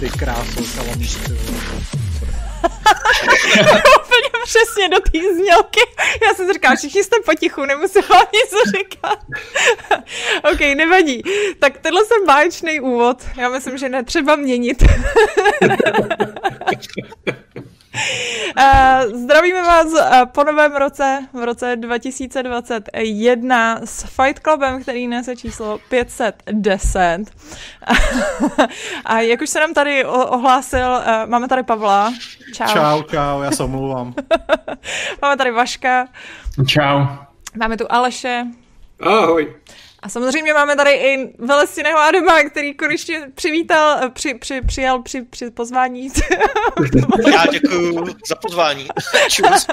ty krásu, salamíš, ty Úplně přesně do té znělky. Já jsem říkala, všichni jste potichu, nemusím vám nic říkat. OK, nevadí. Tak tenhle jsem báječný úvod. Já myslím, že netřeba měnit. Uh, zdravíme vás uh, po novém roce, v roce 2021 s Fight Clubem, který nese číslo 510. a jak už se nám tady ohlásil, uh, máme tady Pavla. Čau. Čau, čau, já se omlouvám. máme tady Vaška. Čau. Máme tu Aleše. Ahoj. A samozřejmě máme tady i velestěného Adama, který konečně přivítal, při, při, přijal při, při pozvání. Já děkuji za pozvání. Čus.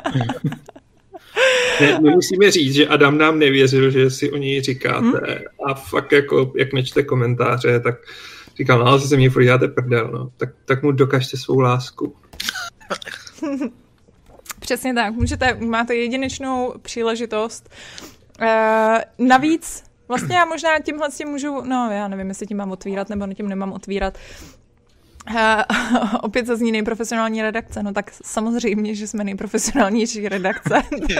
Ne, my musíme říct, že Adam nám nevěřil, že si o něj říkáte hmm? a fakt jako, jak nečte komentáře, tak říkal, no, se mě furt děláte prdel, no. tak, tak mu dokažte svou lásku. Přesně tak, můžete, máte jedinečnou příležitost. Uh, navíc Vlastně já možná tímhle si můžu, no já nevím, jestli tím mám otvírat nebo tím nemám otvírat. Uh, opět zazní nejprofesionální redakce, no tak samozřejmě, že jsme nejprofesionálnější redakce. uh,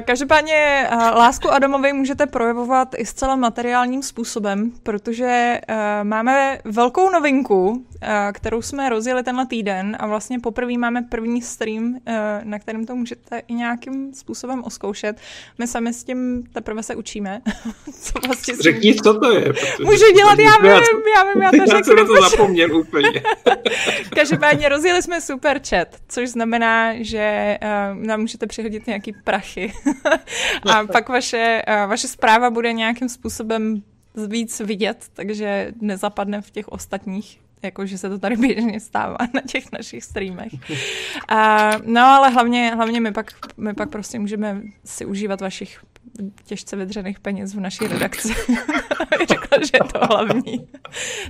každopádně uh, lásku Adamovi můžete projevovat i zcela materiálním způsobem, protože uh, máme velkou novinku, Eh, kterou jsme rozjeli tenhle týden a vlastně poprvé máme první stream, eh, na kterém to můžete i nějakým způsobem oskoušet. My sami s tím teprve se učíme. co vlastně Řekni, co to je. Můžu dělat, já vím, já vím, já to řeknu. Zapomněl úplně. Každopádně rozjeli jsme super chat, což znamená, že uh, nám můžete přihodit nějaký prachy a pak vaše, uh, vaše zpráva bude nějakým způsobem víc vidět, takže nezapadne v těch ostatních jako že se to tady běžně stává na těch našich streamech. A, no ale hlavně, hlavně my, pak, my pak prostě můžeme si užívat vašich těžce vydřených peněz v naší redakci. Řekla, že je to hlavní.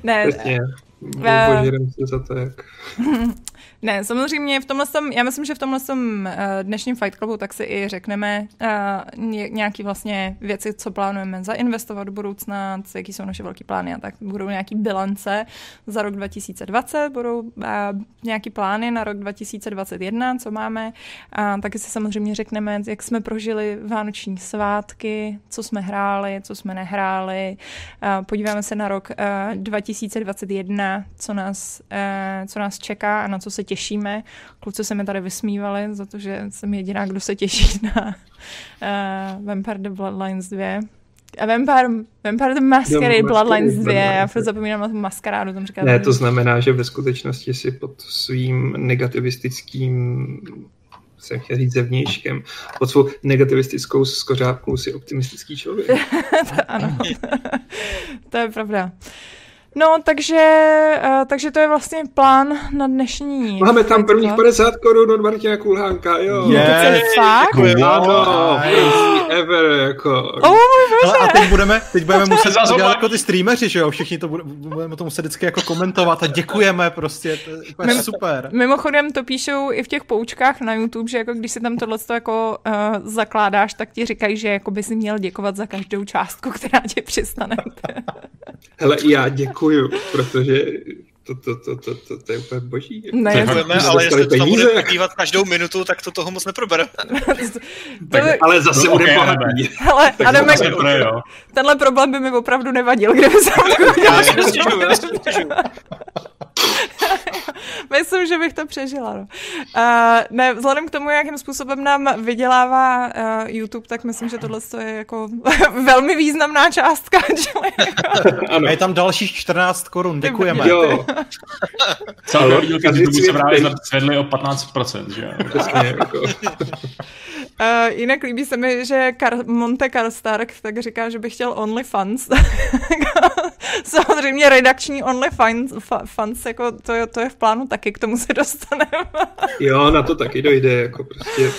Ne, Přesně. Uh, se za to, jak... Ne, samozřejmě v tomhle tom, já myslím, že v tomhle tom uh, dnešním Fight Clubu tak si i řekneme uh, nějaký vlastně věci, co plánujeme zainvestovat do budoucna, jaký jsou naše velké plány a tak. Budou nějaký bilance za rok 2020, budou uh, nějaký plány na rok 2021, co máme. A taky si samozřejmě řekneme, jak jsme prožili vánoční svátky, co jsme hráli, co jsme nehráli, podíváme se na rok uh, 2021, co nás, co nás čeká a na co se těšíme. Kluci se mi tady vysmívali za to, že jsem jediná, kdo se těší na uh, Vampire the Bloodlines 2. A Vampire, Vampire the Masquerade Bloodlines 2, já furt zapomínám na tu maskarádu, tam říká. Ne, to znamená, že ve skutečnosti si pod svým negativistickým jsem chtěl říct zevnějškem, pod svou negativistickou skořápkou si optimistický člověk. ano, to je pravda. No, takže, uh, takže to je vlastně plán na dnešní. Máme tam prvních 50 korun od Martina Kulhánka, jo. Je, fakt? Ano, ever, jako. Oh, Ale a teď budeme, teď budeme muset dělat jako ty streameři, že jo, všichni to budeme to muset vždycky jako komentovat a děkujeme prostě, to je úplně Mim, super. Mimochodem to píšou i v těch poučkách na YouTube, že jako když si tam tohle jako uh, zakládáš, tak ti říkají, že jako by si měl děkovat za každou částku, která tě přistane. Hele, já děkuju, protože to, to, to, to, to, to je úplně boží. Ne, Děkujeme, ale jestli to tam budeme podívat každou minutu, tak to toho moc neprobereme. ale zase no, bude okay, Ale Adame, tenhle problém by mi opravdu nevadil, kdyby jsem to Já si nestěžuju, já si nestěžuju. Myslím, že bych to přežila. No. Uh, ne, vzhledem k tomu, jakým způsobem nám vydělává uh, YouTube, tak myslím, že tohle je jako velmi významná částka. ano. A je tam dalších 14 korun, děkujeme. Jo. Celý dílky YouTube se právě zvedly o 15%, že jo? Uh, jinak líbí se mi, že Kar- Monte Karstark tak říká, že by chtěl OnlyFans. Samozřejmě redakční OnlyFans, fans, jako to, je, to je v plánu taky, k tomu se dostaneme. jo, na to taky dojde, jako prostě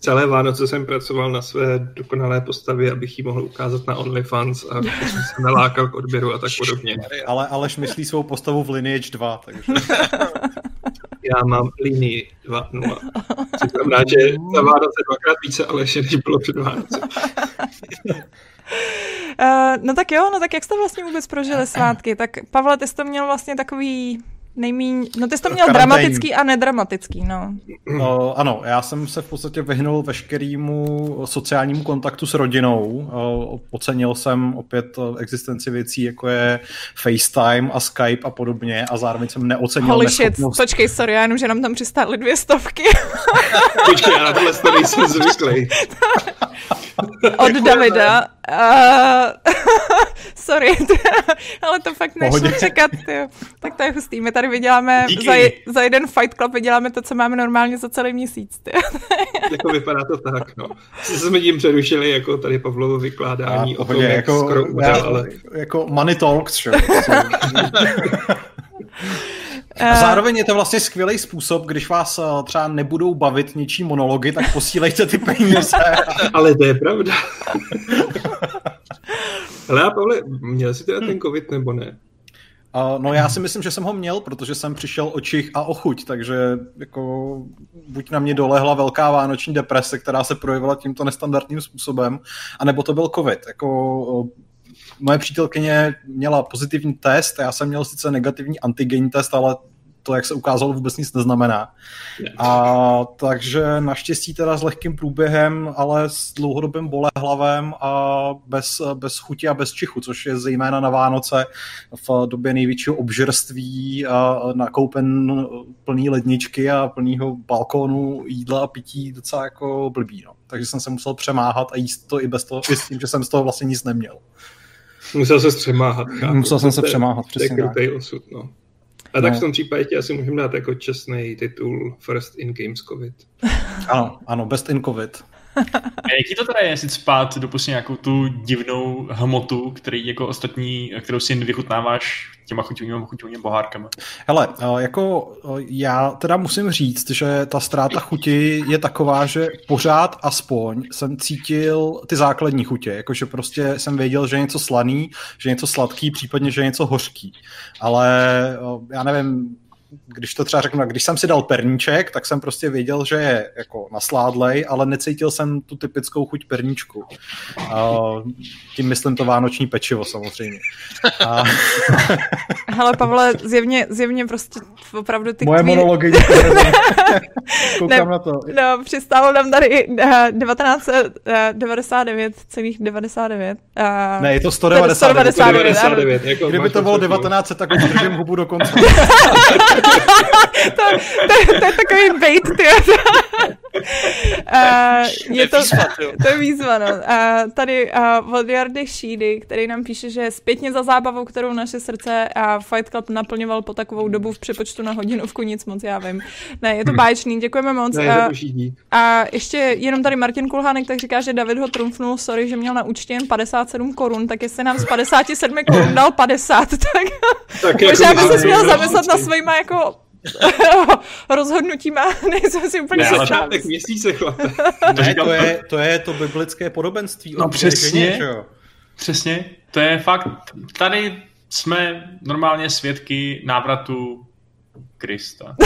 celé Vánoce jsem pracoval na své dokonalé postavě, abych ji mohl ukázat na OnlyFans a jsem se nalákal k odběru a tak podobně. Ale Aleš myslí svou postavu v Lineage 2, takže... Já mám linii 2.0. Což znamená, že na Vánoce dvakrát více Aleše, než bylo před Vánoce. no tak jo, no tak jak jste vlastně vůbec prožili svátky? Tak Pavle, ty jsi to měl vlastně takový nejmíň, no ty jsi to měl Karanténní. dramatický a nedramatický, no. no. Ano, já jsem se v podstatě vyhnul veškerému sociálnímu kontaktu s rodinou. Ocenil jsem opět existenci věcí, jako je FaceTime a Skype a podobně a zároveň jsem neocenil Holy shit, počkej, sorry, já jenom, že nám tam přistály dvě stovky. počkej, já na tohle nejsem zvyklý. Od Davida. Uh, sorry, ale to fakt nešlo čekat. Tyjo. Tak to je hustý. My tady vyděláme za, za jeden Fight Club vyděláme to, co máme normálně za celý měsíc. jako vypadá to tak, no. Jsme tím přerušili jako tady Pavlovo vykládání a, o tom, jako, skoro umřel, ale... Jako money talks, čo? A zároveň je to vlastně skvělý způsob, když vás eh, třeba nebudou bavit něčí monology, tak posílejte ty peníze. Ale to je pravda. Ale já, Pavle, měl jsi teda ten covid nebo ne? Uh, no já si myslím, že jsem ho měl, protože jsem přišel o čich a o chuť, takže jako buď na mě dolehla velká vánoční deprese, která se projevila tímto nestandardním způsobem, anebo to byl covid. Jako moje přítelkyně měla pozitivní test, já jsem měl sice negativní antigenní test, ale to, jak se ukázalo, vůbec nic neznamená. A takže naštěstí teda s lehkým průběhem, ale s dlouhodobým bolehlavem a bez, bez chuti a bez čichu, což je zejména na Vánoce v době největšího obžerství a nakoupen plný ledničky a plnýho balkónu jídla a pití docela jako blbý. No. Takže jsem se musel přemáhat a jíst to i bez toho, i s tím, že jsem z toho vlastně nic neměl. Musel se přemáhat. Chápu. Musel jsem se přemáhat, přesně tak. osud, no. A tak no. v tom případě ti asi můžeme dát jako čestný titul First in Games COVID. ano, ano, Best in COVID. A jaký to teda je si spát dopustím nějakou tu divnou hmotu, který jako ostatní, kterou si vychutnáváš těma chuťovými, chuťovými bohárkami? Hele, eh, jako eh, já teda musím říct, že ta ztráta chuti je taková, že pořád aspoň jsem cítil ty základní chutě, jakože prostě jsem věděl, že je něco slaný, že je něco sladký, případně, že je něco hořký. Ale eh, já nevím, když to třeba řeknu, když jsem si dal perníček, tak jsem prostě věděl, že je jako nasládlej, ale necítil jsem tu typickou chuť perníčku. Uh, tím myslím to vánoční pečivo samozřejmě. A... Hele, Pavle, zjevně, zjevně prostě opravdu ty... Moje kví... monology. Koukám ne, na to. No, přistálo nám tady 1999,99. Uh, uh, ne, je to 199. 199, 199 jako Kdyby to bylo 1900, tak už držím hubu do konce. to, to, to, je takový bait, ty. uh, je to, to je výzva, no. Uh, tady uh, od Jardy Šídy, který nám píše, že zpětně za zábavou, kterou naše srdce a Fight Club naplňoval po takovou dobu v přepočtu na hodinovku, nic moc, já vím. Ne, je to báječný, děkujeme moc. Ne, uh, a ještě jenom tady Martin Kulhánek tak říká, že David ho trumfnul, sorry, že měl na účtě jen 57 korun, tak jestli nám z 57 korun dal 50, tak, tak možná jako by se měl zamyslet na svýma jako rozhodnutíma, nejsem si úplně ne, začátek měsíce, chlape. ne, to je, to je to biblické podobenství. No přesně, ženě, přesně, to je fakt, tady jsme normálně svědky návratu Krista.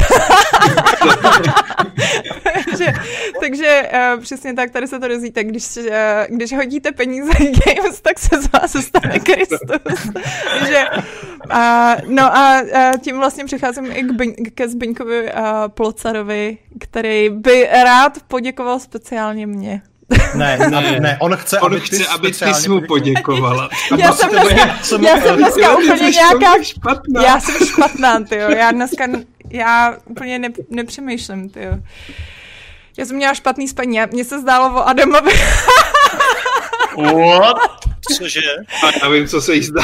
takže takže uh, přesně tak, tady se to dozvíte, když, uh, když hodíte peníze Games, tak se z vás stane Kristus. takže, uh, no a uh, tím vlastně přicházím i k Bin, ke Zbyňkovi uh, Plocarovi, který by rád poděkoval speciálně mě. Ne, ne, ne, on chce, on aby chce, ty, aby ty jsi mu poděkovala. já jsem dneska, já jsem dneska úplně nějaká... Špatná. Já jsem špatná, ty jo. Já dneska, já úplně ne, nepřemýšlím, ty jo. Já jsem měla špatný spaní. Mně se zdálo o Adamovi. What? Cože? A já vím, co se jí zdá.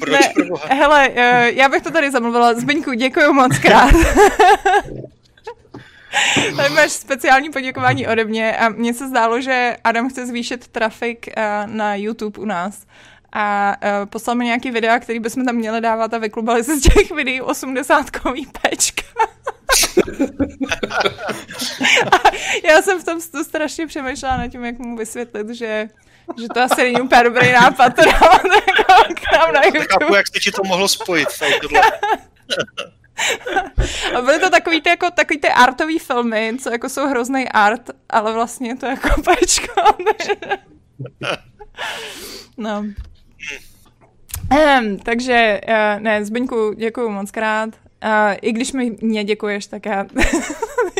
Proč ne, Hele, eh, já bych to tady zamluvila. Zbyňku, děkuji moc krát. Tady máš speciální poděkování ode mě a mně se zdálo, že Adam chce zvýšit trafik uh, na YouTube u nás a uh, poslal mi nějaký videa, který bychom tam měli dávat a vyklubali se z těch videí 80 kový pečka. já jsem v tom strašně přemýšlela nad tím, jak mu vysvětlit, že že to asi není úplně dobrý nápad to dávat jako k nám na YouTube. Chápu, jak se ti to mohlo spojit. Tohle. A byly to takový ty, jako, takový ty artový filmy, co jako jsou hrozný art, ale vlastně to jako pečko. no. Um, takže, uh, ne, Zbyňku, děkuju moc krát. Uh, I když mi mě děkuješ, tak já...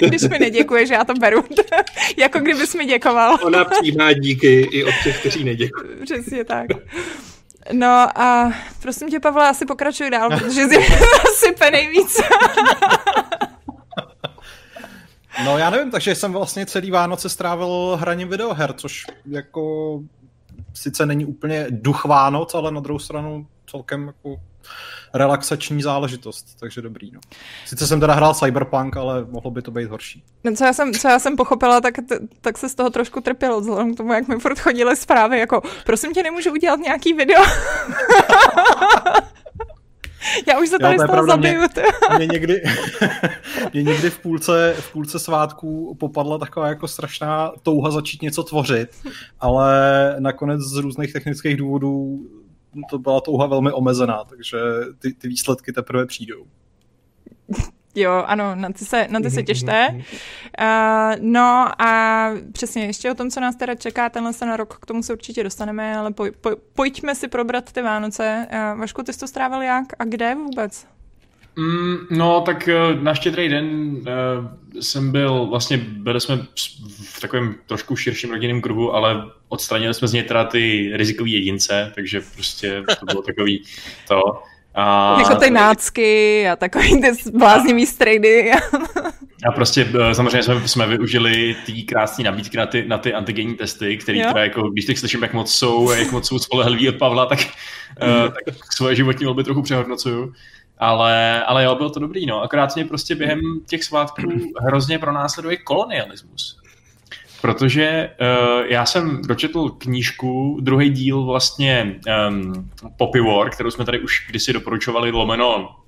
I když mi neděkuješ, já to beru. jako kdybys mi děkoval. Ona přijímá díky i od těch, kteří neděkují. Přesně tak. No a prosím tě, Pavle, asi pokračuj dál, protože jsi sype nejvíc. no já nevím, takže jsem vlastně celý Vánoce strávil hraním videoher, což jako sice není úplně duch Vánoc, ale na druhou stranu celkem jako relaxační záležitost, takže dobrý. No. Sice jsem teda hrál Cyberpunk, ale mohlo by to být horší. No, co já jsem, co já jsem pochopila, tak, tak se z toho trošku trpělo, vzhledem k tomu, jak mi furt chodily zprávy, jako prosím tě, nemůžu udělat nějaký video. Já už se tady jo, z toho zabiju. Mě, mě, někdy, mě někdy v půlce, v půlce svátků popadla taková jako strašná touha začít něco tvořit, ale nakonec z různých technických důvodů to byla touha velmi omezená, takže ty, ty výsledky teprve přijdou. Jo, ano, na ty se, na ty se těšte. Uh, no a přesně ještě o tom, co nás teda čeká tenhle ten rok, k tomu se určitě dostaneme, ale poj, poj, pojďme si probrat ty Vánoce. Uh, Vašku, ty jsi to strávil jak a kde vůbec? Mm, no, tak eh, na štědrý den uh, jsem byl, vlastně byli jsme v takovém trošku širším rodinném kruhu, ale odstranili jsme z něj teda ty rizikové jedince, takže prostě to bylo takový to. A... Jako ty nácky a takový ty bláznivý strejdy. A prostě eh, samozřejmě jsme, jsme využili ty krásné nabídky na ty, na ty antigenní testy, které teda jako, když teď slyším, jak moc jsou, jak moc jsou spolehliví od Pavla, tak, uh, tak svoje životní volby trochu přehodnocuju. Ale, ale jo, bylo to dobrý, no. Akorát mě prostě během těch svátků hrozně pronásleduje kolonialismus. Protože uh, já jsem dočetl knížku, druhý díl vlastně um, Poppy War, kterou jsme tady už kdysi doporučovali, lomeno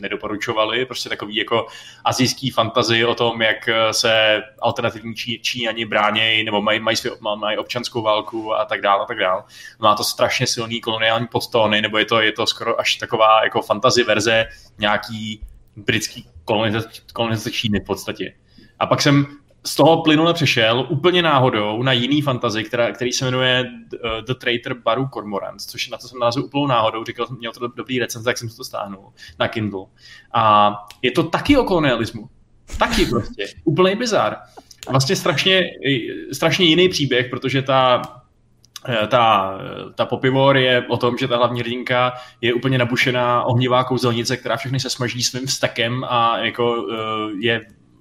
nedoporučovali, prostě takový jako azijský fantazy o tom, jak se alternativní Čí, Číňani bránějí nebo mají, mají, svý, mají občanskou válku a tak dále a tak dále. Má to strašně silný koloniální podtóny, nebo je to, je to skoro až taková jako fantazy verze nějaký britský kolonizace, kolonizace Číny v podstatě. A pak jsem z toho plynule přešel úplně náhodou na jiný fantazy, která, který se jmenuje uh, The Traitor Baru Cormorant, což na to jsem názvu úplnou náhodou, říkal jsem, měl to dobrý recenze, tak jsem si to stáhnul na Kindle. A je to taky o kolonialismu. Taky prostě. Úplný bizar. Vlastně strašně, strašně jiný příběh, protože ta eh, ta, ta popivor je o tom, že ta hlavní hrdinka je úplně nabušená ohnivá kouzelnice, která všechny se smaží svým vstekem a jako uh, je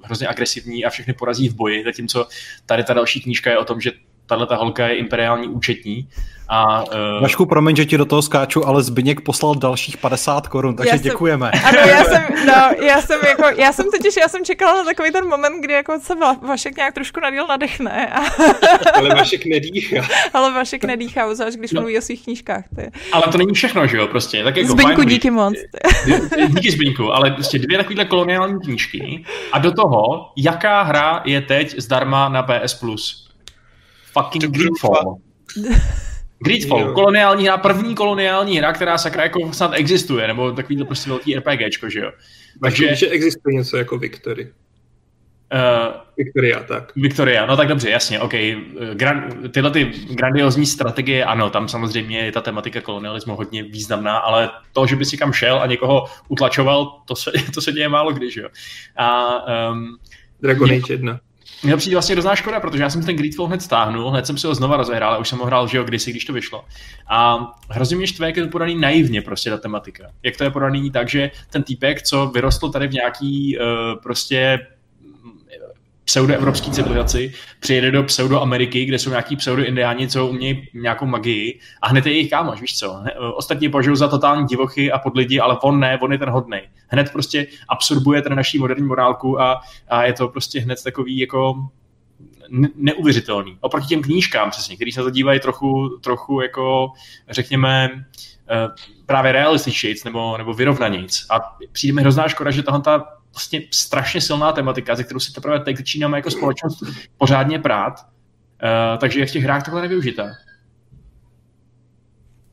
hrozně agresivní a všechny porazí v boji, zatímco tady ta další knížka je o tom, že tahle ta holka je imperiální účetní a, uh... Vašku, promiň, že ti do toho skáču, ale Zbyněk poslal dalších 50 korun, takže já jsem, děkujeme. Ano, já jsem, no, já jsem jako, já jsem totiž, já jsem čekala na takový ten moment, kdy jako se Vašek nějak trošku nadíl nadechne. A... ale Vašek nedýchá. ale Vašek nedýchá, zvlášť když no. mluví o svých knížkách. Ty. Ale to není všechno, že jo, prostě. Tak jako Zbyňku, díky moc. díky Zbyňku, ale prostě dvě takovýhle koloniální knížky a do toho, jaká hra je teď zdarma na PS Plus. Fucking Greedfall. Greedfall, jo. koloniální hra, první koloniální hra, která sakra jako snad existuje, nebo takovýhle prostě velký RPGčko, že jo. Takže... že existuje něco jako Victory. Uh, Victoria, tak. Victoria, no tak dobře, jasně, ok. Gran, tyhle ty grandiozní strategie, ano, tam samozřejmě je ta tematika kolonialismu hodně významná, ale to, že by si kam šel a někoho utlačoval, to se, to se děje málo když, jo. A, um, Dragon Age 1. Mně přijde vlastně hrozná škoda, protože já jsem ten Greedfall hned stáhnul, hned jsem si ho znova rozehrál, ale už jsem ho hrál, že jo, kdysi, když to vyšlo. A hrozně mě štve, jak je to podaný naivně prostě ta tematika. Jak to je podaný tak, že ten týpek, co vyrostl tady v nějaký uh, prostě pseudoevropské civilizaci, přijede do pseudoameriky, kde jsou nějaký pseudoindiáni, co umějí nějakou magii a hned je jejich kámoš, víš co? Ostatní považují za totální divochy a podlidi, ale on ne, on je ten hodnej. Hned prostě absorbuje ten naší moderní morálku a, a je to prostě hned takový jako neuvěřitelný. Oproti těm knížkám přesně, který se to dívají trochu, trochu jako, řekněme, eh, právě realističtějc nebo, nebo vyrovnanějc. A přijde mi hrozná škoda, že tahle ta vlastně strašně silná tematika, ze kterou si teprve teď začínáme jako společnost pořádně prát, uh, takže je v těch hrách takhle nevyužitá.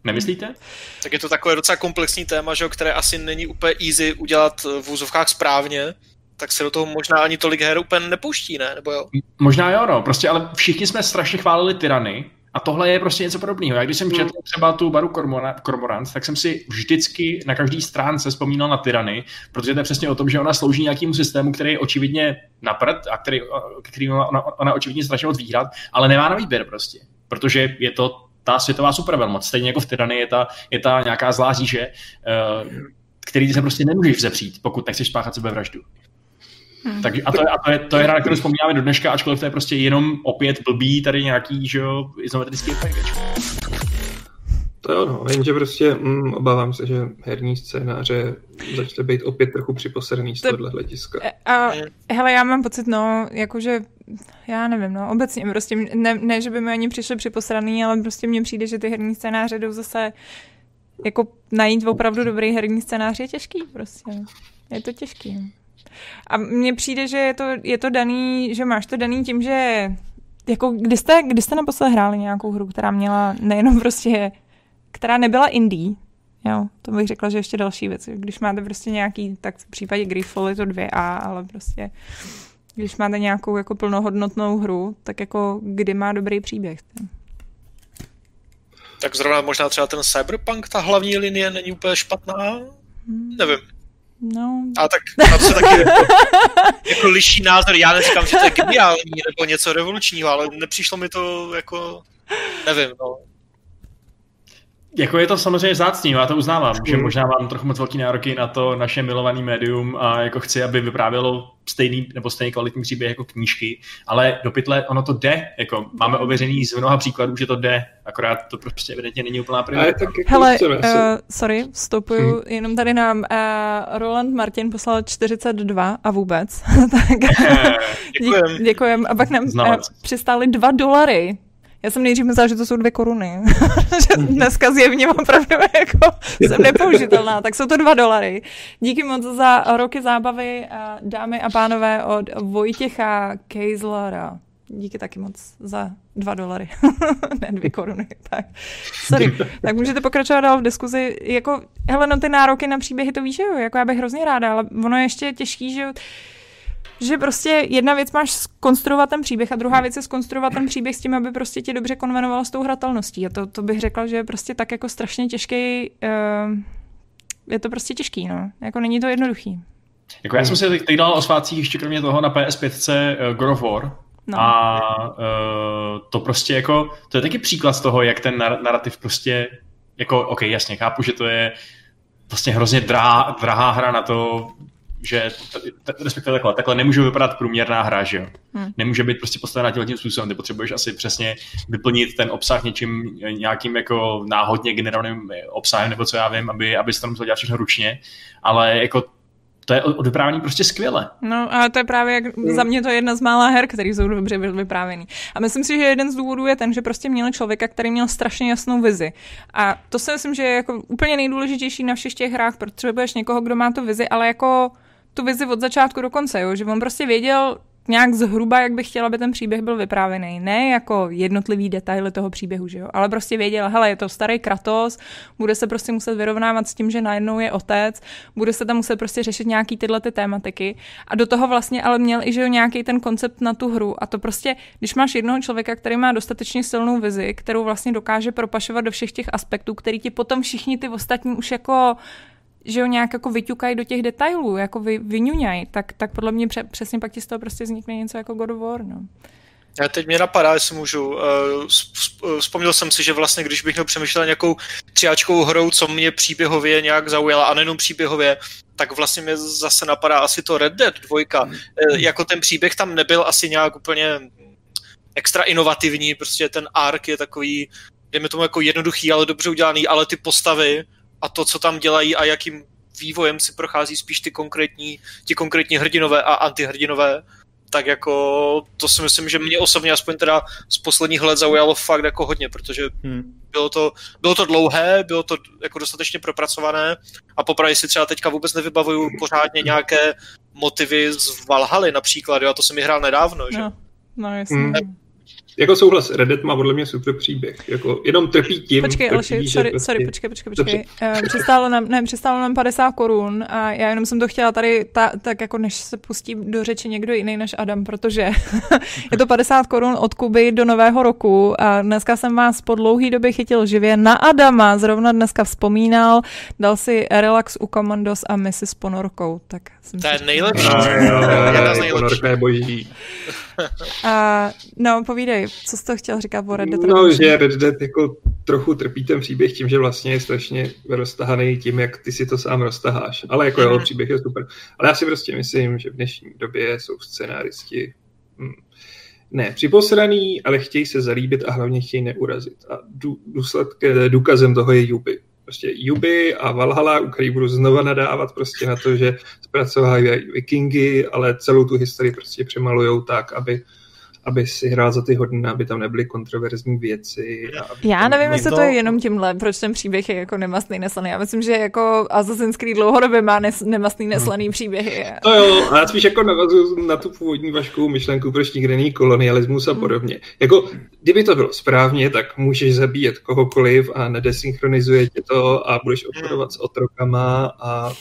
Nemyslíte? Tak je to takové docela komplexní téma, že, které asi není úplně easy udělat v úzovkách správně, tak se do toho možná ani tolik her úplně nepouští, ne? Nebo jo? Možná jo, no. Prostě ale všichni jsme strašně chválili tyrany A tohle je prostě něco podobného. Já když jsem četl třeba tu baru Cormorant, tak jsem si vždycky na každý stránce vzpomínal na tyrany, protože to je přesně o tom, že ona slouží nějakému systému, který je očividně napřed a který, který ona, ona očividně strašně moc výhrad, ale nemá na výběr prostě. Protože je to ta světová supervelmoc. Stejně jako v tyrany je ta, je ta nějaká zlá říže, uh, který se prostě nemůžeš vzepřít, pokud nechceš spáchat sebevraždu. Hmm. Tak, a to je, a to je, to je hra, na kterou vzpomínáme do dneška, ačkoliv to je prostě jenom opět blbý tady nějaký, že jo, izometrický efekt. To jo, no, jenže prostě mm, obávám se, že herní scénáře začne být opět trochu připosedný z tohohle hlediska. A, a, hele, já mám pocit, no, jakože, já nevím, no, obecně prostě, ne, ne že by mi ani přišli připosraný, ale prostě mně přijde, že ty herní scénáře jdou zase, jako najít opravdu dobrý herní scénář je těžký prostě. Je to těžký. A mně přijde, že je to, je to daný, že máš to daný tím, že jako kdy jste, kdy jste naposled hráli nějakou hru, která měla nejenom prostě, která nebyla indie, jo, to bych řekla, že ještě další věc. Když máte prostě nějaký, tak v případě Griffle je to 2A, ale prostě když máte nějakou jako plnohodnotnou hru, tak jako kdy má dobrý příběh. Tak zrovna možná třeba ten Cyberpunk, ta hlavní linie není úplně špatná? Hmm. Nevím. No. A tak tam se taky jako, jako liší názor. Já neříkám, že to je geniální nebo něco revolučního, ale nepřišlo mi to jako, nevím, no. Jako je to samozřejmě zácný, já to uznávám, že možná mám trochu moc velký nároky na to naše milovaný médium a jako chci, aby vyprávělo stejný nebo stejně kvalitní příběh jako knížky, ale do pytle ono to jde, jako máme ověřený z mnoha příkladů, že to jde, akorát to prostě evidentně není úplná priorita. Jako Hele, uh, sorry, vstupuju, hmm. jenom tady nám uh, Roland Martin poslal 42 a vůbec, tak děkujem. děkujem. A pak nám uh, přistály 2 dolary já jsem nejdřív myslela, že to jsou dvě koruny. že dneska zjevně opravdu jako jsem nepoužitelná. Tak jsou to dva dolary. Díky moc za roky zábavy, dámy a pánové, od Vojtěcha Kejzlera. Díky taky moc za dva dolary, ne dvě koruny. Tak, sorry. tak můžete pokračovat dál v diskuzi. Jako, hele, no ty nároky na příběhy to víš, jo? Jako já bych hrozně ráda, ale ono je ještě těžký, že že prostě jedna věc máš skonstruovat ten příběh a druhá věc je skonstruovat ten příběh s tím, aby prostě tě dobře konvenovalo s tou hratelností. A to, to bych řekla, že je prostě tak jako strašně těžký, uh, je to prostě těžký, no. Jako není to jednoduchý. Jako já jsem si teď dal o svácích ještě kromě toho na PS5 uh, God of War, No. A uh, to prostě jako, to je taky příklad z toho, jak ten nar- narrativ prostě, jako, ok, jasně, chápu, že to je vlastně hrozně drahá, drahá hra na to že respektive takhle, takhle nemůže vypadat průměrná hra, že jo. Hmm. Nemůže být prostě postavená tím způsobem, ty potřebuješ asi přesně vyplnit ten obsah něčím, nějakým jako náhodně generovaným obsahem, nebo co já vím, aby, aby se tam musel dělat všechno ručně, ale jako to je od vyprávění prostě skvěle. No a to je právě jak, za mě to je jedna z mála her, které jsou dobře vyprávěný. A myslím si, že jeden z důvodů je ten, že prostě měl člověka, který měl strašně jasnou vizi. A to si myslím, že je jako úplně nejdůležitější na všech těch hrách, protože budeš někoho, kdo má tu vizi, ale jako tu vizi od začátku do konce, jo? že on prostě věděl nějak zhruba, jak by chtěl, aby ten příběh byl vyprávěný. Ne jako jednotlivý detaily toho příběhu, že jo? ale prostě věděl, hele, je to starý Kratos, bude se prostě muset vyrovnávat s tím, že najednou je otec, bude se tam muset prostě řešit nějaký tyhle ty tématiky. A do toho vlastně ale měl i že jo, nějaký ten koncept na tu hru. A to prostě, když máš jednoho člověka, který má dostatečně silnou vizi, kterou vlastně dokáže propašovat do všech těch aspektů, který ti potom všichni ty ostatní už jako že ho nějak jako vyťukají do těch detailů, jako vy, vyňuňají, tak, tak podle mě pře, přesně pak ti z toho prostě vznikne něco jako God of War, no. Já teď mě napadá, jestli můžu. Uh, vzpomněl jsem si, že vlastně, když bych měl přemýšlel nějakou třiáčkou hrou, co mě příběhově nějak zaujala, a nejenom příběhově, tak vlastně mě zase napadá asi to Red Dead 2. Mm. Jako ten příběh tam nebyl asi nějak úplně extra inovativní, prostě ten ark je takový, dejme tomu jako jednoduchý, ale dobře udělaný, ale ty postavy a to, co tam dělají a jakým vývojem si prochází spíš ty konkrétní, ti konkrétní hrdinové a antihrdinové, tak jako to si myslím, že mě osobně aspoň teda z posledních let zaujalo fakt jako hodně, protože hmm. bylo, to, bylo to dlouhé, bylo to jako dostatečně propracované a popravdě si třeba teďka vůbec nevybavuju pořádně nějaké motivy z Valhaly například, jo, a to jsem mi hrál nedávno, že? No, no jasně. Hmm. Jako souhlas, Reddit má podle mě super příběh. Jako jenom trpí tím. Počkej, trpí, Alši, sorry, prostě- sorry, počkej, počkej, počkej. Uh, přistálo nám, ne, přistálo nám 50 korun a já jenom jsem to chtěla tady, ta, tak jako než se pustí do řeči někdo jiný než Adam, protože je to 50 korun od Kuby do nového roku a dneska jsem vás po dlouhý době chytil živě na Adama, zrovna dneska vzpomínal, dal si relax u Commandos a misi s ponorkou, tak jsem To je si- nejlepší. No, Jedna z nejlepších. ponorka je boží. A, no, povídej, co jsi to chtěl říkat o Red Dead No, Redemption? že Red Dead jako trochu trpí ten příběh tím, že vlastně je strašně roztahaný tím, jak ty si to sám roztaháš. Ale jako jeho příběh je super. Ale já si prostě myslím, že v dnešní době jsou scenáristi hm, ne připosraný, ale chtějí se zalíbit a hlavně chtějí neurazit. A dů, důsledky, důkazem toho je Yubi. Prostě Yubi a Valhalla, u kterých budu znova nadávat prostě na to, že zpracovávají vikingy, ale celou tu historii prostě přemalujou tak, aby aby si hrál za ty hodné, aby tam nebyly kontroverzní věci. A Já nevím, jestli to to- je jenom tímhle, proč ten příběh je jako nemastný neslaný. Já myslím, že jako Assassin's Creed dlouhodobě má nes, nemastný neslaný příběhy. To jo, a já spíš jako navazuju na tu původní vaškou myšlenku, proč nikde není kolonialismus a Hmm. podobně. Jako, kdyby to bylo správně, tak můžeš zabíjet kohokoliv a nedesynchronizuje tě to a budeš obchodovat s otrokama a,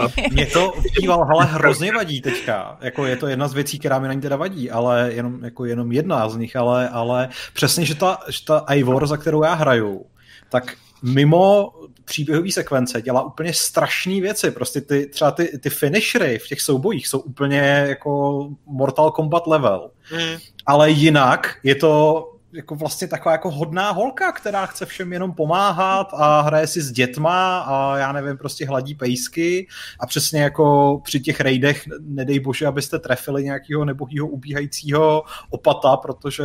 a Mě to v Valhalla hrozně vadí teďka. Jako je to jedna z věcí, která mi na ní teda vadí, ale jenom, jako jenom jedna z nich, ale, ale přesně, že ta, že ta Ivor, za kterou já hraju, tak mimo příběhové sekvence dělá úplně strašné věci. Prostě ty, třeba ty, ty finishery v těch soubojích jsou úplně jako Mortal Kombat level. Hmm. Ale jinak je to jako vlastně taková jako hodná holka, která chce všem jenom pomáhat a hraje si s dětma a já nevím, prostě hladí pejsky a přesně jako při těch rejdech, nedej bože, abyste trefili nějakého nebohýho ubíhajícího opata, protože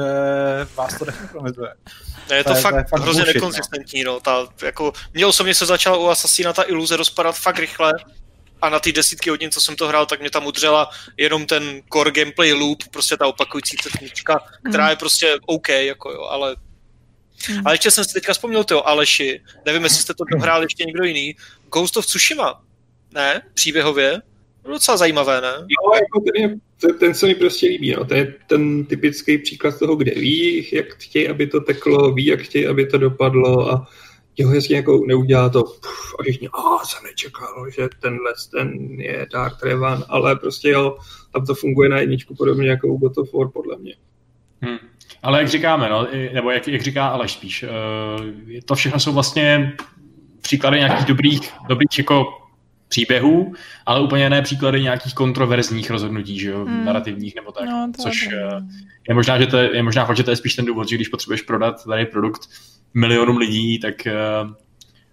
vás to desynchronizuje. Ne, je to, To je- fakt, to je fakt hrozně bullshit, nekonzistentní. No. Ta, jako, mně osobně se začala u Assassina ta iluze rozpadat fakt rychle a na ty desítky hodin, co jsem to hrál, tak mě tam udřela jenom ten core gameplay loop, prostě ta opakující se technička, která je prostě OK, jako jo, ale Hmm. ale ještě jsem si teďka vzpomněl to Aleši, nevím, jestli jste to dohrál ještě někdo jiný, Ghost of Tsushima, ne, příběhově, bylo docela zajímavé, ne? Jo, jako ten, je, ten, ten se mi prostě líbí. No. To je ten typický příklad toho, kde ví, jak chtějí, aby to teklo, ví, jak chtějí, aby to dopadlo a jeho hezky jako neudělá to puf, a všichni, a jsem nečekal, že tenhle ten je Dark Revan, ale prostě jo, tam to funguje na jedničku podobně jako u God of War, podle mě. Hmm. Ale jak říkáme, no, nebo jak, jak říká Aleš spíš, uh, to všechno jsou vlastně příklady nějakých dobrých, dobrých jako příběhů, ale úplně ne příklady nějakých kontroverzních rozhodnutí, že jo, Hmm. narrativních nebo tak. No, to je což pravda. eh, je možná, že to je, je možná fakt, že to je spíš ten důvod, že když potřebuješ prodat tady produkt milionům lidí, tak uh,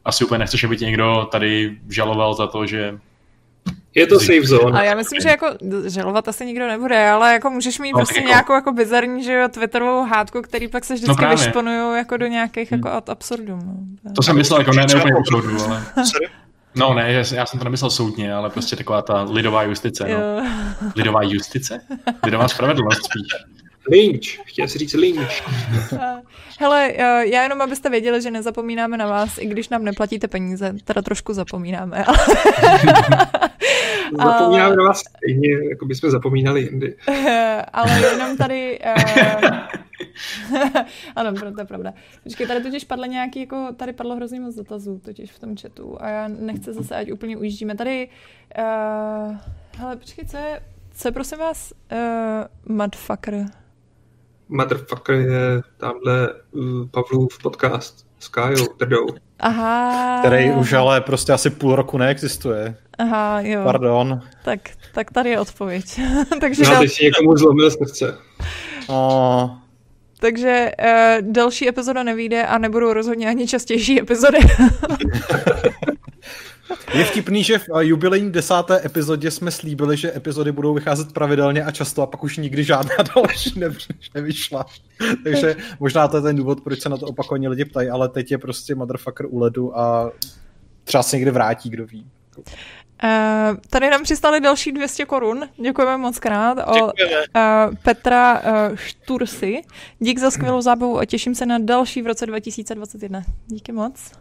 asi úplně nechceš, aby tě někdo tady žaloval za to, že Je to safe zone. Ale já myslím, že jako žalovat asi nikdo nebude, ale jako můžeš mít No, prostě jako- nějakou jako bizarní, že jo, twitterovou hádku, který pak se vždycky právě. vyšponují jako do nějakých jako ad absurdum. No. to jsem myslel jako ne, ne úplně soudu, ale? No ne, já, já jsem to nemyslel soudně, ale prostě taková ta lidová justice, no. Lidová justice? Lidová spravedlnost spíš. Lynch, chtěl si říct Lynch. Hele, eh, já jenom abyste věděli, že nezapomínáme na vás, i když nám neplatíte peníze, teda trošku zapomínáme. Ale, Zapomínáme na vás stejně, jako bychom zapomínali jindy. ale jenom tady... Uh, ano, to je pravda. Počkej, tady totiž padly nějaký, jako, tady padlo hrozně moc dotazů totiž v tom chatu a já nechci zase, ať úplně ujíždíme. Tady, uh, hele, počkej, co je, co je prosím vás uh, mudfucker? Motherfucker je tamhle uh, Pavlův podcast s Kájou Trdou. Aha. Který už ale prostě asi půl roku neexistuje. Aha, jo. Pardon. Tak, tak tady je odpověď. takže, No, dal, teď si někomu zlomil srdce. Oh, takže uh, další epizoda nevíde a nebudou rozhodně ani častější epizody. Je vtipný, že v eh, jubilejní desáté epizodě jsme slíbili, že epizody budou vycházet pravidelně a často a pak už nikdy žádná další nevy, nevyšla. Takže možná to je ten důvod, proč se na to opakovaně lidi ptají, ale teď je prostě motherfucker u ledu a třeba se někdy vrátí, kdo ví. Uh, tady nám přistali další 200 korun. Děkujeme moc krát. O, Děkujeme. uh, Petra uh, Štursy. Dík za skvělou zábavu a těším se na další v roce 2021. Díky moc.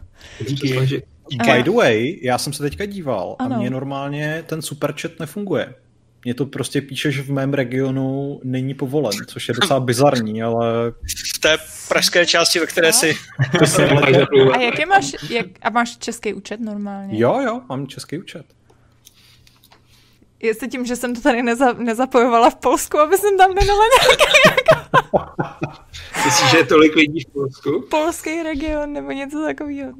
Díky. By the way, já jsem se teďka díval Ano. a mně normálně ten superchat nefunguje. mě to prostě píše, že v mém regionu není povolen, což je docela bizarní, ale... V té pražské části, ve které si... A jaký máš, jak, a máš český účet normálně? Jo, jo, mám český účet. Jestli tím, že jsem to tady neza, nezapojovala v Polsku, aby jsem tam nedala nějaký Myslíš, že je tolik lidí v Polsku? Polský region nebo něco takového.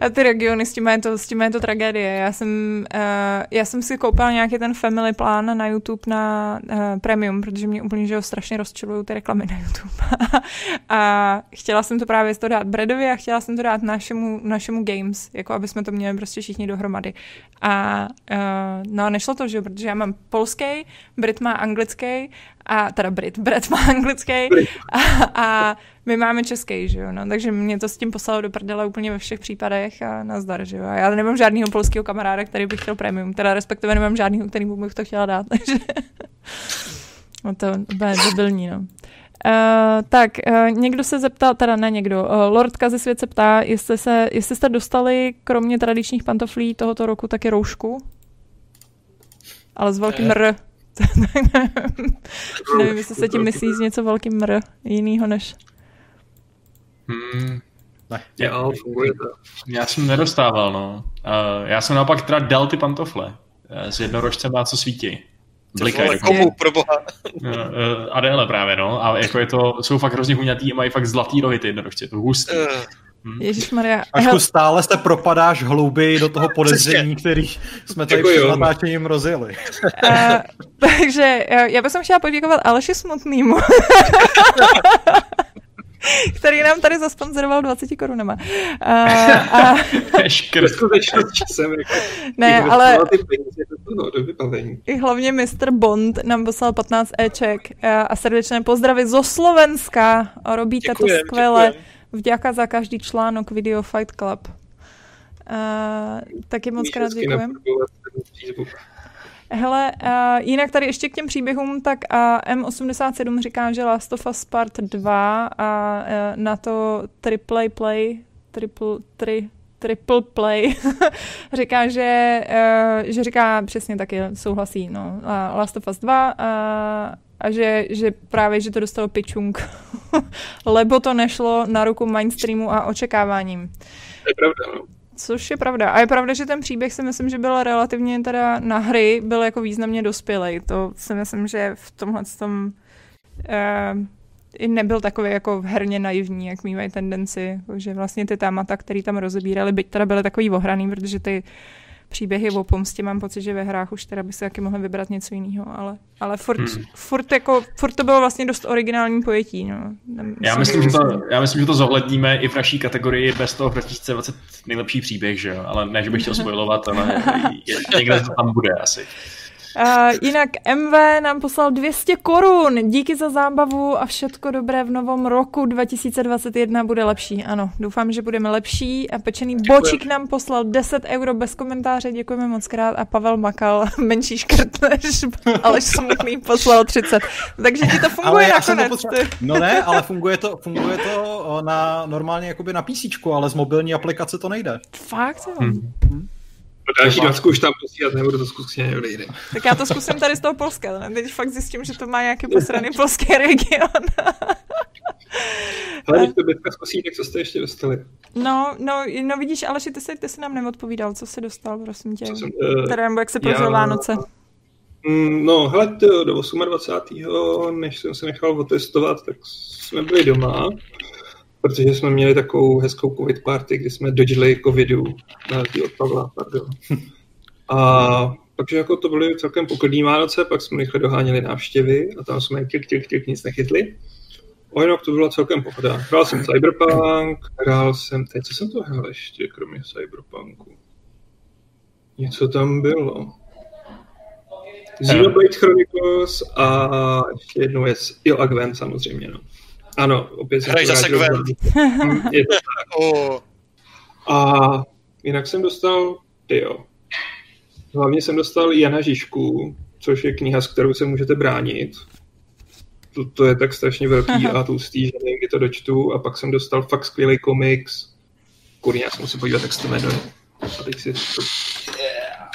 A ty regiony, s tím je to, s tím je to tragédie. Já jsem, uh, já jsem si koupila nějaký ten family plán na YouTube na uh, premium, protože mě úplně že ho strašně rozčilují ty reklamy na YouTube. a chtěla jsem to právě to dát Bredovi a chtěla jsem to dát našemu, našemu Games, jako aby jsme to měli prostě všichni dohromady. A uh, no a nešlo to, že protože já mám polský, Brit má anglický a teda Brit, Brit má anglický a, a my máme český, že jo, no, takže mě to s tím poslalo do prdele úplně ve všech případech a nazdar, že jo, a já nemám žádného polského kamaráda, který bych chtěl premium, teda respektive nemám žádného, který bych to chtěla dát, takže no to bude debilní, no. Uh, tak, uh, někdo se zeptal, teda ne někdo, uh, Lordka ze svět se ptá, jestli, se, jestli jste dostali kromě tradičních pantoflí tohoto roku taky roušku? Ale s velkým R. Nevím, jestli se tím myslí z něco velkým mr jinýho než... Hmm. Ne. Já, já jsem nedostával, no. Uh, já jsem naopak teda dal ty pantofle. S jednorožcem má co svítí. Blikají. Komu, pro boha? Uh, uh, Adele právě, no. A jako je to, jsou fakt hrozně huňatý a mají fakt zlatý rohy ty jednorožci. To hustý. Uh. Hmm. Ježíš Maria. Ašku stále se propadáš hlouběji do toho podezření, který jsme tady před natáčením rozjeli. Uh, takže já bych chtěla poděkovat Aleši Smutnýmu. který nám tady zasponzoroval 20 korunama. A, a... jsem jako, ne, ale i hlavně Mr. Bond nám poslal 15 Eček a srdečné pozdravy zo Slovenska. Robíte děkujem, to skvěle. Děkujem Vďaka za každý článok Video Fight Club. Uh, taky moc krát děkujem. Hele, uh, jinak tady ještě k těm příběhům, tak uh, M87 říká, že Last of Us Part 2 a uh, na to triple play, triple, tri, triple play, říká, že, uh, že říká přesně taky, souhlasí, no. Uh, Last of Us 2 uh, a že, že právě, že to dostalo pičung, lebo to nešlo na ruku mainstreamu a očekáváním. To je pravda, no. Což je pravda. A je pravda, že ten příběh si myslím, že byl relativně teda na hry, byl jako významně dospělej. To si myslím, že v tomhle tom uh, nebyl takový jako herně naivní, jak mývají tendenci, že vlastně ty témata, které tam rozebírali, byť teda byly takový ohraný, protože ty příběhy o pomstě, mám pocit, že ve hrách už teda by se taky mohli vybrat něco jiného, ale, ale furt, hmm. furt, jako, furt to bylo vlastně dost originální pojetí. No. Myslím, já, myslím, že to, já myslím, že to zohledníme i v naší kategorii bez toho 2020 nejlepší příběh, že jo? ale ne, že bych chtěl spojovat, ale někde to tam bude asi. Uh, jinak MV nám poslal 200 korun. Díky za zábavu a všetko dobré v novom roku 2021 bude lepší. Ano, doufám, že budeme lepší. A pečený bočík nám poslal 10 euro bez komentáře, děkujeme moc krát. A Pavel Makal menší škrt než Aleš Smutný poslal 30. Takže ti to funguje nakonec. Potřeba... No ne, ale funguje to, funguje to na normálně jakoby na PC, ale z mobilní aplikace to nejde. Fakt jo. Hmm. Hmm. Další dvacku už tam posílat nebudu, to zkusím někde Tak já to zkusím tady z toho Polska, ne? teď fakt zjistím, že to má nějaký posraný polský region. Ale když to Bětka zkusí, tak co jste ještě dostali? No, no, no vidíš, ale ty jsi, ty jsi nám neodpovídal, co jsi dostal, prosím tě. jsem, uh, teda, nebo jak se prožil já... Vánoce. Mm, no, hele, do 28. než jsem se nechal otestovat, tak jsme byli doma protože jsme měli takovou hezkou covid party, kdy jsme dodžili covidu na od Pavla, pardon. A takže jako to byly celkem poklidní Vánoce, pak jsme rychle doháněli návštěvy a tam jsme klik, klik, klik, nic nechytli. O jinak to bylo celkem pohoda. Hrál jsem Cyberpunk, hrál jsem, teď co jsem to hrál ještě, kromě Cyberpunku? Něco tam bylo. Xenoblade Chronicles a ještě jednou je, jo, a Gwen samozřejmě, no. Ano, opět jsem Hraj zase Gwen. Je to tak. Oh. A jinak jsem dostal, jo. Hlavně jsem dostal Jana Žižku, což je kniha, s kterou se můžete bránit. To, to je tak strašně velký a tlustý, že nevím, kdy to dočtu. A pak jsem dostal fakt skvělý komiks. Kurně, já jsem musím podívat, jak se to jmenuje. A teď si. Yeah.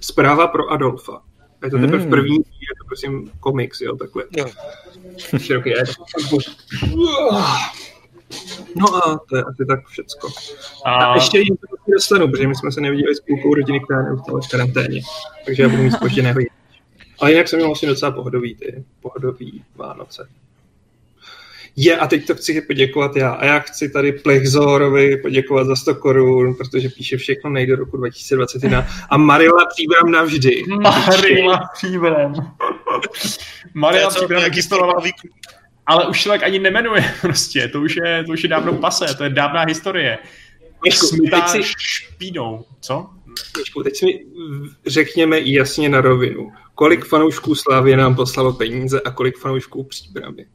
Zpráva pro Adolfa. A je to teprve v první, je to prosím komiks, jo, takhle. Jo. Široký je. No a to je asi tak všecko. A, A, ještě jim to dostanu, protože my jsme se neviděli s půlkou rodiny, která je neustále v karanténě. Takže já budu mít spožděného. Ale jinak jsem měl vlastně docela pohodový ty, pohodový Vánoce. Je, a teď to chci poděkovat já. A já chci tady Plechzorovi poděkovat za 100 korun, protože píše všechno nejde do roku 2021. A Marila Příbram navždy. Marila Příbrem. Marila nějaký existovala, výklad. ale už se tak ani nemenuje prostě. To už je, to už je dávno pase, to je dávná historie. Smytá teď si- špínou. Co? Počku, teď si mi řekněme jasně na rovinu. Kolik fanoušků Slávě nám poslalo peníze a kolik fanoušků Příbramy?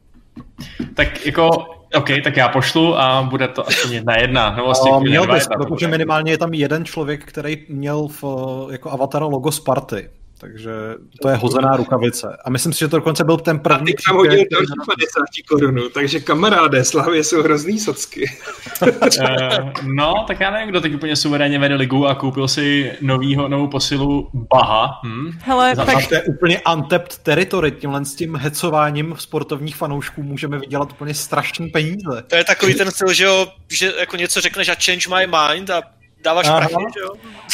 Tak jako, OK, tak já pošlu a bude to aspoň jedna jedna. No vlastně měl bys, protože minimálně je tam jeden člověk, který měl v, jako avatara logo Sparty. Takže to je hozená rukavice. A myslím si, že to dokonce byl ten A první teď tam hodil další 50 korunu, takže kamaráde, Slávě jsou hrozný socky. Eh, no, tak já nevím, kdo teď úplně suverénně vede ligu a koupil si novýho, novou posilu Baha. Hm? Hele, Za- tak A to je úplně untapped territory. Tímhle s tím hecováním sportovních fanoušků můžeme vydělat úplně strašný peníze. To je takový ten styl, že jo, že jako něco řekneš a change my mind a dáváš Aha. prachy, že jo?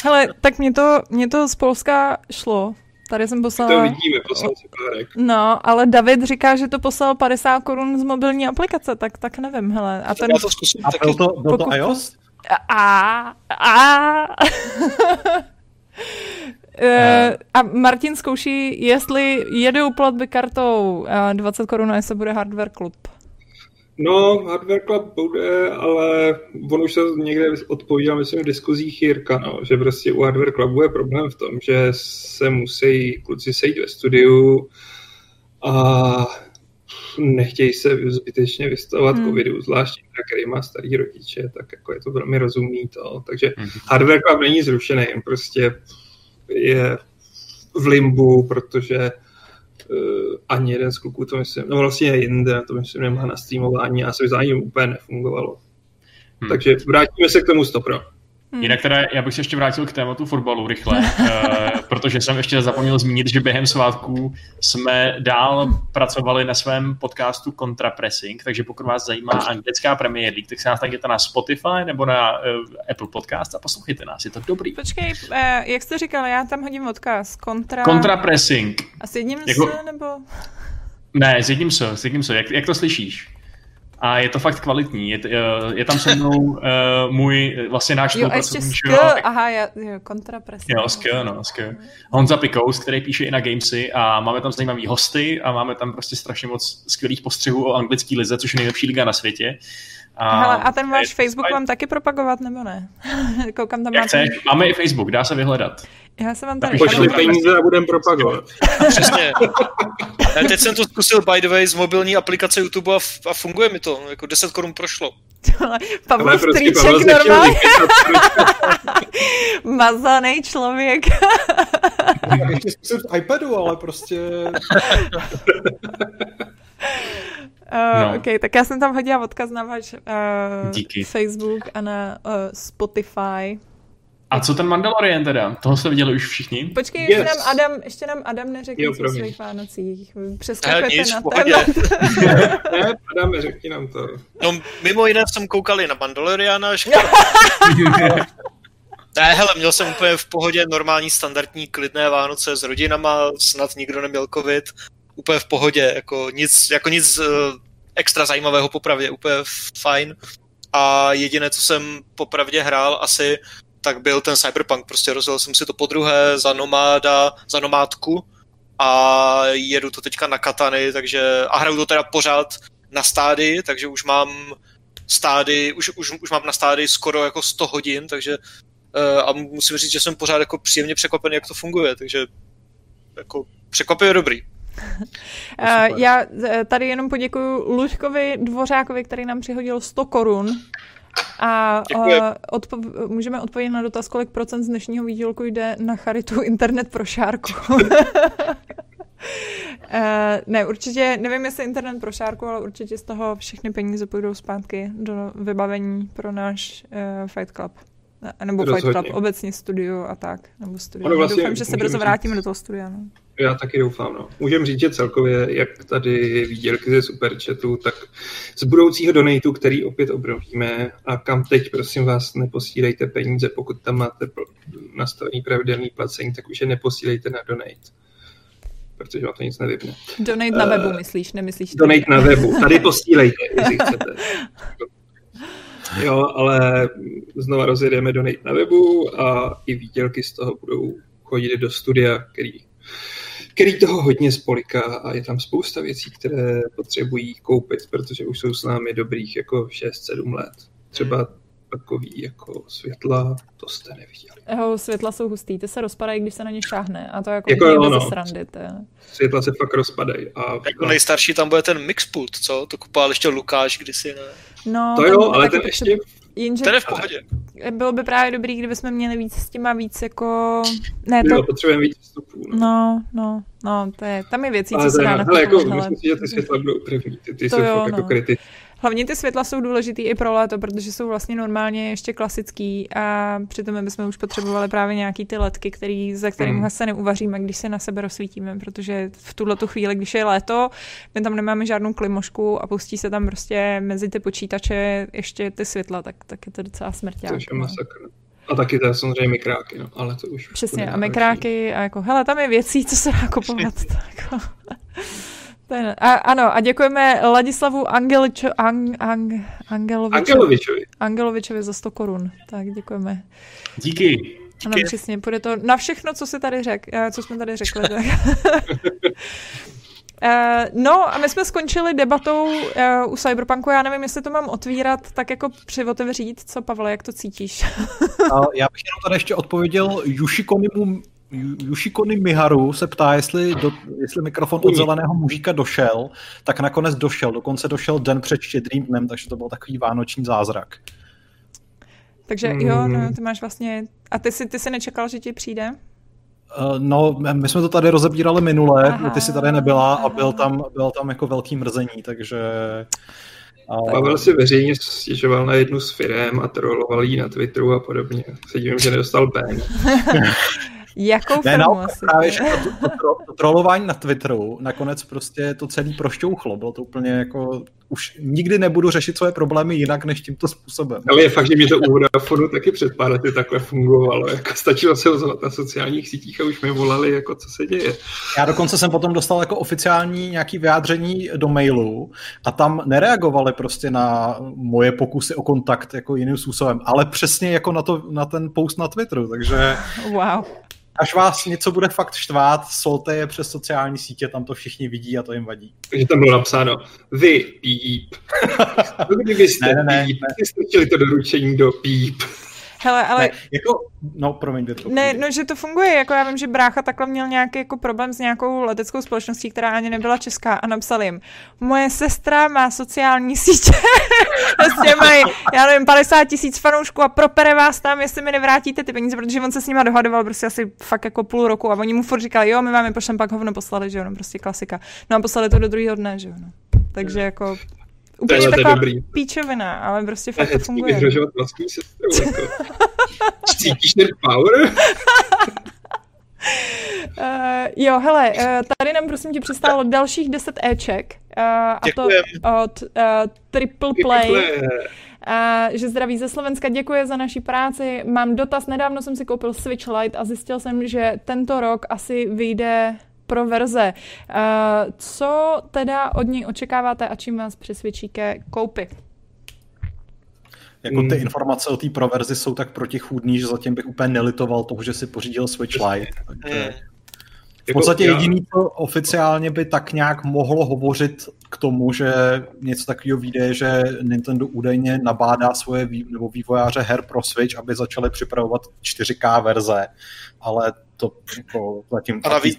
hele, tak mě to, mě to z Polska šlo. Tady jsem To poslala... vidíme, poslal si párek. No, ale David říká, že to poslal 50 korun z mobilní aplikace, tak, tak nevím, hele. A ten... Já to zkusím A taky. to, byl to Pokud- iOS? A, a, Eh, a Martin zkouší, jestli jedou platby kartou eh, 20 korun, a jestli bude hardware klub. No, Hardware Club bude, ale on už se někde odpovídal, myslím, v diskuzích Jirka, no, že prostě u Hardware Clubu je problém v tom, že se musí kluci sejít ve studiu a nechtějí se zbytečně vystavovat Hmm. hmm. covidu, zvláště který má starý rodiče, tak jako je to velmi rozumný to. Takže Mhm. Hardware Club není zrušený, jen prostě je v limbu, protože ani jeden z kluků to myslím, no vlastně jinde, to myslím nemá na streamování a se zájem úplně nefungovalo. Hmm. Takže vrátíme se k tomu stopro. Hmm. Jinak teda, já bych se ještě vrátil k tématu fotbalu rychle, eh, protože jsem ještě zapomněl zmínit, že během svátků jsme dál pracovali na svém podcastu Contrapressing, takže pokud vás zajímá anglická Premier League, tak se nás najděte na Spotify nebo na uh, Apple Podcast a poslouchejte nás, je to dobrý. Počkej, eh, jak jste říkal, já tam hodím odkaz. Kontra... Contrapressing. A s jedním Jako- s, nebo... Ne, s jedním so, s jedním so. Jak, jak to slyšíš? A je to fakt kvalitní. Je, je tam se mnou uh, můj, eh, vlastně náš Jo, a ještě spolupracovník, aha, já, jo, kontrapres. Jo, sk, no, sk. Honza Pikous, který píše i na Gamesy a máme tam zajímavý hosty a máme tam prostě strašně moc skvělých postřehů o anglický lize, což je nejlepší liga na světě. A, Hele, a ten váš Facebook mám taky propagovat, nebo ne? Koukám tam Jak máte... chceš, máme i Facebook, dá se vyhledat. Já jsem vám tady... Pošli peníze a budeme propagovat. Přesně. Já teď jsem to zkusil, by the way, z mobilní aplikace YouTube a, f- a funguje mi to. Jako 10 korun prošlo. Pavel Ale prostě Strýček normálně mazaný člověk. Tak ještě zkusit v iPadu, ale prostě... Uh, No. OK, tak já jsem tam hodila odkaz na váš uh, Díky. Facebook a na uh, Spotify. A co ten Mandalorian teda? Toho jste viděli už všichni? Počkej, ještě, Yes. nám Adam, ještě nám Adam neřekl Jo, nic o svých Vánocích. Přeskakujete na v pohodě. téma. Ne, padáme, řekni nám to. No, mimo jiné jsem koukal i na Mandaloriana. že- Ne, hele, měl jsem úplně v pohodě normální, standardní, klidné Vánoce s rodinama, snad nikdo neměl covid, úplně v pohodě, jako nic, jako nic uh, extra zajímavého popravdě, úplně fajn. A jediné, co jsem popravdě hrál asi, tak byl ten Cyberpunk, prostě rozjel jsem si to po druhé za nomáda, za nomádku a jedu to teďka na Katany, takže a hraju to teda pořád na stády, takže už mám stády, už, už, už mám na stády skoro jako 100 hodin, takže uh, a musím říct, že jsem pořád jako příjemně překvapený, jak to funguje, takže jako překvapivě dobrý. Uh, já eh, tady jenom poděkuju Lužkovi Dvořákovi, který nám přihodil 100 korun. A uh, odpo- můžeme odpovědět na dotaz, kolik procent z dnešního výdělku jde na charitu Internet pro šárku. Uh, ne, určitě, nevím jestli internet pro šárku, ale určitě z toho všechny peníze půjdou zpátky do vybavení pro náš uh, Fight Club. Nebo Fight Rozhodně. Club, obecně studio a tak. Nebo studio. Ono vlastně Doufám, že se brzo vrátíme do toho studia. No. Já taky doufám, no. Můžeme říct, že celkově, jak tady výdělky ze Superchatu, tak z budoucího donatu, který opět obnovíme a kam teď, prosím vás, neposílejte peníze, pokud tam máte nastavený pravidelný placení, tak už je neposílejte na donate protože vám to nic nevypne. Donate na webu, uh, myslíš, nemyslíš? Donate na webu. Tady posílejte, jestli chcete. Jo, ale znova rozjedeme donate na webu a i výdělky z toho budou chodit do studia, který, který toho hodně spoliká a je tam spousta věcí, které potřebují koupit, protože už jsou s námi dobrých jako 6-7 let. Třeba takový jako světla, to jste neviděli. Jeho světla jsou hustý, ty se rozpadají, když se na ně šáhne a to jako, jako jo, no. srandy. Ty. Světla se fakt rozpadají. A, jako nejstarší tam bude ten mixpult, co? To kupoval ještě Lukáš kdysi, ne? No, to jo, ale ten ještě... Jenže ten je v pohodě. Bylo by právě dobrý, kdyby jsme měli víc s těma víc jako... Ne, to... Jo, potřebujeme víc vstupů. No. no, no, no, to je, tam je věcí, co se dá na Ale jako, myslím si, že ty světla budou první, ty, ty jsou jo, fakt jako no. jako kritické. Hlavně ty světla jsou důležitý i pro léto, protože jsou vlastně normálně ještě klasický a přitom bychom už potřebovali právě nějaký ty ledky, který, za kterým mm. se neuvaříme, když se na sebe rozsvítíme, protože v tuhle tu chvíli, když je léto, my tam nemáme žádnou klimošku a pustí se tam prostě mezi ty počítače ještě ty světla, tak, tak je to docela smrťák. To je masakr. A taky to je samozřejmě mikráky, no, ale to už... Přesně, a mikráky a jako, hele, tam je věcí, co se dá kupovat. tak. Ten, a, ano, a děkujeme Ladislavu Angeličo, Ang, Ang, Angelovičovi, Angelovičovi. Angelovičovi za 100 korun. Tak děkujeme. Díky. Ano, Díky. přesně, půjde to na všechno, co si tady řek, eh, co jsme tady řekli. Tak. Uh, no a my jsme skončili debatou uh, u Cyberpunku, já nevím, jestli to mám otvírat, tak jako při otevřít, co Pavle, jak to cítíš? uh, já bych jenom tady ještě odpověděl Yushikonimu Yushikony Miharu se ptá, jestli, do, jestli mikrofon od zeleného mužíka došel, tak nakonec došel. Dokonce došel den před štědrým dnem, takže to byl takový vánoční zázrak. Takže jo, no, ty máš vlastně... A ty si, ty si nečekal, že ti přijde? Uh, no, my jsme to tady rozebírali minule, aha, ty si tady nebyla aha. a byl tam, byl tam jako velký mrzení, takže... Uh, Pavel si veřejně stěžoval na jednu z firm a troloval jí na Twitteru a podobně. Se divím, že nedostal ban. Jakou ne, firmu no, asi? Právě, že to, to, to, to trolování na Twitteru nakonec prostě to celý prošťouchlo. Bylo to úplně jako, už nikdy nebudu řešit svoje problémy jinak než tímto způsobem. Ale je fakt, že mi to u Vodafonu taky před pár lety takhle fungovalo. Jako stačilo se ozvat na sociálních sítích a už mi volali, jako co se děje. Já dokonce jsem potom dostal jako oficiální nějaký vyjádření do mailu a tam nereagovali prostě na moje pokusy o kontakt jako jiným způsobem, ale přesně jako na, to, na ten post na Twitteru, takže... Wow až vás něco bude fakt štvát, solte je přes sociální sítě, tam to všichni vidí a to jim vadí. Takže tam bylo napsáno, vy píp. Kdybyste ne, ne, ne, píp, ne. jste to doručení do píp. Hele, ale... Ne, jako, no, promiň, to Ne, no, že to funguje, jako já vím, že brácha takhle měl nějaký jako problém s nějakou leteckou společností, která ani nebyla česká a napsal jim, moje sestra má sociální sítě, prostě mají, já nevím, 50 tisíc fanoušků a propere vás tam, jestli mi nevrátíte ty peníze, protože on se s nima dohadoval prostě asi fakt jako půl roku a oni mu furt říkali, jo, my vám je pošlem, pak hovno poslali, že jo, no, prostě klasika. No a poslali to do druhého dne, že jo, no. Takže jako Úplně taková dobrý. píčovina, ale prostě fakt to funguje. vyhrožovat vlastní sestru. Jako. Cítíš ten power? Uh, jo, hele, uh, tady nám prosím tě přistálo dalších 10 Eček. Uh, a Děkujem. to od uh, Triple Play. Uh, že zdraví ze Slovenska, děkuji za naší práci. Mám dotaz, nedávno jsem si koupil Switch Lite a zjistil jsem, že tento rok asi vyjde pro verze. Uh, co teda od ní očekáváte a čím vás přesvědčí ke koupi? Jako ty hmm. informace o té proverzi jsou tak protichůdný, že zatím bych úplně nelitoval toho, že si pořídil Switch Lite. Takže v jako podstatě jediný, co oficiálně by tak nějak mohlo hovořit k tomu, že něco takového vyjde, že Nintendo údajně nabádá svoje vý, nebo vývojáře her pro Switch, aby začali připravovat 4K verze, ale to jako zatím... A navíc,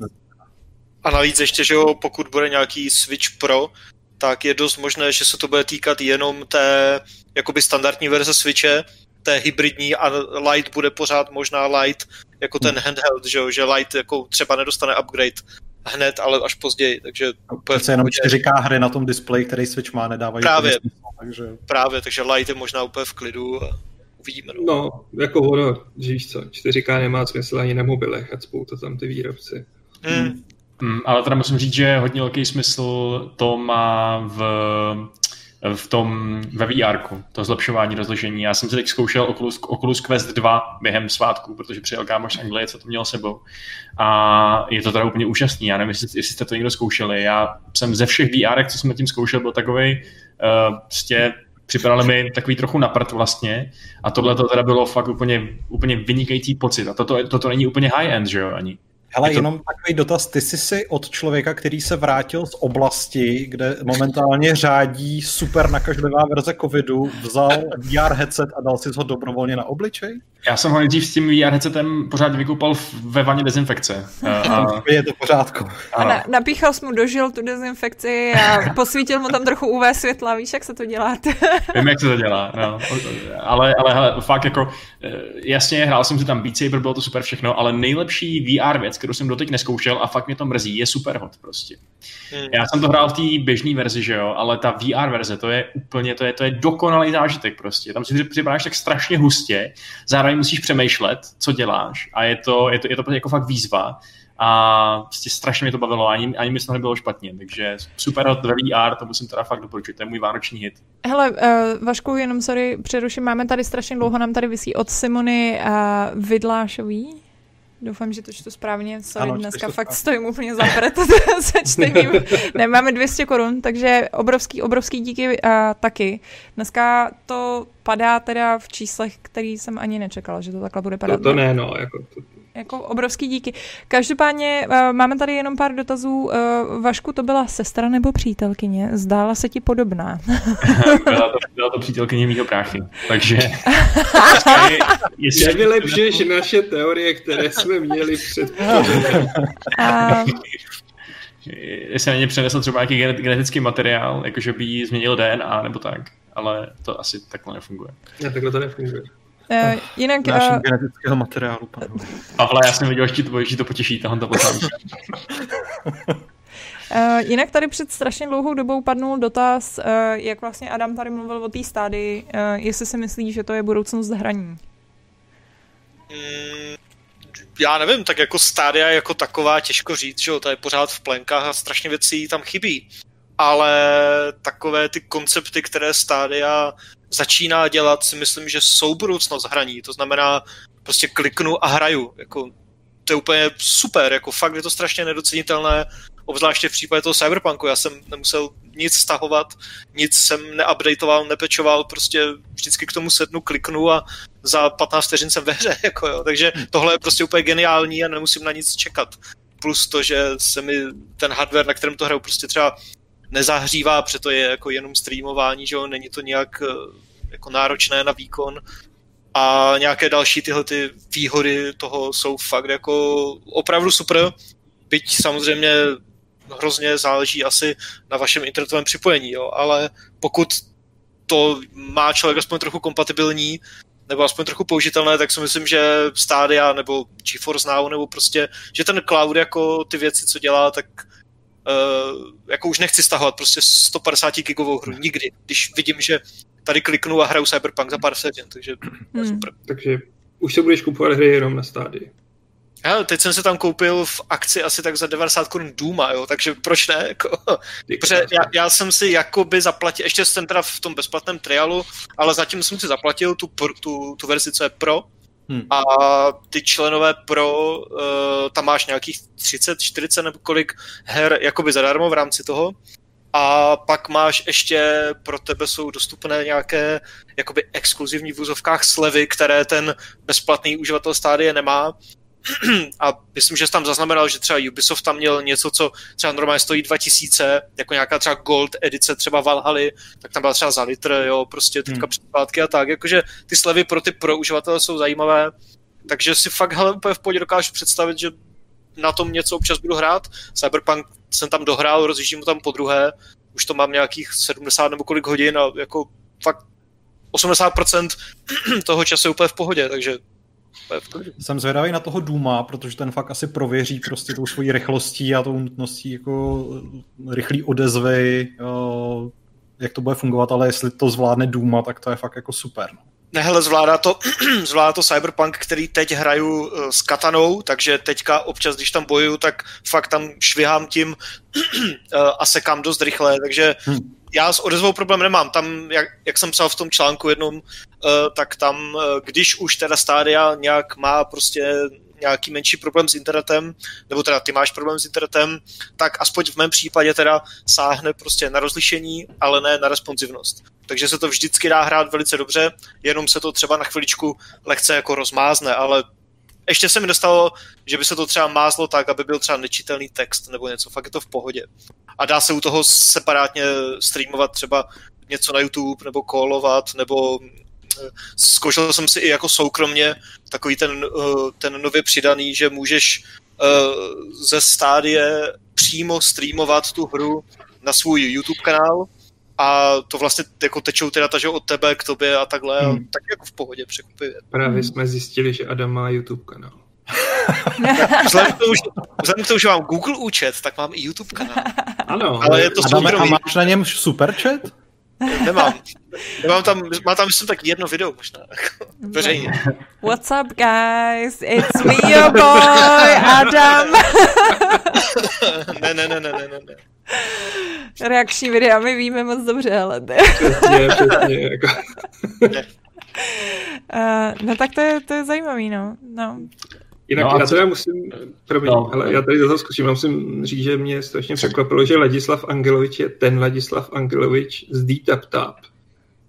a navíc ještě, že jo, pokud bude nějaký Switch Pro, tak je dost možné, že se to bude týkat jenom té jakoby standardní verze Switche, té hybridní a Lite bude pořád možná Lite jako ten hmm. handheld, že, jo, že Lite jako třeba nedostane upgrade hned, ale až později, takže se jenom 4K hry na tom displeji, který Switch má, nedávají právě, smysl, takže... právě, takže Lite je možná úplně v klidu a uvidíme. No, no jako ono, že víš co, 4K nemá smysl ani na mobilech, ať spou to tam ty výrobci. Hmm. Mm, ale teda musím říct, že hodně velký smysl to má v v tom ve VR, to zlepšování rozložení. Já jsem si teď zkoušel Oculus, Oculus Quest 2 během svátku, protože přijel kámoš z Anglie, co to měl sebou. A je to teda úplně úžasný. Já nevím, jestli, jestli jste to někdo zkoušeli. Já jsem ze všech VR, co jsem tím zkoušel, byl takový uh, prostě připadali mi takový trochu naprt vlastně a tohle to teda bylo fakt úplně, úplně vynikající pocit a toto, toto není úplně high-end, že jo, ani. Hele, to... jenom takový dotaz. Ty jsi si od člověka, který se vrátil z oblasti, kde momentálně řádí super nakažlivá verze covidu, vzal VR headset a dal si ho dobrovolně na obličej? Já jsem ho nejdřív s tím VR headsetem pořád vykoupal ve vaně dezinfekce. A... Je to pořádku. A na, napíchal jsi mu dožil tu dezinfekci a posvítil mu tam trochu UV světla. Víš, jak se to dělá? Vím, jak se to dělá. No. Ale, ale hele, fakt jako, eh, jasně, hrál jsem si tam Beat Saber, bylo to super všechno, ale nejlepší VR věc, kterou jsem doteď neskoušel a fakt mě to mrzí, je Superhot prostě. Hmm. Já jsem to hrál v té běžné verzi, že jo, ale ta VR verze, to je úplně, to je, to je dokonalý zážitek prostě. Tam si připadáš tak strašně hustě, zároveň musíš přemýšlet, co děláš a je to, je to, je to jako fakt výzva a prostě strašně mě to bavilo, ani, ani mi to nebylo špatně, takže super ve VR, to musím teda fakt doporučit, to je můj vánoční hit. Hele, uh, Vašku, jenom sorry, přeruším, máme tady strašně dlouho, nám tady vysí od Simony uh, Vidlášový, Doufám, že to čtu správně. Sorry, ano, dneska fakt stojím úplně za se čtením. Nemáme 200 korun, takže obrovský, obrovský díky uh, taky. Dneska to padá teda v číslech, který jsem ani nečekala, že to takhle bude padat. To, to ne, no. Jako, to, jako obrovský díky. Každopádně uh, máme tady jenom pár dotazů. Uh, Vašku, to byla sestra nebo přítelkyně? Zdála se ti podobná? byla, to, byla to přítelkyně mýho práchy. Takže... jestli Nevylepšuješ naše teorie, které jsme měli před uh, jestli na ně přenesl třeba nějaký genetický materiál, jakože by jí změnil DNA nebo tak, ale to asi takhle nefunguje. Ne, takhle to nefunguje. Uh, jinak... Naším uh, genetického materiálu, panu. Pavle, já jsem viděl, že to, že to potěší, tahle to Uh, jinak tady před strašně dlouhou dobou padnul dotaz, uh, jak vlastně Adam tady mluvil o té stádii, uh, jestli si myslí, že to je budoucnost hraní. Mm, já nevím, tak jako stádia jako taková těžko říct, že jo, to je pořád v plenkách a strašně věcí tam chybí. Ale takové ty koncepty, které stádia začíná dělat, si myslím, že jsou budoucnost hraní. To znamená, prostě kliknu a hraju. Jako, to je úplně super, jako fakt je to strašně nedocenitelné, obzvláště v případě toho Cyberpunku. Já jsem nemusel nic stahovat, nic jsem neupdateoval, nepečoval, prostě vždycky k tomu sednu, kliknu a za 15 vteřin jsem ve hře, jako jo. Takže hm. tohle je prostě úplně geniální a nemusím na nic čekat. Plus to, že se mi ten hardware, na kterém to hraju, prostě třeba nezahřívá, protože je jako jenom streamování, že jo, není to nějak eh, jako náročné na výkon. A nějaké další tyhle ty výhody toho jsou fakt jako opravdu super, byť samozřejmě hrozně záleží asi na vašem internetovém připojení, jo, ale pokud to má člověk aspoň trochu kompatibilní, nebo aspoň trochu použitelné, tak si myslím, že Stadia nebo GeForce Now, nebo prostě, že ten cloud jako ty věci, co dělá, tak jako už nechci stahovat prostě 150 gigovou hru nikdy, když vidím, že tady kliknu a hraju Cyberpunk za pár vteřin, takže hmm. super. Takže už se budeš kupovat hry jenom na stádii. Hele, teď jsem se tam koupil v akci asi tak za 90 korun Duma, jo, takže proč ne? Jako, protože já, já, jsem si jakoby zaplatil, ještě jsem teda v tom bezplatném trialu, ale zatím jsem si zaplatil tu, tu, tu verzi, co je pro, Hmm. A ty členové pro, uh, tam máš nějakých 30, 40 nebo kolik her jakoby zadarmo v rámci toho. A pak máš ještě, pro tebe jsou dostupné nějaké jakoby exkluzivní v úzovkách slevy, které ten bezplatný uživatel stádie nemá. A myslím, že jsi tam zaznamenal, že třeba Ubisoft tam měl něco, co třeba normálně stojí 2000, jako nějaká třeba Gold edice třeba Valhaly, tak tam byla třeba za litr, jo, prostě teďka hmm. předplátky a tak, jakože ty slevy pro ty pro uživatele jsou zajímavé, takže si fakt hele, úplně v pohodě dokážu představit, že na tom něco občas budu hrát. Cyberpunk jsem tam dohrál, rozjíždím tam po druhé, už to mám nějakých 70 nebo kolik hodin a jako fakt 80% toho času je úplně v pohodě, takže jsem zvědavý na toho Duma, protože ten fakt asi prověří prostě tou svojí rychlostí a tou nutností jako rychlý odezvy, jak to bude fungovat, ale jestli to zvládne Duma, tak to je fakt jako super. No. Nehle, zvládá to, zvládá to Cyberpunk, který teď hraju uh, s katanou, takže teďka občas, když tam bojuju, tak fakt tam švihám tím a sekám dost rychle, takže hmm. Já s odezvou problém nemám. Tam, jak, jak jsem psal v tom článku jednom, uh, tak tam, uh, když už teda stádia nějak má prostě nějaký menší problém s internetem, nebo teda ty máš problém s internetem, tak aspoň v mém případě teda sáhne prostě na rozlišení, ale ne na responsivnost. Takže se to vždycky dá hrát velice dobře, jenom se to třeba na chviličku lehce jako rozmázne, ale ještě se mi dostalo, že by se to třeba mázlo tak, aby byl třeba nečitelný text nebo něco, fakt je to v pohodě. A dá se u toho separátně streamovat třeba něco na YouTube nebo kolovat, nebo zkoušel jsem si i jako soukromně takový ten, eh, ten nově přidaný, že můžeš eh, ze stádie přímo streamovat tu hru na svůj YouTube kanál a to vlastně jako tečou ty data, že od tebe k tobě a takhle, hmm. tak jako v pohodě překvapivě. Právě jsme zjistili, že Adam má YouTube kanál. vzhledem, k tomu, že, vzhledem k tomu, že mám Google účet, tak mám i YouTube kanál. Ano. Ale je to Adame, a máš na něm superchat? Nemám. Nemám tam, má tam myslím tak jedno video možná. Veřejně. What's up guys? It's me your boy Adam. ne, ne, ne, ne, ne, ne. Reakční videa my víme moc dobře, ale ne. Přesně, přesně. Jako. Uh, no tak to je, to je zajímavý, no. no. Jinak no já teda musím, promiň, no, ale já tady toho zkusím, musím říct, že mě strašně překvapilo, že Ladislav Angelovič je ten Ladislav Angelovič z D-Tap Tap.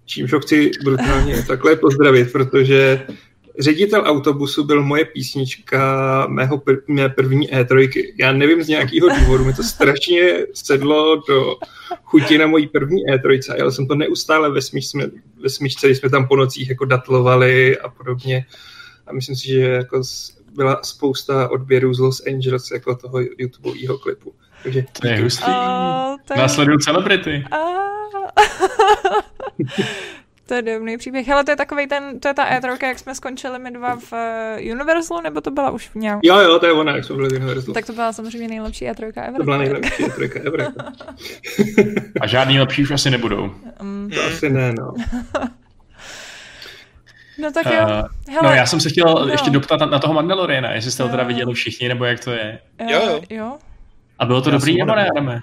Čímž ho chci brutálně takhle pozdravit, protože ředitel autobusu byl moje písnička mého prv, mé první E3. Já nevím z nějakého důvodu, mi to strašně sedlo do chuti na mojí první E3. Já jsem to neustále ve, smíč, jsme, ve smíčce, když jsme tam po nocích jako datlovali a podobně. A myslím si, že jako byla spousta odběrů z Los Angeles jako toho YouTubeového klipu. Takže... To je hustý. Oh, to je... Následují celebrity. Oh. to je dobrý příběh. Ale to je takový ten, to je ta E3, jak jsme skončili my dva v uh, Universalu, nebo to byla už v nějak? Jo, jo, to je ona, jak jsme byli v Universalu. Tak to byla samozřejmě nejlepší E3 ever. To byla nejlepší E3 ever. A žádný lepší už asi nebudou. Um. To asi ne, no. No tak jo. Uh, Hele, no já jsem se chtěl no. ještě doptat na, na toho Mandaloriana, jestli jste ho teda viděli všichni, nebo jak to je. Jo, jo. jo. A bylo to já dobrý nebo ne, Adame?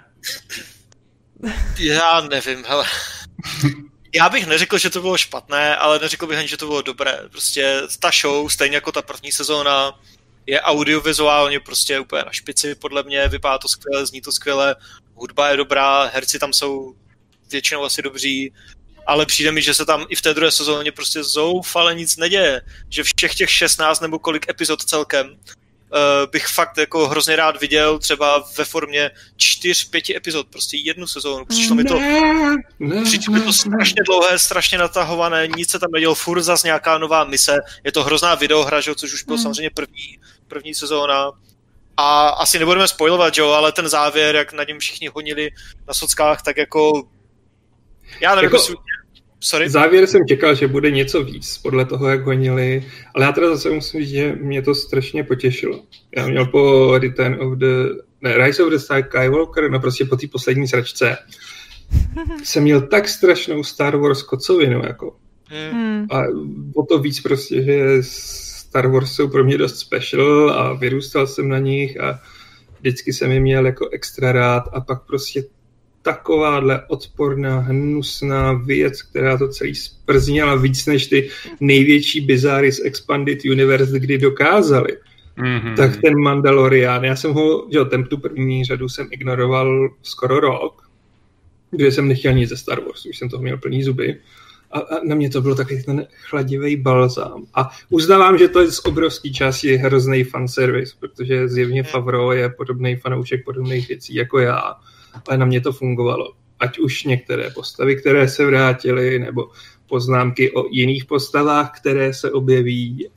Já nevím, hele. Já bych neřekl, že to bylo špatné, ale neřekl bych ani, že to bylo dobré. Prostě ta show, stejně jako ta první sezóna, je audiovizuálně prostě úplně na špici, podle mě, vypadá to skvěle, zní to skvěle, hudba je dobrá, herci tam jsou většinou asi dobří, ale přijde mi, že se tam i v té druhé sezóně prostě zoufale nic neděje. Že všech těch 16 nebo kolik epizod celkem bych fakt jako hrozně rád viděl třeba ve formě 4-5 epizod, prostě jednu sezónu. Přišlo mi to, ne, přišlo mi to strašně dlouhé, strašně natahované, nic se tam nedělo, furt zas nějaká nová mise, je to hrozná videohra, že, což už byl mm. samozřejmě první, první sezóna. A asi nebudeme spojovat, jo, ale ten závěr, jak na něm všichni honili na sockách, tak jako já nevím, jako, jestli... Sorry? Závěr jsem čekal, že bude něco víc podle toho, jak honili, ale já teda zase musím říct, že mě to strašně potěšilo. Já měl po Return of the... Ne, Rise of the Skywalker, no prostě po té poslední sračce, jsem měl tak strašnou Star Wars kocovinu, jako. Hmm. A o to víc prostě, že Star Wars jsou pro mě dost special a vyrůstal jsem na nich a vždycky jsem je měl jako extra rád a pak prostě takováhle odporná, hnusná věc, která to celý sprznila víc než ty největší bizáry z Expanded Universe, kdy dokázali. Mm-hmm. Tak ten Mandalorian, já jsem ho, že ten tu první řadu jsem ignoroval skoro rok, kde jsem nechtěl nic ze Star Wars, už jsem toho měl plný zuby. A, a na mě to bylo takový ten chladivý balzám. A uznávám, že to je z obrovský části hrozný fanservice, protože zjevně Favro je podobný fanoušek podobných věcí jako já ale na mě to fungovalo. Ať už některé postavy, které se vrátily, nebo poznámky o jiných postavách, které se objeví.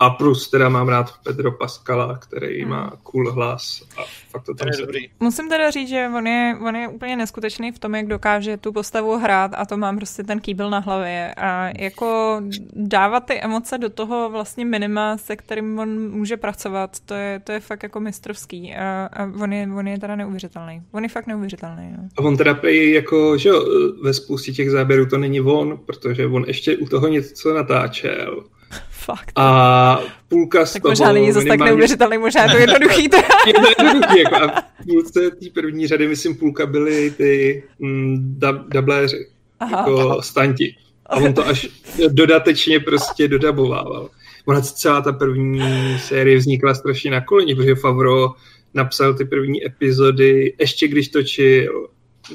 A plus teda mám rád Pedro Pascala, který hmm. má cool hlas a fakt to tam je dobrý. Musím teda říct, že on je, on je úplně neskutečný v tom, jak dokáže tu postavu hrát a to mám prostě ten kýbl na hlavě a jako dávat ty emoce do toho vlastně minima, se kterým on může pracovat, to je, to je fakt jako mistrovský a, a on, je, on je teda neuvěřitelný. On je fakt neuvěřitelný. No. A on teda prý jako, že jo, ve spoustě těch záběrů to není on, protože on ještě u toho něco natáčel Fakt. A půlka z tak toho... možná není zase tak neuvěřitelný, možná je to jednoduchý. Teda. je to jednoduchý, jako a v půlce té první řady, myslím, půlka byly ty mm, dub, dubléři, Aha. jako stanti. A on to až dodatečně prostě dodabovával. Ona celá ta první série vznikla strašně na koleni, protože Favro napsal ty první epizody, ještě když točil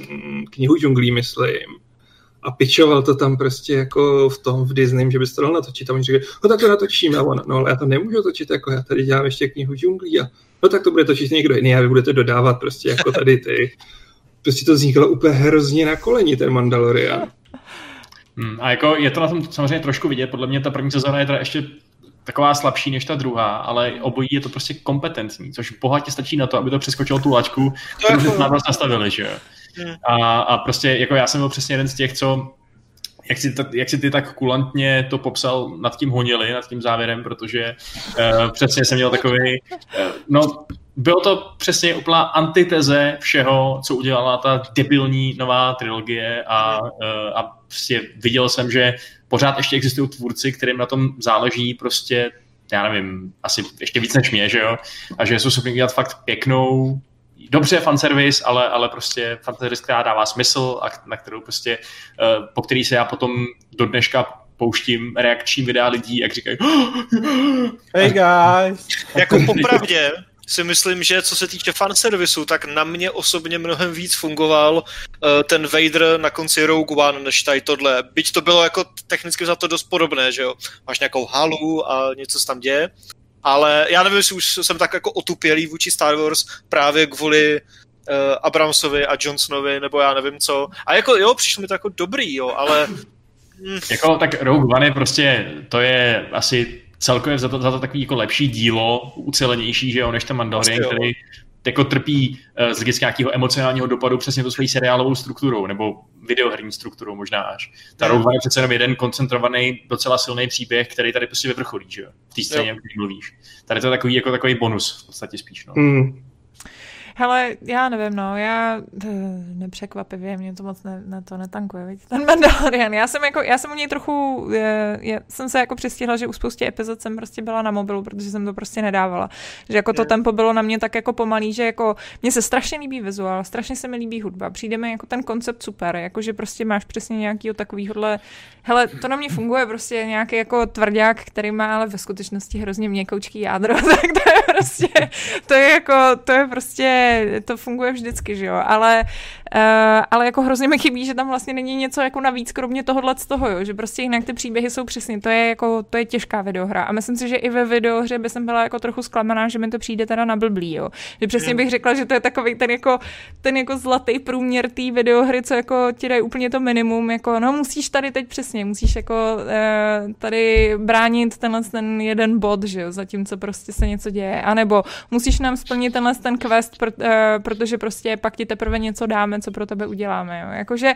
mm, knihu džunglí, myslím a pičoval to tam prostě jako v tom v Disney, že bys to dal natočit. A oni říkali, no tak to natočíme. A on, no ale já to nemůžu točit, jako já tady dělám ještě knihu džunglí. A no tak to bude točit někdo jiný a vy budete dodávat prostě jako tady ty. Prostě to vzniklo úplně hrozně na koleni, ten Mandalorian. Hmm, a jako je to na tom samozřejmě trošku vidět, podle mě ta první sezóna je teda ještě taková slabší než ta druhá, ale obojí je to prostě kompetentní, což bohatě stačí na to, aby to přeskočilo tu laťku, kterou jsme nastavili, že jo. A, a prostě jako já jsem byl přesně jeden z těch, co jak si, jak si ty tak kulantně to popsal nad tím honili, nad tím závěrem, protože uh, přesně jsem měl takový, uh, no bylo to přesně úplná antiteze všeho, co udělala ta debilní nová trilogie a, uh, a prostě viděl jsem, že pořád ještě existují tvůrci, kterým na tom záleží prostě já nevím, asi ještě víc než mě, že jo, a že jsou schopni udělat fakt pěknou, dobře fanservice, ale, ale prostě fanservice, která dává smysl a na kterou prostě, uh, po který se já potom do dneška pouštím reakční videa lidí, jak říkají Hey guys! jako popravdě, si myslím, že co se týče fanservisu, tak na mě osobně mnohem víc fungoval uh, ten Vader na konci Rogue One, než tady tohle. Byť to bylo jako technicky za to dost podobné, že jo. Máš nějakou halu a něco se tam děje, ale já nevím, jestli už jsem tak jako otupělý vůči Star Wars právě kvůli uh, Abramsovi a Johnsonovi, nebo já nevím co. A jako jo, přišlo mi to jako dobrý, jo, ale... Mm. Jako tak Rogue One je prostě, to je asi celkově za to, za to takový jako lepší dílo, ucelenější, že jo, než ten Mandalorian, který jako trpí uh, z hlediska nějakého emocionálního dopadu přesně to svojí seriálovou strukturou, nebo videoherní strukturou možná až. Ta Rogue One je přece jenom jeden koncentrovaný, docela silný příběh, který tady prostě vyvrcholí, že jo, v té scéně, o které mluvíš. Tady to je takový, jako takový bonus v podstatě spíš, no. Mm. Hele, já nevím, no, já eh, nepřekvapivě, mě to moc ne, na to netankuje, víc. ten Mandalorian. Já jsem, jako, já jsem u něj trochu, je, je, jsem se jako přistihla, že u spoustě epizod jsem prostě byla na mobilu, protože jsem to prostě nedávala. Že jako to tempo bylo na mě tak jako pomalý, že jako mně se strašně líbí vizuál, strašně se mi líbí hudba, přijde mi jako ten koncept super, jako že prostě máš přesně nějakýho takovýhle, hele, to na mě funguje prostě nějaký jako tvrdák, který má ale ve skutečnosti hrozně měkoučký jádro, tak to je prostě, to je jako, to je prostě to funguje vždycky, že jo, ale, ale jako hrozně mi chybí, že tam vlastně není něco jako navíc, kromě tohohle z toho, jo, že prostě jinak ty příběhy jsou přesně, to je jako, to je těžká videohra. A myslím si, že i ve videohře by jsem byla jako trochu zklamaná, že mi to přijde teda na blblý, jo, že přesně bych řekla, že to je takový ten jako, ten jako zlatý průměr té videohry, co jako ti dají úplně to minimum, jako no musíš tady teď přesně, musíš jako uh, tady bránit tenhle ten jeden bod, že jo, zatímco prostě se něco děje, anebo musíš nám splnit tenhle ten quest, uh, protože prostě pak ti teprve něco dáme, co pro tebe uděláme. Jo. Jakože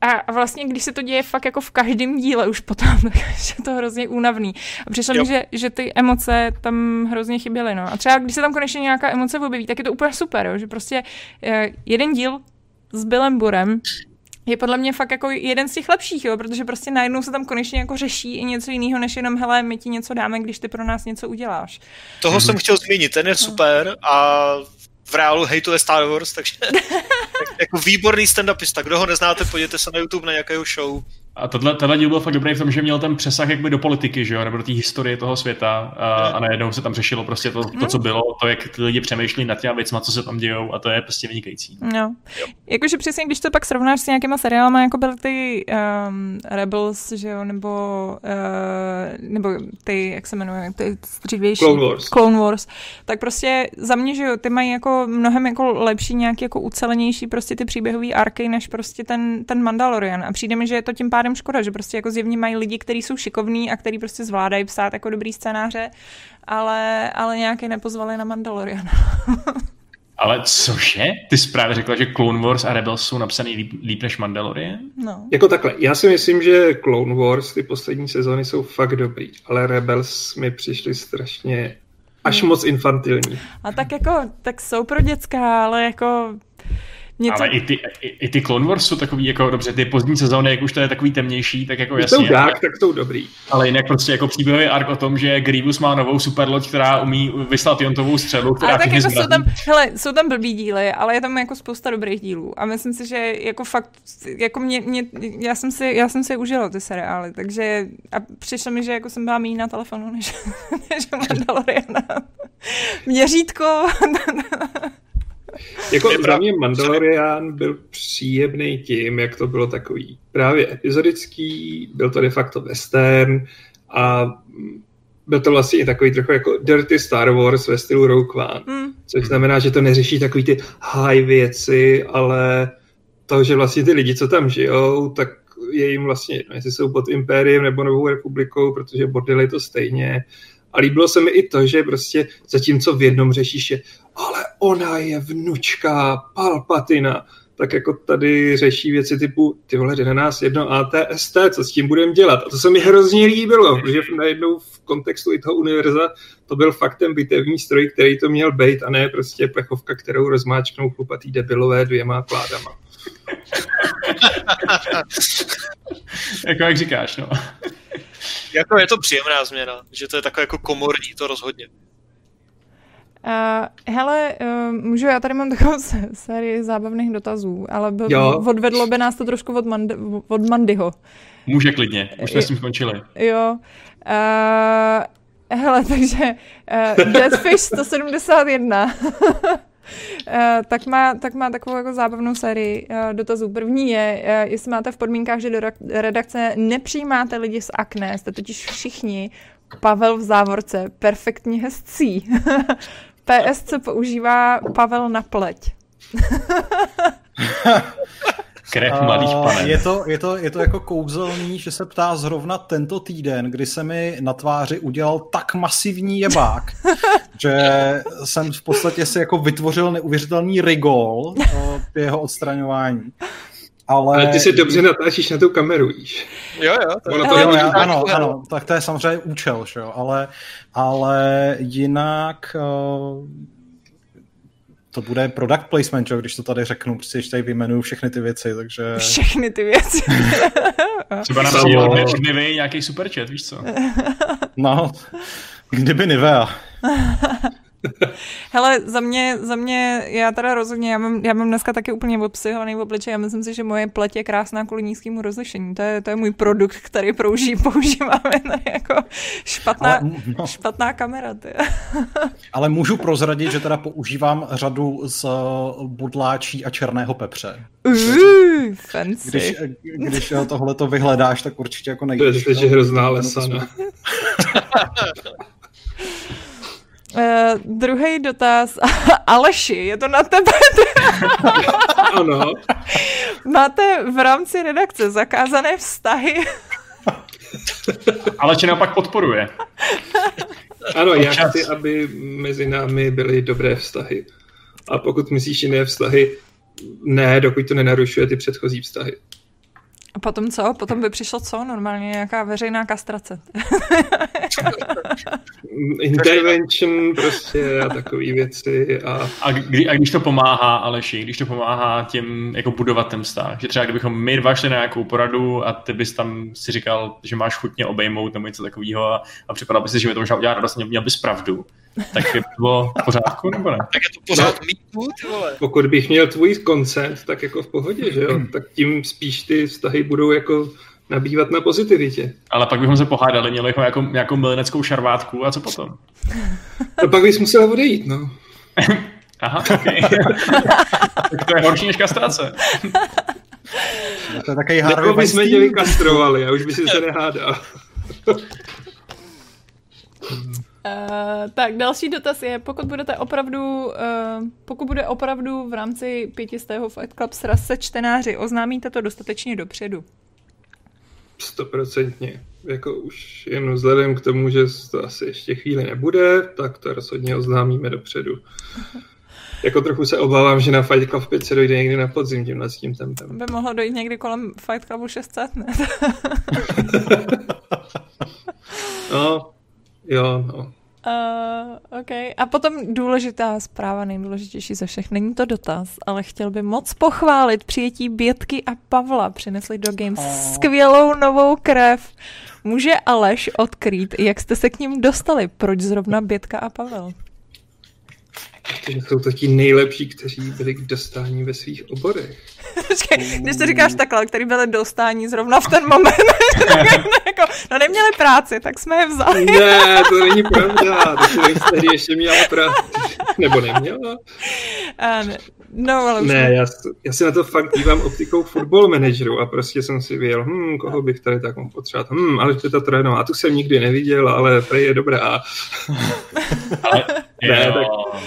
a vlastně, když se to děje fakt jako v každém díle už potom, tak je to hrozně únavný. A přišlo mi, že, že ty emoce tam hrozně chyběly. No. A třeba, když se tam konečně nějaká emoce objeví, tak je to úplně super, jo, že prostě uh, jeden díl s Billem Burem je podle mě fakt jako jeden z těch lepších, jo, protože prostě najednou se tam konečně jako řeší i něco jiného, než jenom, hele, my ti něco dáme, když ty pro nás něco uděláš. Toho mm-hmm. jsem chtěl zmínit, ten je no. super a v reálu hejtuje Star Wars, takže jako výborný stand-upista. Kdo ho neznáte, podívejte se na YouTube na nějakého show. A tohle, tenhle díl byl fakt dobrý v tom, že měl ten přesah jakby do politiky, že jo, nebo do té historie toho světa a, a najednou se tam řešilo prostě to, to, co bylo, to, jak ty lidi přemýšlí nad těma věcmi, co se tam dějou a to je prostě vynikající. No. Jakože přesně, když to pak srovnáš s nějakýma seriálama, jako byly ty um, Rebels, že jo, nebo, uh, nebo ty, jak se jmenuje, ty dřívější Clone Wars. Clone Wars, tak prostě za mě, že jo, ty mají jako mnohem jako lepší, nějaký jako ucelenější prostě ty příběhové arky, než prostě ten, ten Mandalorian a přijde mi, že je to tím pádem pádem škoda, že prostě jako zjevně mají lidi, kteří jsou šikovní a kteří prostě zvládají psát jako dobrý scénáře, ale, ale nějaké nepozvali na Mandalorian. Ale cože? Ty jsi právě řekla, že Clone Wars a Rebels jsou napsaný líp, líp než Mandalorian? No. Jako takhle, já si myslím, že Clone Wars, ty poslední sezóny jsou fakt dobrý, ale Rebels mi přišly strašně až Hmm. moc infantilní. A tak jako, tak jsou pro dětská, ale jako něco... Ale i ty, i, i ty Clone Wars jsou takový, jako dobře, ty pozdní sezóny, jak už to je takový temnější, tak jako jasně. jsou dark, tak jsou dobrý. Ale jinak prostě jako příběhový ark o tom, že Grievous má novou superloď, která umí vyslat jontovou střelu, která Ale tak jako jsou tam, hele, jsou tam blbý díly, ale je tam jako spousta dobrých dílů. A myslím si, že jako fakt, jako mě, mě já, jsem si, já jsem si užila ty seriály, takže a přišlo mi, že jako jsem byla méně na telefonu, než, než Mandaloriana. Měřítko. Jako Je za mě Mandalorian byl příjemný tím, jak to bylo takový právě epizodický, byl to de facto western a byl to vlastně i takový trochu jako dirty Star Wars ve stylu Rogue One. Hmm. Což znamená, že to neřeší takový ty high věci, ale to, že vlastně ty lidi, co tam žijou, tak je jim vlastně jedno, jestli jsou pod Impériem nebo Novou republikou, protože bordel je to stejně. A líbilo se mi i to, že prostě zatímco v jednom řešíš je, ale ona je vnučka Palpatina, tak jako tady řeší věci typu, ty vole, jde na nás jedno ATST, co s tím budeme dělat. A to se mi hrozně líbilo, protože najednou v kontextu i toho univerza to byl faktem bitevní stroj, který to měl být a ne prostě plechovka, kterou rozmáčknou chlupatý debilové dvěma kládama. Jako jak říkáš, no. Jako je to příjemná změna, že to je takové jako komorní, to rozhodně. Uh, hele, uh, můžu, já tady mám takovou sérii zábavných dotazů, ale by, Jo. odvedlo by nás to trošku od, Mand, od Mandyho. Může klidně, už jsme s tím skončili. Jo. Uh, hele, takže uh, Deathfish 171. Uh, tak, má, tak má takovou jako zábavnou sérii uh, dotazů. První je, uh, jestli máte v podmínkách, že do redakce nepřijímáte lidi z akné, jste totiž všichni Pavel v závorce, perfektně hezcí. PSC používá Pavel na pleť. Krev mladých A panů. Je to, je, to, je to jako kouzelný, že se ptá zrovna tento týden, kdy se mi na tváři udělal tak masivní jebák, že jsem v podstatě si jako vytvořil neuvěřitelný rigol jeho odstraňování. Ale, Ale ty se dobře natáčíš na tu kameru, víš. Jo, jo. To Ono to Jo, já, ano, tak, ano, tak to je samozřejmě účel, že jo, ale, ale jinak uh, to bude product placement, že jo, když to tady řeknu, prostě když tady vyjmenuju všechny ty věci, takže... Všechny ty věci. Třeba nám vy nějaký superchat, víš co? No, kdyby Nivea. Hele, za mě, za mě, já teda rozhodně, já mám, já mám dneska taky úplně odpsyhovaný v obličeji, já myslím si, že moje pleť je krásná kvůli nízkému rozlišení. To je, to je můj produkt, který prouží, používáme na jako špatná, Ale, no, špatná kamera. Ty. ale můžu prozradit, že teda používám řadu z uh, budláčí a černého pepře. Uh, fancy. Když, když tohle to vyhledáš, tak určitě jako To je nejdeš. teď hrozná lesana. Uh, druhý dotaz. Aleši, je to na tebe. Ano, Máte v rámci redakce zakázané vztahy? Ale či naopak podporuje. ano, já chci, aby mezi námi byly dobré vztahy. A pokud myslíš jiné vztahy, ne, dokud to nenarušuje ty předchozí vztahy. A potom co? Potom by přišlo co? Normálně nějaká veřejná kastrace. Intervention prostě a takové věci a A, kdy, a když to pomáhá Aleši, když to pomáhá těm jako budovat ten vztah, že třeba kdybychom my dva šli na nějakou poradu a ty bys tam si říkal, že máš chutně obejmout nebo něco takového a, a připadalo by si, že mi to možná udělat radost, měl bys pravdu, tak by bylo v pořádku nebo ne? Tak je to pořád mýtu, ty vole. pokud bych měl tvůj consent, tak jako v pohodě, že jo? Tak tím spíš ty vztahy budou jako nabývat na pozitivitě. Ale pak bychom se pohádali, měli bychom jako nějakou mileneckou šarvátku a co potom? No pak bys musel odejít, no. Aha, okay. tak to je horší než kastrace. To je takový Nebo Harvey bychom tě vykastrovali a už by si se nehádal. Uh, tak další dotaz je, pokud budete opravdu, uh, pokud bude opravdu v rámci pětistého Fight Club sraz se čtenáři, oznámíte to dostatečně dopředu? stoprocentně. Jako už jen vzhledem k tomu, že to asi ještě chvíli nebude, tak to rozhodně oznámíme dopředu. Jako trochu se obávám, že na Fight Club 5 se dojde někdy na podzim tímhle s tím tempem. By mohlo dojít někdy kolem Fight Clubu 600, ne? no, jo, no. Uh, OK. A potom důležitá zpráva, nejdůležitější ze všech. Není to dotaz, ale chtěl by moc pochválit přijetí Bětky a Pavla. Přinesli do Games oh. skvělou novou krev. Může Aleš odkrýt, jak jste se k ním dostali? Proč zrovna Bětka a Pavel? Protože jsou to ti nejlepší, kteří byli k dostání ve svých oborech. Když to říkáš takhle, který byli dostání zrovna v ten moment, jako, no neměli práci, tak jsme je vzali. ne, to není pravda, to tehdy ještě měla práci. Nebo neměla? ne, no, ale už ne, já, já se na to fakt dívám optikou football manageru a prostě jsem si vyjel, hm, koho bych tady tak mohl potřebovat, hm, ale to trénoval, a tu jsem nikdy neviděl, ale prej je dobrá. ale, ne, tak,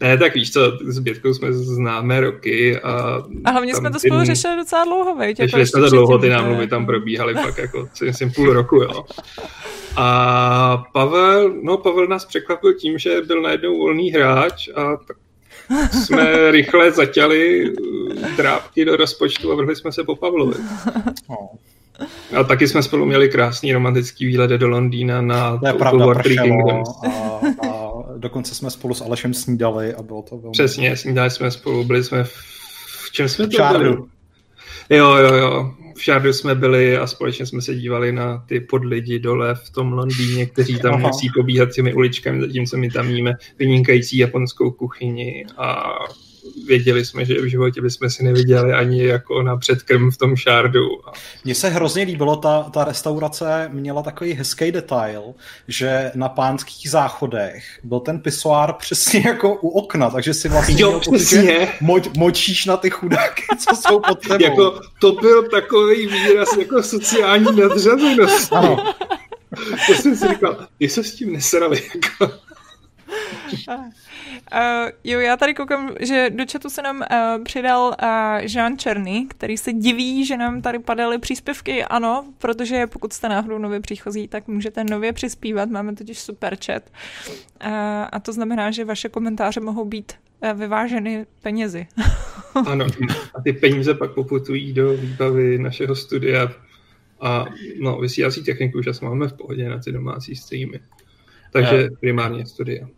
ne, tak víš co, s Bětkou jsme známe roky a... A hlavně jsme to spolu řešili docela dlouho, veď? Jako řešili jsme to dlouho, ty námluvy tam probíhaly fakt jako, si myslím, půl roku, jo. A Pavel, no Pavel nás překvapil tím, že byl najednou volný hráč a tak jsme rychle zatěli drápky do rozpočtu a vrhli jsme se po Pavlovi. A taky jsme spolu měli krásný romantický výlet do Londýna na to je pravda, War Kingdoms. A, a dokonce jsme spolu s Alešem snídali a bylo to velmi... Přesně, snídali jsme spolu, byli jsme v, v čem jsme to byli? Jo, jo, jo. V Šardu jsme byli a společně jsme se dívali na ty podlidi dole v tom Londýně, kteří tam Aha. musí pobíhat těmi uličkami, zatímco my tam míme vynikající japonskou kuchyni a věděli jsme, že v životě bychom si neviděli ani jako na předkrm v tom šárdu. Mně se hrozně líbilo, ta, ta restaurace měla takový hezký detail, že na pánských záchodech byl ten pisoár přesně jako u okna, takže si vlastně jo, přesně. Moč, močíš na ty chudáky, co jsou pod tebou. jako, to byl takový výraz jako sociální nadřazenost. Ano. To jsem si říkal, jestli s tím nesrali. Jako. Uh, jo, já tady koukám, že do chatu se nám uh, přidal uh, Jean Černý, který se diví, že nám tady padaly příspěvky. Ano, protože pokud jste náhodou nově příchozí, tak můžete nově přispívat. Máme totiž super chat. Uh, a to znamená, že vaše komentáře mohou být uh, vyváženy penězi. ano, a ty peníze pak poputují do výbavy našeho studia a no, vysílací techniku už máme v pohodě na ty domácí streamy. Takže primárně studia.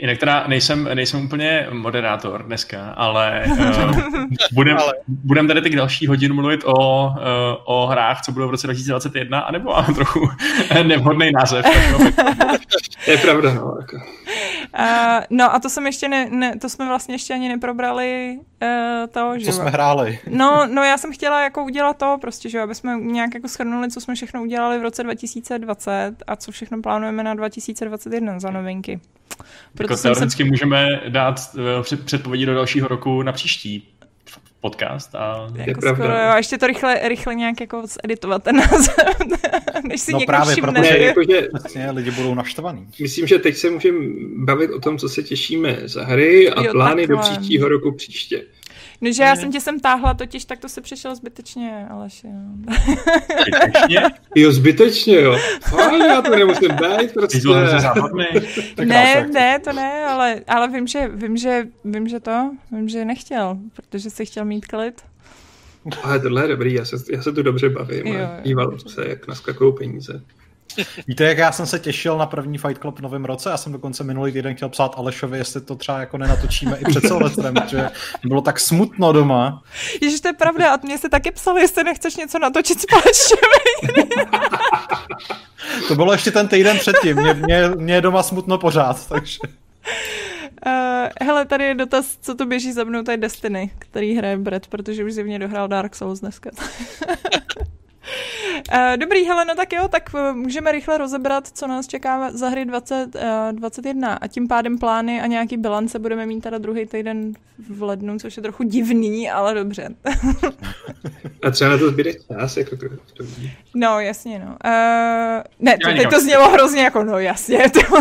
Jinak teda nejsem, nejsem úplně moderátor dneska, ale uh, budem, ale. budem tady teď další hodinu mluvit o, uh, o hrách, co budou v roce 2021, anebo mám trochu nevhodný název. je pravda, no. Jako. Uh, no a to jsem ještě ne, ne, to jsme vlastně ještě ani neprobrali uh, to, že... Co jsme hráli. No, no já jsem chtěla jako udělat to prostě, že aby jsme nějak jako schrnuli, co jsme všechno udělali v roce 2020 a co všechno plánujeme na 2021 za novinky. Proto jako teoreticky se... můžeme dát eh, předpovědi do dalšího roku na příští podcast. A... Jako skoro, jo, a ještě to rychle, rychle nějak jako editovat ten název, než si no někdo právě, všimne. Protože jako, že vlastně lidi budou naštvaný. Myslím, že teď se můžeme bavit o tom, co se těšíme za hry a jo, plány takhle. do příštího roku příště. No, že já jsem tě sem táhla, totiž tak to se přišel zbytečně, Aleši. Jo. Zbytečně? Jo, zbytečně, jo. Fajn, já to nemusím být, prostě. ne, ne, to ne, ale, ale vím, že, vím, že, vím, že to, vím, že nechtěl, protože si chtěl mít klid. Ale tohle je dobrý, já se, já se tu dobře bavím. Jo, jo. Díval se, jak naskakují peníze. Víte, jak já jsem se těšil na první Fight Club v novém roce? Já jsem dokonce minulý týden chtěl psát Alešovi, jestli to třeba jako nenatočíme i před Silvestrem, že bylo tak smutno doma. Ježiš, to je pravda, a mě se taky psali, jestli nechceš něco natočit společně. to bylo ještě ten týden předtím, mě, mě, mě je doma smutno pořád, takže... Uh, hele, tady je dotaz, co to běží za mnou, to je Destiny, který hraje Brett, protože už zjevně dohrál Dark Souls dneska. Uh, dobrý, hele, no tak jo, tak uh, můžeme rychle rozebrat, co nás čeká za hry 2021 uh, a tím pádem plány a nějaký bilance budeme mít teda druhý týden v lednu, což je trochu divný, ale dobře. a třeba na to zbyde čas, jako to, to No, jasně, no. Uh, ne, to, teď to znělo hrozně jako, no jasně. To...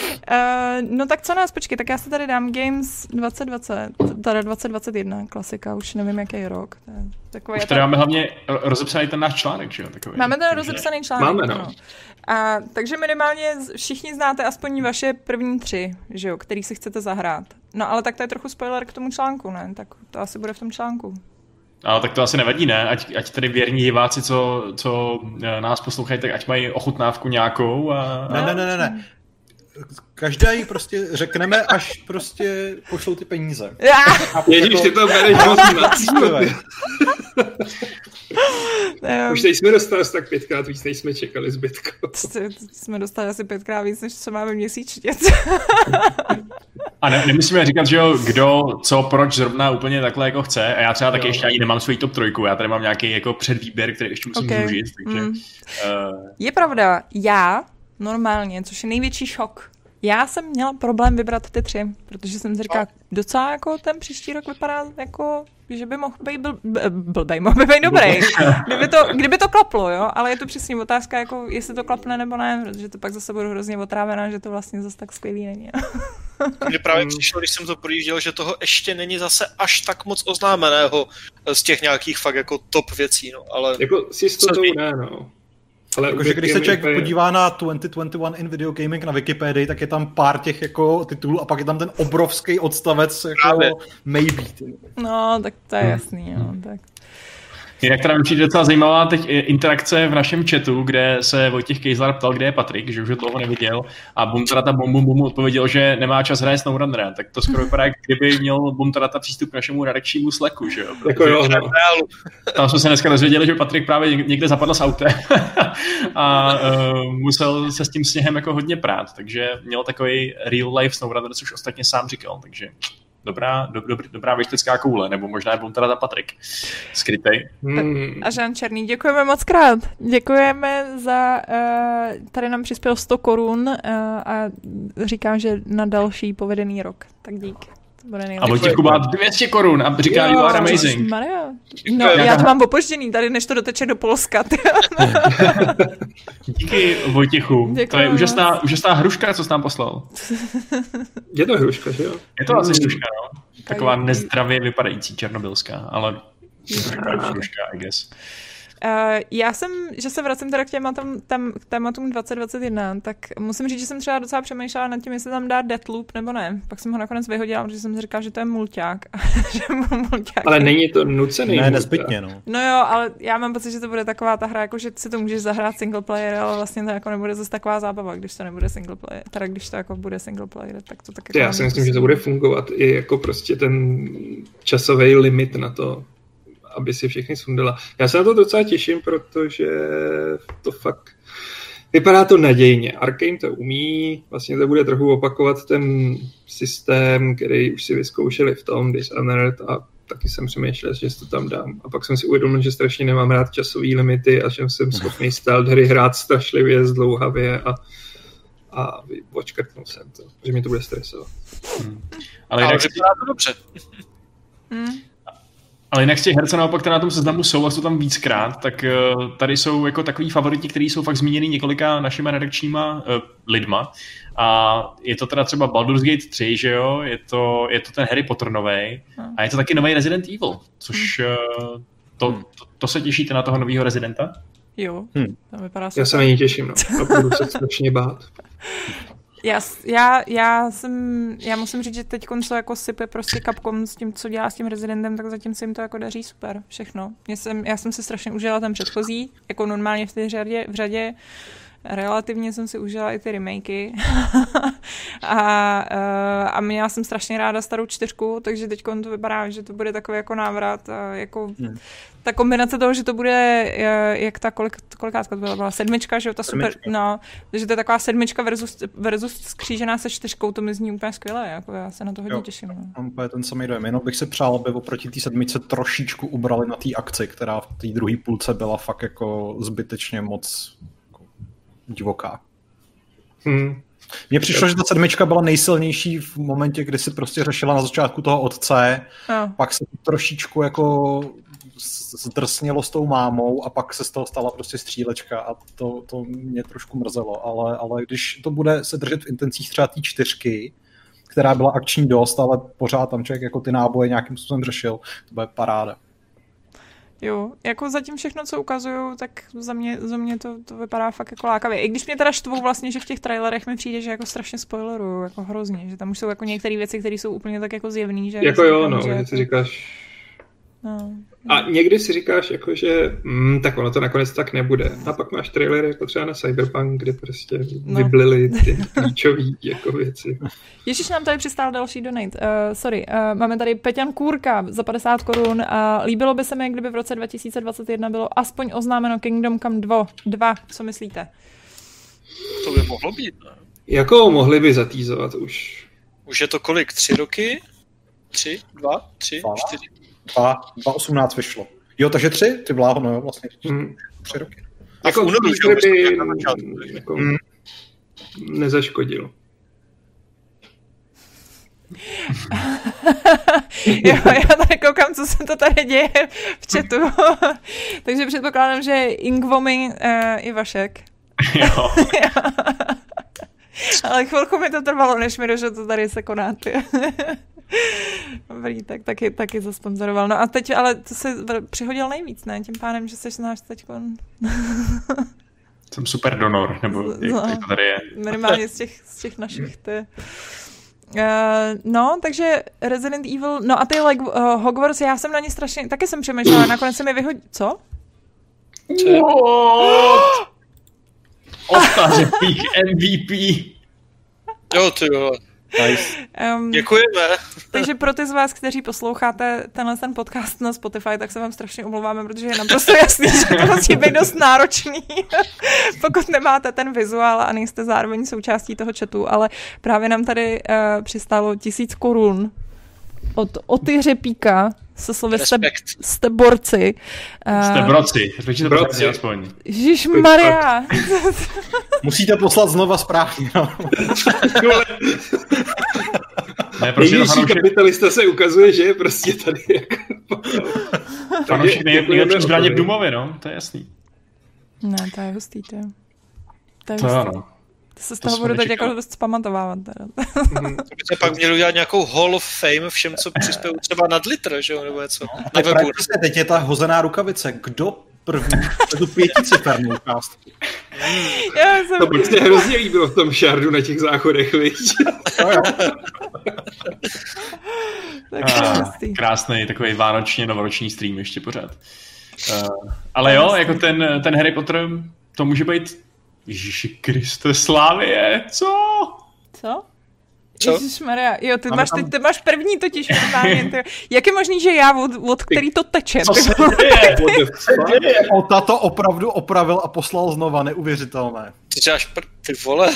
Uh, no tak co nás, počkej, tak já se tady dám Games 2020, teda 2021, klasika, už nevím, jaký je rok. To je takový už tady máme hlavně rozepsaný ten náš článek, že jo? Takový. Máme ten rozepsaný článek, Máme, no. no. A, takže minimálně všichni znáte aspoň vaše první tři, že jo, který si chcete zahrát. No ale tak to je trochu spoiler k tomu článku, ne? Tak to asi bude v tom článku. Ale tak to asi nevadí, ne? Ať, ať tady věrní diváci, co, co eh, nás poslouchají, tak ať mají ochutnávku nějakou. A, a... Ne, ne, ne, ne, ne. Každá jí prostě řekneme, až prostě pošlou ty peníze. Ježíš, ty to bereš Už teď jsme dostali asi tak pětkrát víc, než jsme čekali zbytko. Jsme dostali asi pětkrát víc, než co máme měsíčně. A ne, nemusíme říkat, že jo, kdo, co, proč zrovna úplně takhle jako chce. A já třeba taky jo. ještě ani nemám svůj top trojku. Já tady mám nějaký jako předvýběr, který ještě musím okay. zúžit. Takže, mm. uh... Je pravda, já normálně, což je největší šok. Já jsem měla problém vybrat ty tři, protože jsem si říkala, docela jako ten příští rok vypadá jako, že by mohl být byl, blbej, mohl by být dobrý. Kdyby to, kdyby to klaplo, jo, ale je to přesně otázka, jako jestli to klapne nebo ne, protože to pak zase budu hrozně otrávená, že to vlastně zase tak skvělý není. Mně právě přišlo, když jsem to projížděl, že toho ještě není zase až tak moc oznámeného z těch nějakých fakt jako top věcí, no, ale... Jako s jistotou ne, no. Ale Jakože když se člověk podívá na 2021 in video gaming na Wikipedii, tak je tam pár těch jako titulů a pak je tam ten obrovský odstavec jako maybe. No, tak to je jasný, jo. Tak. Jinak teda určitě docela zajímavá teď interakce v našem chatu, kde se Vojtěch Kejzlar ptal, kde je Patrik, že už ho dlouho neviděl a Bumtarata Bum Bum Bum odpověděl, že nemá čas hrát SnowRunnera, tak to skoro vypadá, kdyby měl Bumtarata přístup k našemu redakčnímu sleku, že jo? Jako jo, no. Tam jsme se dneska dozvěděli, že Patrik právě někde zapadl s autem a uh, musel se s tím sněhem jako hodně prát, takže měl takový real life SnowRunner, což ostatně sám říkal, takže dobrá, do, dobrý, dobrá věštecká koule, nebo možná je teda za Patrik skrytej. Hmm. A Žán Černý, děkujeme moc krát. Děkujeme za, uh, tady nám přispěl 100 korun uh, a říkám, že na další povedený rok. Tak dík. Bude A Vojtěch má 200 korun a říká, jo, you are amazing. Maria. No, já to mám opožděný tady, než to doteče do Polska. Díky Vojtěchu. Děkuji to je úžasná, úžasná hruška, co jsi nám poslal. Je to hruška, že jo? Je to asi hruška, no. Taková nezdravě vypadající černobylská, ale hruška, I guess. Uh, já jsem, že se vracím teda k tématům, tam, k tématům 2021, tak musím říct, že jsem třeba docela přemýšlela nad tím, jestli tam dát Deathloop nebo ne. Pak jsem ho nakonec vyhodila, protože jsem si říkal, že to je mulťák. že mulťák ale není to nucený. Ne, nezbytně, no. No jo, ale já mám pocit, že to bude taková ta hra, jako že si to můžeš zahrát single player, ale vlastně to jako nebude zase taková zábava, když to nebude single player. Teda když to jako bude single player, tak to tak jako Já si myslím, že to bude fungovat i jako prostě ten časový limit na to, aby si všechny sundala. Já se na to docela těším, protože to fakt vypadá to nadějně. Arkane to umí, vlastně to bude trochu opakovat ten systém, který už si vyzkoušeli v tom Dishonored a taky jsem přemýšlel, že to tam dám. A pak jsem si uvědomil, že strašně nemám rád časové limity a že jsem schopný stealth hry hrát strašlivě, zdlouhavě a, a očkrtnul jsem to, že mi to bude stresovat. Hmm. Ale, Ale vypadá to dobře. Hmm. Ale jinak z těch herce naopak, které na tom seznamu jsou a jsou tam víckrát, tak uh, tady jsou jako takový favoriti, kteří jsou fakt zmíněni několika našimi redakčníma uh, lidma. A je to teda třeba Baldur's Gate 3, že jo? Je to, je to ten Harry Potter nový a je to taky nový Resident Evil, což uh, to, to, to, se těšíte na toho nového Residenta? Jo, hmm. to vypadá super. Já se na něj těším, no. A budu se strašně bát. Já, já, já, jsem, já musím říct, že teď co jako sype prostě kapkom s tím, co dělá s tím rezidentem, tak zatím se jim to jako daří super, všechno. Já jsem, já jsem se strašně užila ten předchozí, jako normálně v té řadě, v řadě relativně jsem si užila i ty remakey a, eh, a měla jsem strašně ráda starou čtyřku, takže teď to vypadá, že to bude takový jako návrat a jako hmm. Ta kombinace toho, že to bude eh, jak ta kolik, kolikátka to byla, byla sedmička, že jo, ta super, sedmička. no, takže to je taková sedmička versus, versus skřížená se čtyřkou, to mi zní úplně skvěle, jako já se na to hodně jo, těším. No. Mám úplně ten samý dojem, jenom bych se přál, aby oproti té sedmičce trošičku ubrali na té akci, která v té druhé půlce byla fakt jako zbytečně moc divoká. Hmm. Mně přišlo, že ta sedmička byla nejsilnější v momentě, kdy si prostě řešila na začátku toho otce, no. pak se trošičku jako zdrsnělo s tou mámou a pak se z toho stala prostě střílečka a to, to mě trošku mrzelo, ale, ale když to bude se držet v intencích třeba té čtyřky, která byla akční dost, ale pořád tam člověk jako ty náboje nějakým způsobem řešil, to bude paráda. Jo, jako zatím všechno, co ukazuju, tak za mě, za mě to, to vypadá fakt jako lákavě. I když mě teda štvou vlastně, že v těch trailerech mi přijde, že jako strašně spoileruju, jako hrozně, že tam už jsou jako některé věci, které jsou úplně tak jako zjevné, že... Jako jo, no, že, že jako... říkáš, No. A někdy si říkáš, jako, že mm, tak ono to nakonec tak nebude. A pak máš trailer jako třeba na Cyberpunk, kde prostě no. vyblily ty klíčové jako věci. Ježíš nám tady přistál další donate. Uh, sorry, uh, máme tady Peťan Kůrka za 50 korun a líbilo by se mi, kdyby v roce 2021 bylo aspoň oznámeno Kingdom Come 2. 2. Co myslíte? To by mohlo být, ne? Jako mohli by zatýzovat už. Už je to kolik? Tři roky? Tři? Dva? Tři? Fala? Čtyři? 2018 vyšlo. Jo, takže tři? Ty bláho, no jo, vlastně. Hmm. Tři roky. Jako v únoru, že by jako hmm. nezaškodil. jo, já tady koukám, co se to tady děje v chatu. Takže předpokládám, že Ingvomi uh, i Vašek. jo. Ale chvilku mi to trvalo, než mi došlo, co tady se koná. Dobrý, tak taky, taky zasponzoroval. No a teď, ale to se přihodil nejvíc, ne? Tím pádem, že jsi náš teď. Jsem super donor, nebo jak, no, jak to tady je. Minimálně z těch, z těch našich. Ty. Uh, no, takže Resident Evil, no a ty like uh, Hogwarts, já jsem na ně strašně, taky jsem přemýšlela, nakonec se mi vyhodil, co? Ostaře MVP. Jo, ty jo. Nice. Um, Děkujeme. takže pro ty z vás, kteří posloucháte tenhle ten podcast na Spotify, tak se vám strašně omlouváme, protože je naprosto jasný, že to musí být dost náročný, pokud nemáte ten vizuál a nejste zároveň součástí toho chatu, ale právě nám tady uh, přistálo tisíc korun od Oty Řepíka, se slovy jste, jste borci. Jste broci, to broci aspoň. Ježíš Maria. Musíte poslat znova správně. No. ne, prostě Největší kapitalista se ukazuje, že je prostě tady jako... Fanoušek nejlepší zbraně v Dumově, no, to je jasný. Ne, to je hustý, to je. To je hustý. To to se z toho budu teď jako dost pamatovávat. Teda. Mm, to byste pak měli udělat nějakou Hall of Fame všem, co přispějí třeba nad litr, že jo, nebo něco. No, tak právě teď je ta hozená rukavice. Kdo první tu pěticifernou kástku? Já jsem... To prostě hrozně líbilo v tom šardu na těch záchodech, víš? krásný, takový vánočně novoroční stream ještě pořád. Uh, ale jo, jako ten, ten Harry Potter, to může být Ježíši Kriste, Slávie, co? Co? Co? Maria, jo, ty máš, ty, ty máš první totiž normálně. Ty, jak je možný, že já, od, od který to teče? Co se děje? Ota to opravdu opravil a poslal znova, neuvěřitelné. Ty děláš pr... ty vole.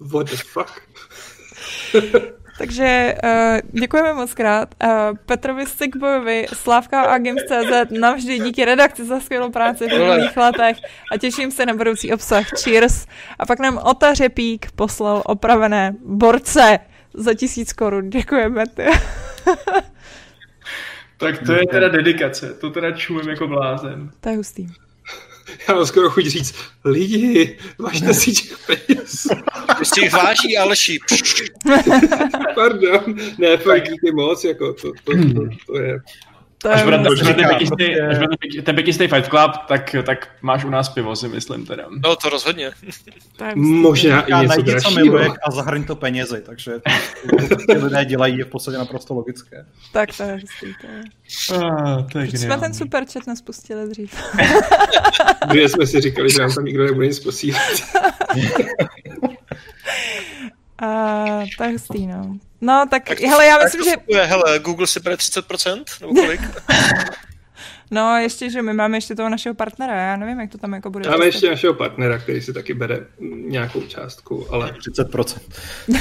What the fuck? Takže uh, děkujeme moc krát. Uh, Petrovi Sigbojovi, Slávka a Games.cz navždy díky redakci za skvělou práci v minulých letech a těším se na budoucí obsah. Cheers. A pak nám Ota Řepík poslal opravené borce za tisíc korun. Děkujeme. Ty. tak to je teda dedikace. To teda čumím jako blázen. To je hustý. Já mám skoro chuť říct, lidi, važte si těch peněz. Si jich váží, Aleši. Pardon, ne, fakt díky moc, jako to, to, to, to je... Až bude, ten pěkistý Fight Club, tak, tak máš u nás pivo, si myslím teda. No, to rozhodně. Možná i něco co miluje a zahrň to penězi, takže to lidé dělají je v podstatě naprosto logické. Tak to je hustý, to je. Ah, to je jsme ten super chat nespustili dřív. Dvě jsme si říkali, že nám tam nikdo nebude nic posílat. Uh, to je hustý, no. No, tak, tak hele, já myslím, že... Je, hele, Google si bere 30%, nebo kolik? no, ještě, že my máme ještě toho našeho partnera, já nevím, jak to tam jako bude. Máme ještě našeho partnera, který si taky bere nějakou částku, ale... 30%. Uh,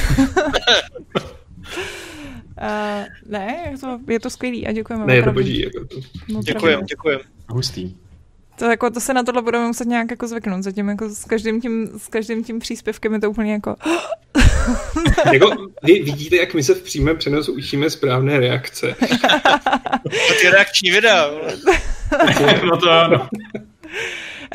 ne, je to, je to skvělý a děkujeme. Ne, je to boží. Jako to. No, děkujem, děkujem. Hustý. To, jako, to se na tohle budeme muset nějak jako zvyknout. Zatím jako s každým tím, s každým tím příspěvkem je to úplně jako... jako vy vidíte, jak my se v přímém přenosu učíme správné reakce. A ty reakční videa. no to ano.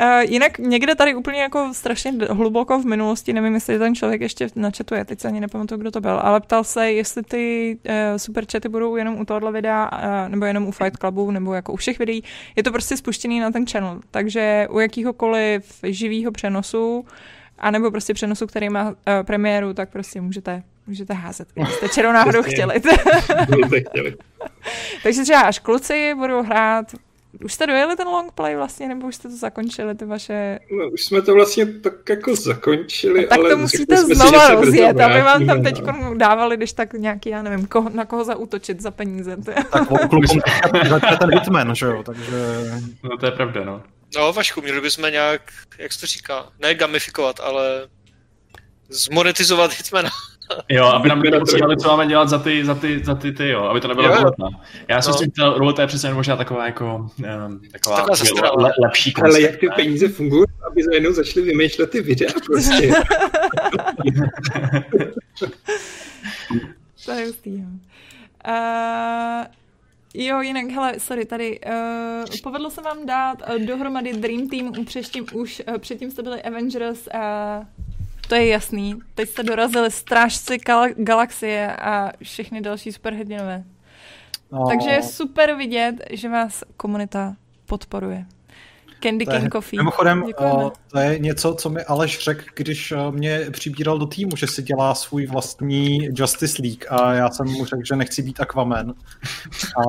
Uh, jinak někde tady úplně jako strašně hluboko v minulosti, nevím, jestli ten člověk ještě na chatu je, teď se ani nepamatuju, kdo to byl, ale ptal se, jestli ty uh, superchaty budou jenom u tohohle videa, uh, nebo jenom u Fight Clubu, nebo jako u všech videí. Je to prostě spuštěný na ten channel, takže u jakýhokoliv živého přenosu, anebo prostě přenosu, který má uh, premiéru, tak prostě můžete Můžete házet, jste čerou náhodou chtěli. Takže třeba až kluci budou hrát už jste dojeli ten long play vlastně, nebo už jste to zakončili, ty vaše... No, už jsme to vlastně tak jako zakončili, no, tak ale to musíte znova rozjet, aby vám tam teď dávali, když tak nějaký, já nevím, koho, na koho zaútočit za peníze. tak klukům ten Hitman, že jo, takže... No to je pravda, no. No, Vašku, měli bychom nějak, jak se to říká, ne gamifikovat, ale zmonetizovat Hitmana. Jo, aby nám lidi posílali, co máme dělat za ty, za ty, za ty, ty jo, aby to nebylo roletná. Já si no. myslím, že ta roleta je přesně možná taková jako, um, taková, taková le, lepší koncept. Ale jak ty peníze fungují, aby za jednou začali vymýšlet ty videa prostě. to je hustý, jo. Uh, Jo, jinak, hele, sorry, tady uh, povedlo se vám dát uh, dohromady Dream Team, předtím už, uh, předtím jste byli Avengers, uh, to je jasný. Teď jste dorazili strážci gal- galaxie a všechny další superhrdinové. No. Takže je super vidět, že vás komunita podporuje. Candy King Coffee. Mimochodem, uh, to je něco, co mi Aleš řekl, když uh, mě přibíral do týmu, že si dělá svůj vlastní Justice League a já jsem mu řekl, že nechci být Aquaman. A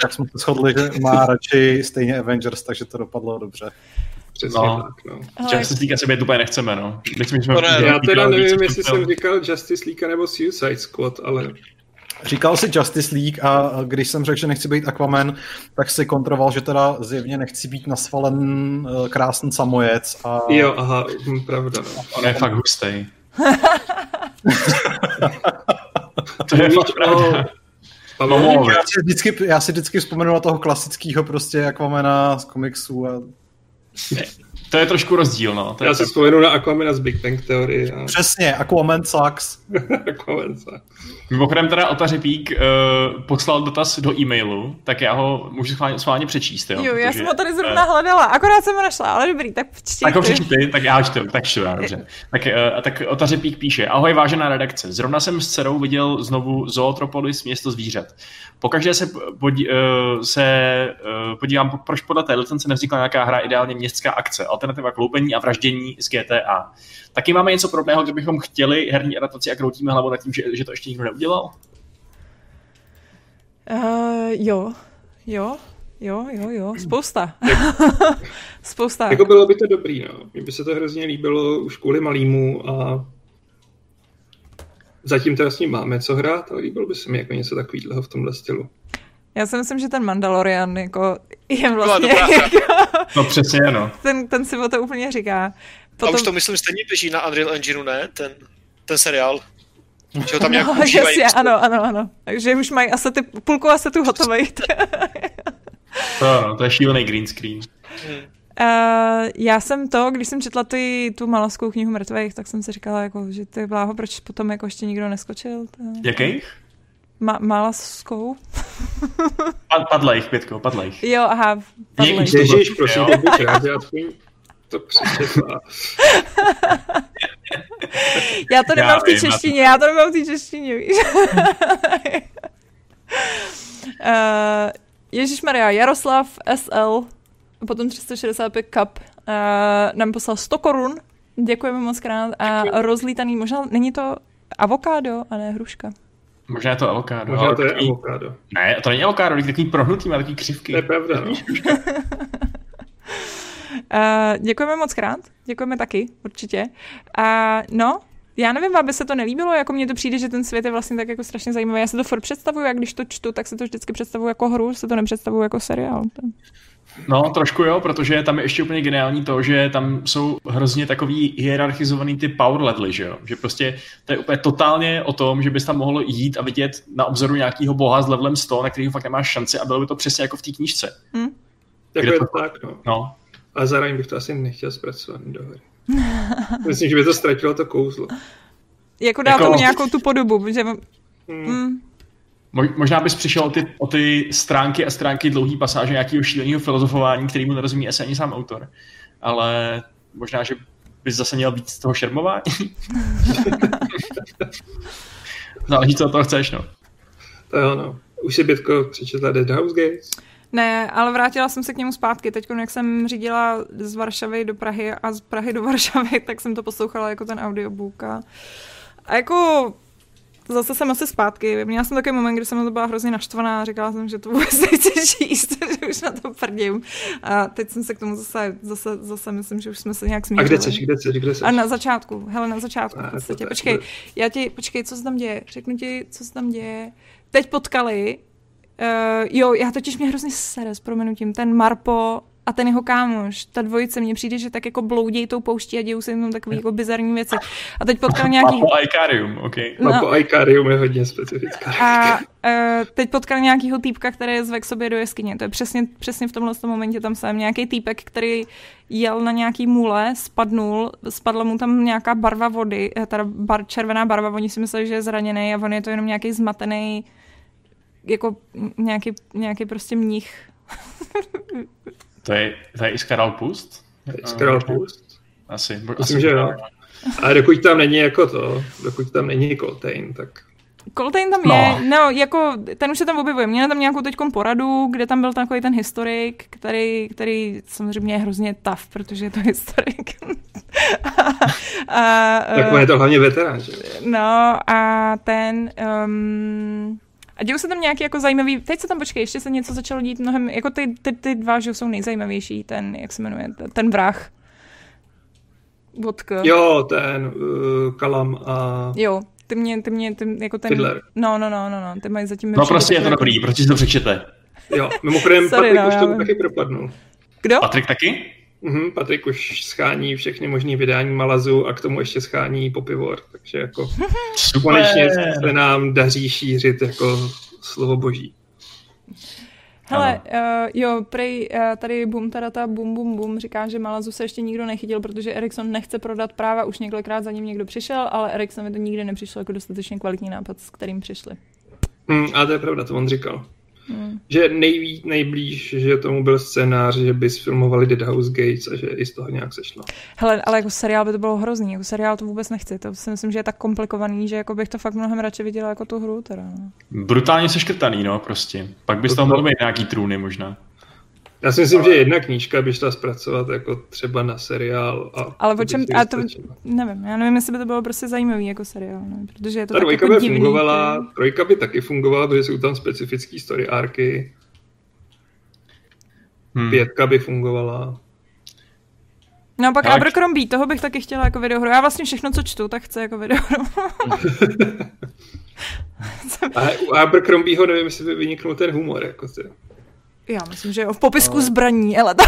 tak jsme se shodli, že má radši stejně Avengers, takže to dopadlo dobře. Přesně no. tak, no. Justice League asi úplně nechceme, no. Myslím, jsme ne, já teda nevím, jestli jsem říkal Justice League nebo Suicide Squad, ale... Říkal si Justice League a když jsem řekl, že nechci být Aquaman, tak si kontroval, že teda zjevně nechci být nasvalen uh, krásný samojec. A... Jo, aha, hm, pravda. No. On je fakt hustý. to je fakt pravda. No, já, si vždycky, já si vždycky vzpomenu na toho klasického prostě Aquamana z komiksů a Sick. To je trošku rozdíl, no. To Já si vzpomenu na Aquamana z Big Bang Theory. A... Přesně, Aquaman sucks. Aquaman sucks. Mimochodem teda Otařepík uh, poslal dotaz do e-mailu, tak já ho můžu schválně přečíst, jo. Jo, protože, já jsem ho tady zrovna uh, hledala, akorát jsem ho našla, ale dobrý, tak přečti. Tak ho přečti, tak já čtu, tak čtu, já, dobře. Tak, uh, tak Otařepík píše, ahoj vážená redakce, zrovna jsem s dcerou viděl znovu Zootropolis, město zvířat. Pokaždé se, podí, uh, se uh, podívám, proč podle té licence nevznikla nějaká hra, ideálně městská akce, alternativa kloupení a vraždění z GTA. Taky máme něco podobného, kdybychom chtěli herní adaptaci a kroutíme hlavu nad tím, že, že to ještě nikdo neudělal? Uh, jo, jo, jo, jo, jo, spousta. spousta. Jako bylo by to dobrý, no. Mně by se to hrozně líbilo už kvůli malýmu a zatím teda s ním máme co hrát, ale líbilo by se mi jako něco takového v tomhle stylu. Já si myslím, že ten Mandalorian jako je vlastně... no přesně, no. Ten, ten si o to úplně říká. Potom... A už to myslím stejně běží na Unreal Engineu, ne? Ten, ten seriál. Že ho tam nějak no, Jasně, ano, ano, ano. Takže už mají asety, půlku asetů hotových. to, no, to je šílený green screen. Hmm. Uh, já jsem to, když jsem četla ty, tu malaskou knihu mrtvých, tak jsem si říkala, jako, že ty bláho, proč potom jako ještě nikdo neskočil. To... Jakých? Ma- malaskou. Pad, padlejch, Pětko, padlejch. Jo, aha, padlejch. Ježíš, prosím, to buď rád, já to přečetla. já to nemám já v té češtině, já to nemám v té češtině, víš. uh, Ježíš Maria, Jaroslav SL, potom 365 cup, uh, nám poslal 100 korun, děkujeme moc krát a rozlítaný, možná není to avokádo a ne hruška. Možná je to avokádo. Možná to je takový... avokádo. Ne, to není avokádo, je takový prohnutý, má takový křivky. To je pravda, no. Uh, děkujeme moc krát, děkujeme taky, určitě. A uh, no, já nevím, aby se to nelíbilo, jako mně to přijde, že ten svět je vlastně tak jako strašně zajímavý. Já se to furt představuju, jak když to čtu, tak se to vždycky představuju jako hru, se to nepředstavuju jako seriál. No, trošku jo, protože tam je ještě úplně geniální to, že tam jsou hrozně takový hierarchizovaný ty power levely, že jo? Že prostě to je úplně totálně o tom, že bys tam mohl jít a vidět na obzoru nějakého boha s levelem 100, na kterého fakt nemáš šanci a bylo by to přesně jako v té knížce. Hmm. Tak je to tak, no. no. ale zároveň bych to asi nechtěl zpracovat do hry. Myslím, že by to ztratilo to kouzlo. Jako dá jako... tomu nějakou tu podobu, že... Hmm. Mm. Možná bys přišel o ty, o ty stránky a stránky dlouhý pasáže nějakého šíleného filozofování, který mu nerozumí asi ani sám autor. Ale možná, že bys zase měl víc z toho šermování. Záleží, co toho chceš, no. To jo, no. Už si Bětko přečetla Dead House Gates? Ne, ale vrátila jsem se k němu zpátky. Teď, jak jsem řídila z Varšavy do Prahy a z Prahy do Varšavy, tak jsem to poslouchala jako ten audiobook. A, a jako zase jsem asi zpátky. Měla jsem takový moment, kdy jsem na to byla hrozně naštvaná a říkala jsem, že to vůbec nechci číst, že už na to prdím. A teď jsem se k tomu zase, zase, zase myslím, že už jsme se nějak smířili. A kde jsi, kde jsi, kde jsi? A na začátku, hele, na začátku v podstatě. Počkej, já ti, počkej, co se tam děje? Řeknu ti, co se tam děje. Teď potkali, uh, jo, já totiž mě hrozně sere s proměnutím, ten Marpo a ten jeho kámoš, ta dvojice, mně přijde, že tak jako bloudějí tou pouští a dějou se jenom takové jako bizarní věci. A teď potkal nějaký... Mapo Icarium, ok. No. Mapo Icarium je hodně specifická. A uh, teď potkal nějakýho týpka, který zve k sobě do jeskyně. To je přesně, přesně v tomhle momentě tam jsem. Nějaký týpek, který jel na nějaký mule, spadnul, spadla mu tam nějaká barva vody, eh, teda bar, červená barva, oni si mysleli, že je zraněný a on je to jenom nějaký zmatený jako nějaký, nějaký prostě mnich. To je, to je Iskaral Pust? Iskaral Pust? Asi. Myslím, asi že jo. Ale dokud tam není jako to, dokud tam není Coltain, tak... Coltain tam no. je, no, jako, ten už se tam objevuje. Měl tam nějakou teď poradu, kde tam byl takový ten historik, který, který samozřejmě je hrozně tough, protože je to historik. a, tak on je to hlavně veterán, že? No a ten, um, a dějou se tam nějaký jako zajímavý, teď se tam počkej, ještě se něco začalo dít mnohem, jako ty, ty, ty dva, že jsou nejzajímavější, ten, jak se jmenuje, ten vrah. Vodka. Jo, ten uh, Kalam a... Jo, ty mě, ty mě, ty, jako ten... Fiddler. No, no, no, no, no, ty mají zatím... No prostě je to dobrý, proč si to přečete? Jo, mimochodem Sorry, Patrik no, už to taky propadnul. Kdo? Patrik taky? Mhm, Patrik už schání všechny možné vydání Malazu a k tomu ještě schání popivor, takže jako Super. konečně se nám daří šířit jako slovo boží. Hele, uh, jo, prej uh, tady Bum Tarata Bum Bum Bum říká, že Malazu se ještě nikdo nechytil, protože Ericsson nechce prodat práva, už několikrát za ním někdo přišel, ale Ericssonovi to nikdy nepřišlo jako dostatečně kvalitní nápad, s kterým přišli. Hmm, a to je pravda, to on říkal. Hmm. Že nejví, nejblíž, že tomu byl scénář, že by sfilmovali Dead House Gates a že i z toho nějak sešlo. Hele, ale jako seriál by to bylo hrozný, jako seriál to vůbec nechci, to si myslím, že je tak komplikovaný, že jako bych to fakt mnohem radši viděla jako tu hru teda. No. Brutálně seškrtaný, no, prostě. Pak bys tam mohl být nějaký trůny možná. Já si myslím, ale... že jedna knížka by šla zpracovat jako třeba na seriál. A ale o čem, a to, nevím, já nevím, jestli by to bylo prostě zajímavý jako seriál, ne? protože je to Ta tak jako by divný, fungovala, ty... trojka by taky fungovala, protože jsou tam specifický story arky. Hmm. Pětka by fungovala. No pak tak. Abercrombie, toho bych taky chtěla jako videohru. Já vlastně všechno, co čtu, tak chci jako videohru. a u Abercrombieho nevím, jestli by vyniknul ten humor. Jako ty. Já myslím, že jo, v popisku no. zbraní, ale tam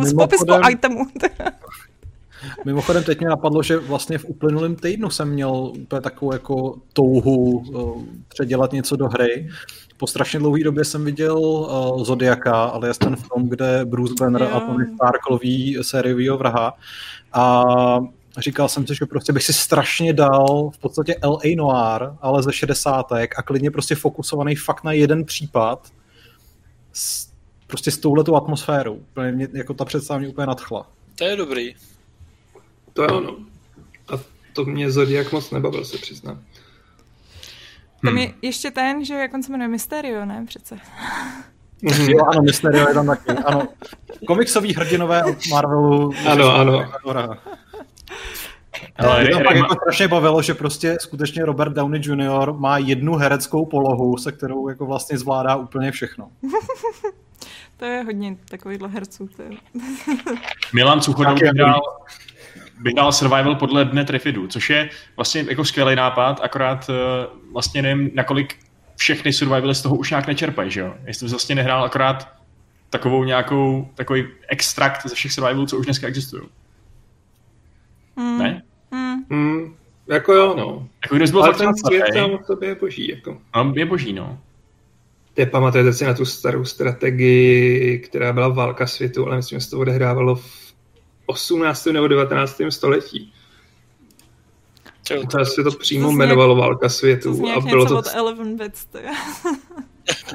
v popisku itemů. Mimochodem teď mě napadlo, že vlastně v uplynulém týdnu jsem měl úplně takovou jako touhu uh, předělat něco do hry. Po strašně dlouhé době jsem viděl uh, Zodiaka, ale je ten film, kde Bruce Banner jo. a Tony Stark loví sériovýho vraha. A říkal jsem si, že prostě bych si strašně dal v podstatě L.A. Noir, ale ze šedesátek a klidně prostě fokusovaný fakt na jeden případ prostě s touhletou atmosférou. Mě, jako ta představa mě úplně nadchla. To je dobrý. To je ono. A to mě Zodiak moc nebavil, se přiznám. Tam hmm. je ještě ten, že jak on se jmenuje Mysterio, ne? Přece. Jo, ano, Mysterio je tam taky. Ano. Komiksový hrdinové od Marvelu. Ano, ano. Ale mě to pak jako strašně bavilo, že prostě skutečně Robert Downey Jr. má jednu hereckou polohu, se kterou jako vlastně zvládá úplně všechno. to je hodně takovýchhle herců. To je. Milan Cuchodou bych dal, bych dal Survival podle dne Trefidu, což je vlastně jako skvělý nápad, akorát uh, vlastně nevím, nakolik všechny survivaly z toho už nějak nečerpají, že jo? Jestli bys vlastně nehrál akorát takovou nějakou, takový extrakt ze všech survivalů, co už dneska existují. Hmm. Ne? Hmm. Hmm, jako jo, no. Jako kdybys byl Ale ten svět tam v tobě je boží, jako. No, je boží, no. Te pamatujete si na tu starou strategii, která byla válka světu, ale myslím, že se to odehrávalo v 18. nebo 19. století. To se to přímo jmenovalo Válka světu. To a bylo to... od Eleven Bits,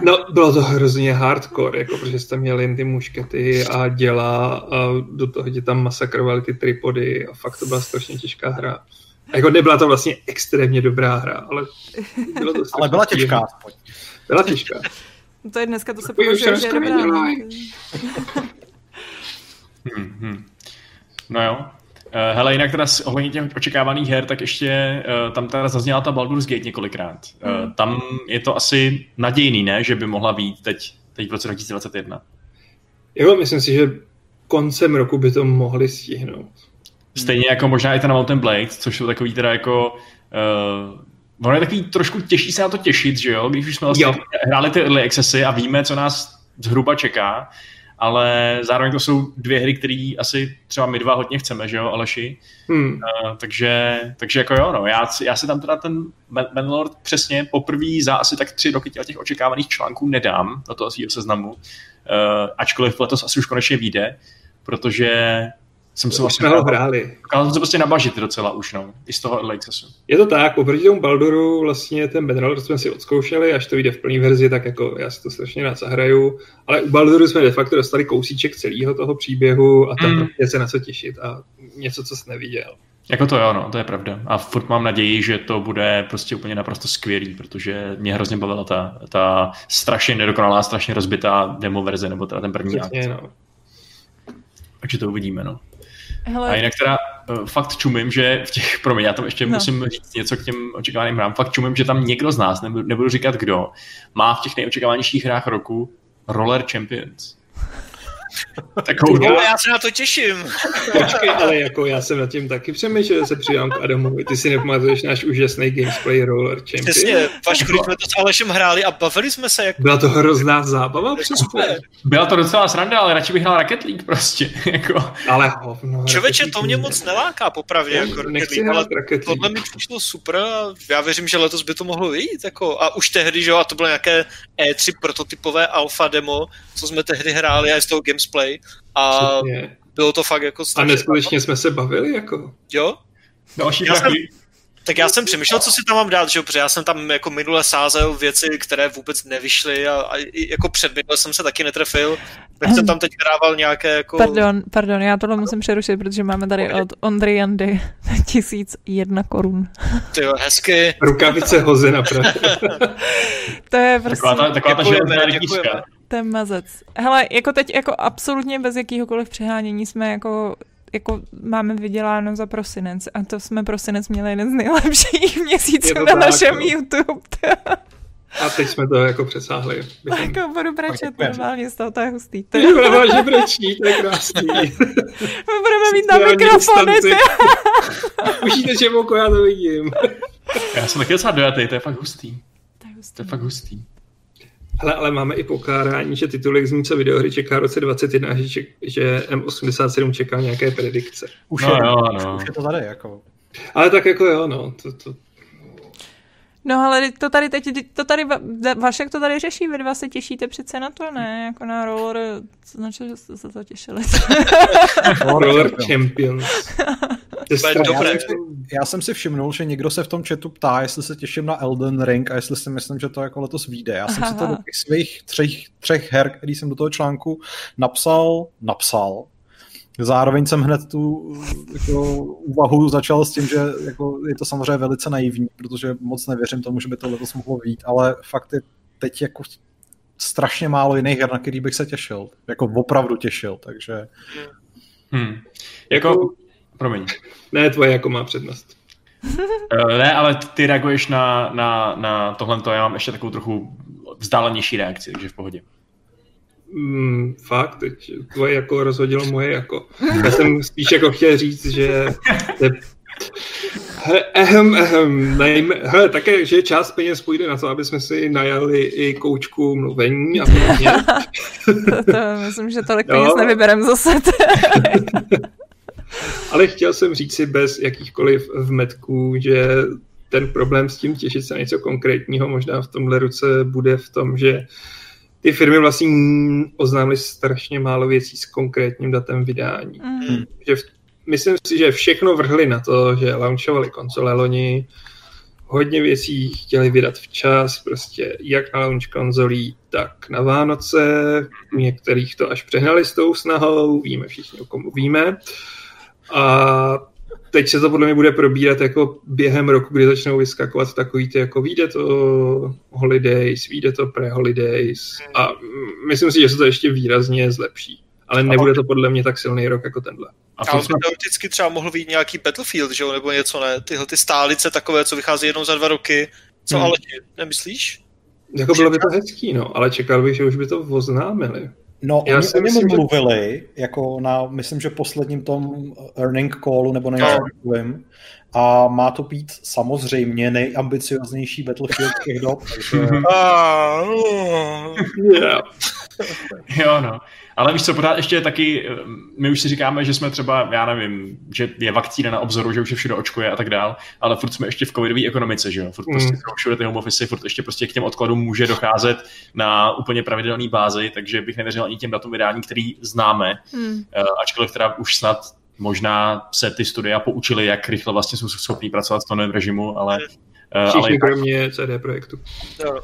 No, bylo to hrozně hardcore, jako, protože jste měli jen ty muškety a děla a do toho tě tam masakrovali ty tripody a fakt to byla strašně těžká hra. A jako nebyla to vlastně extrémně dobrá hra, ale bylo to Ale byla těžká. Byla těžká. To je dneska, to se považuje, že je dobrá. hmm, hmm. No jo. Uh, hele, jinak teda ohledně těch očekávaných her, tak ještě uh, tam teda zazněla ta Baldur's Gate několikrát. Uh, hmm. Tam je to asi nadějný, ne? Že by mohla být teď, teď v roce 2021. Jo, myslím si, že koncem roku by to mohli stihnout. Stejně jako možná i ten Mountain Blade, což jsou takový teda jako... Uh, ono je takový trošku těžší se na to těšit, že jo? Když už jsme vlastně hráli ty early accessy a víme, co nás zhruba čeká, ale zároveň to jsou dvě hry, které asi třeba my dva hodně chceme, že jo, Aleši? Hmm. Uh, takže, takže jako jo, no, já, já si tam teda ten Bannerlord přesně poprvé za asi tak tři roky těch očekávaných článků nedám do toho svého seznamu, uh, ačkoliv letos asi už konečně vyjde, protože jsem se vlastně ho hráli. Dokázal jsem se prostě nabažit docela už, no, i z toho early accessu. Je to tak, oproti tomu Baldoru vlastně ten Bannerlord jsme si odzkoušeli, až to vyjde v plné verzi, tak jako já si to strašně rád zahraju, ale u Baldoru jsme de facto dostali kousíček celého toho příběhu a tam mm. je se na co těšit a něco, co jsi neviděl. Jako to jo, no, to je pravda. A furt mám naději, že to bude prostě úplně naprosto skvělý, protože mě hrozně bavila ta, ta strašně nedokonalá, strašně rozbitá demo verze, nebo teda ten první akt. No. Takže to uvidíme, no. Hele. A jinak teda uh, fakt čumím, že v těch, promiň, já tam ještě no. musím říct něco k těm očekávaným hrám, fakt čumím, že tam někdo z nás, nebudu, nebudu říkat kdo, má v těch nejočekávanějších hrách roku Roller Champions. Takovou no, já se na to těším. Počkej, ale jako já jsem nad tím taky přemýšlel, že se přidám k Adamovi. Ty si nepamatuješ náš úžasný Gamesplay Roller Champion. Přesně, Vašku, když jsme to s Alešem hráli a bavili jsme se. Jako... Byla to hrozná zábava, přesně. Byla to docela sranda, ale radši bych hrál Rocket League prostě. jako. Ale hovno. Člověče, to mě moc neláká, popravdě. Jako Rocket League, ale Rocket tohle mi přišlo super a já věřím, že letos by to mohlo vyjít. Jako, a už tehdy, že jo, a to bylo nějaké E3 prototypové alfa demo, co jsme tehdy hráli a z toho Gamesplay a Přesně. bylo to fakt jako A neskutečně jsme se bavili, jako. Jo? Další já jsem, tak já jsem přemýšlel, co si tam mám dát, že jo, protože já jsem tam jako minule sázel věci, které vůbec nevyšly a, a jako předminule jsem se taky netrefil, tak jsem tam teď hrával nějaké jako... Pardon, pardon, já tohle musím přerušit, protože máme tady od Ondry Jandy tisíc jedna korun. Ty jo, hezky. Rukavice hoze na To je prostě... Taková ta, taková ta to je mazec. Hele, jako teď jako absolutně bez jakýhokoliv přehánění jsme jako jako máme vyděláno za prosinec a to jsme prosinec měli jeden z nejlepších měsíců na tak, našem no. YouTube. A teď jsme to jako přesáhli. Jako budu brečet normálně z toho, to je hustý. To je pravda, že brečí, to je krásný. My budeme mít na mikrofony. Užijte, že já to vidím. Já jsem taky docela dojatý, to je fakt hustý. To je, hustý. To je fakt hustý. Hele, ale máme i pokárání, že titulek z co videohry čeká v roce 21, že, ček, že M87 čeká nějaké predikce. Už, no, je, jo, no. už je to tady, jako. Ale tak jako jo, no. To, to, No ale to tady teď, to tady, Vašek to tady řeší, vy dva se těšíte přece na to, ne? Jako na roller, co značilo, že jste se to těšili. roller Champions. já, jsem si, já jsem si všimnul, že někdo se v tom chatu ptá, jestli se těším na Elden Ring a jestli si myslím, že to jako letos vyjde. Já jsem Aha. si to do těch svých třech, třech her, který jsem do toho článku napsal, napsal, Zároveň jsem hned tu jako, úvahu začal s tím, že jako, je to samozřejmě velice naivní, protože moc nevěřím tomu, že by to letos mohlo být, ale fakt je teď jako strašně málo jiných her, na který bych se těšil. Jako opravdu těšil, takže... Hmm. Jako... Promiň. Ne, tvoje jako má přednost. uh, ne, ale ty reaguješ na, na, na tohle, já mám ještě takovou trochu vzdálenější reakci, takže v pohodě. Mm, fakt, teď tvoje jako rozhodilo moje jako. Já jsem spíš jako chtěl říct, že Ehem, ehem, najme, hele, také, že část peněz půjde na to, aby jsme si najali i koučku mluvení a podobně. to, to, myslím, že tolik peněz nevyberem zase. Ale chtěl jsem říct si bez jakýchkoliv vmetků, že ten problém s tím těšit se na něco konkrétního možná v tomhle ruce bude v tom, že ty firmy vlastně oznámily strašně málo věcí s konkrétním datem vydání. Mm. Že v, myslím si, že všechno vrhli na to, že launchovali konzole loni, hodně věcí chtěli vydat včas, prostě jak na launch konzolí, tak na Vánoce. U některých to až přehnali s tou snahou, víme všichni, o komu víme. A teď se to podle mě bude probírat jako během roku, kdy začnou vyskakovat takový ty, jako vyjde to holidays, vyjde to pre-holidays a myslím si, že se to ještě výrazně zlepší. Ale nebude to podle mě tak silný rok jako tenhle. A ale by teoreticky třeba mohl být nějaký Battlefield, že jo, nebo něco ne, tyhle ty stálice takové, co vychází jednou za dva roky. Co hmm. ale nemyslíš? Jako bylo by to hezký, no, ale čekal bych, že už by to oznámili. No, Já oni si myslím, mluvili, že... jako na, myslím, že posledním tom earning callu, nebo nejsem no. a má to být samozřejmě nejambicioznější Battlefield těch dob. Takže... yeah. jo, no. Ale víš co, pořád ještě taky, eh, my už si říkáme, že jsme třeba, já nevím, že je vakcína na obzoru, že už je všude očkuje a tak dál, ale furt jsme ještě v covidové ekonomice, že jo? Furt prostě mm. všude ty home office, furt ještě prostě k těm odkladům může docházet na úplně pravidelné bázi, takže bych nevěřil ani těm datům vydání, který známe, mm. ačkoliv teda už snad možná se ty studia poučily, jak rychle vlastně jsou schopní pracovat v tom režimu, ale... Eh, Všichni ale kromě CD projektu. No.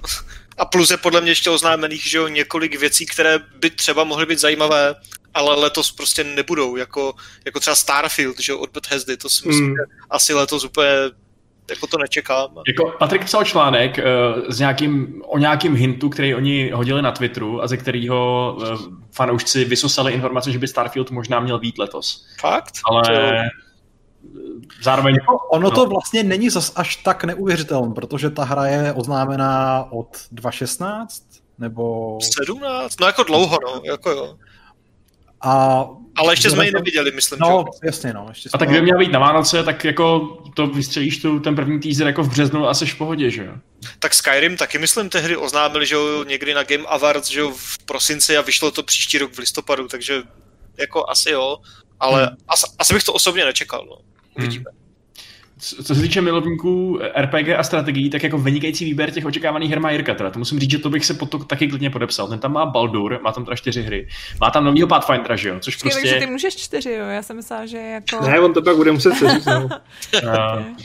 A plus je podle mě ještě oznámených, že jo, několik věcí, které by třeba mohly být zajímavé, ale letos prostě nebudou, jako, jako třeba Starfield, že jo, od Bethesdy, to si myslím, mm. že asi letos úplně jako to nečekám. Jako Patrik psal článek uh, s nějakým, o nějakým hintu, který oni hodili na Twitteru a ze kterého uh, fanoušci vysosali informace, že by Starfield možná měl být letos. Fakt? Ale... To zároveň... Jako ono no. to vlastně není zas až tak neuvěřitelné, protože ta hra je oznámená od 2016, nebo... 17? No jako dlouho, no, jako jo. A ale ještě jsme ji neviděli, myslím. No, že? jasně, no. Ještě a tak kdyby měla být na Vánoce, tak jako to vystřelíš tu, ten první teaser jako v březnu a seš v pohodě, že jo? Tak Skyrim taky, myslím, tehdy oznámili, že jo, někdy na Game Awards, že jo, v prosinci a vyšlo to příští rok v listopadu, takže jako asi jo, ale hmm. asi, asi bych to osobně nečekal, no. Uvidíme. Hmm. Co se týče milovníků RPG a strategií, tak jako vynikající výběr těch očekávaných her má Jirka. Teda. To musím říct, že to bych se pod to taky klidně podepsal. Ten tam má Baldur, má tam teda čtyři hry. Má tam novýho Pathfindera, že jo? Což Počkej, prostě... Takže ty můžeš čtyři, jo? Já jsem myslela, že jako... Ne, on to pak bude muset seřít, no.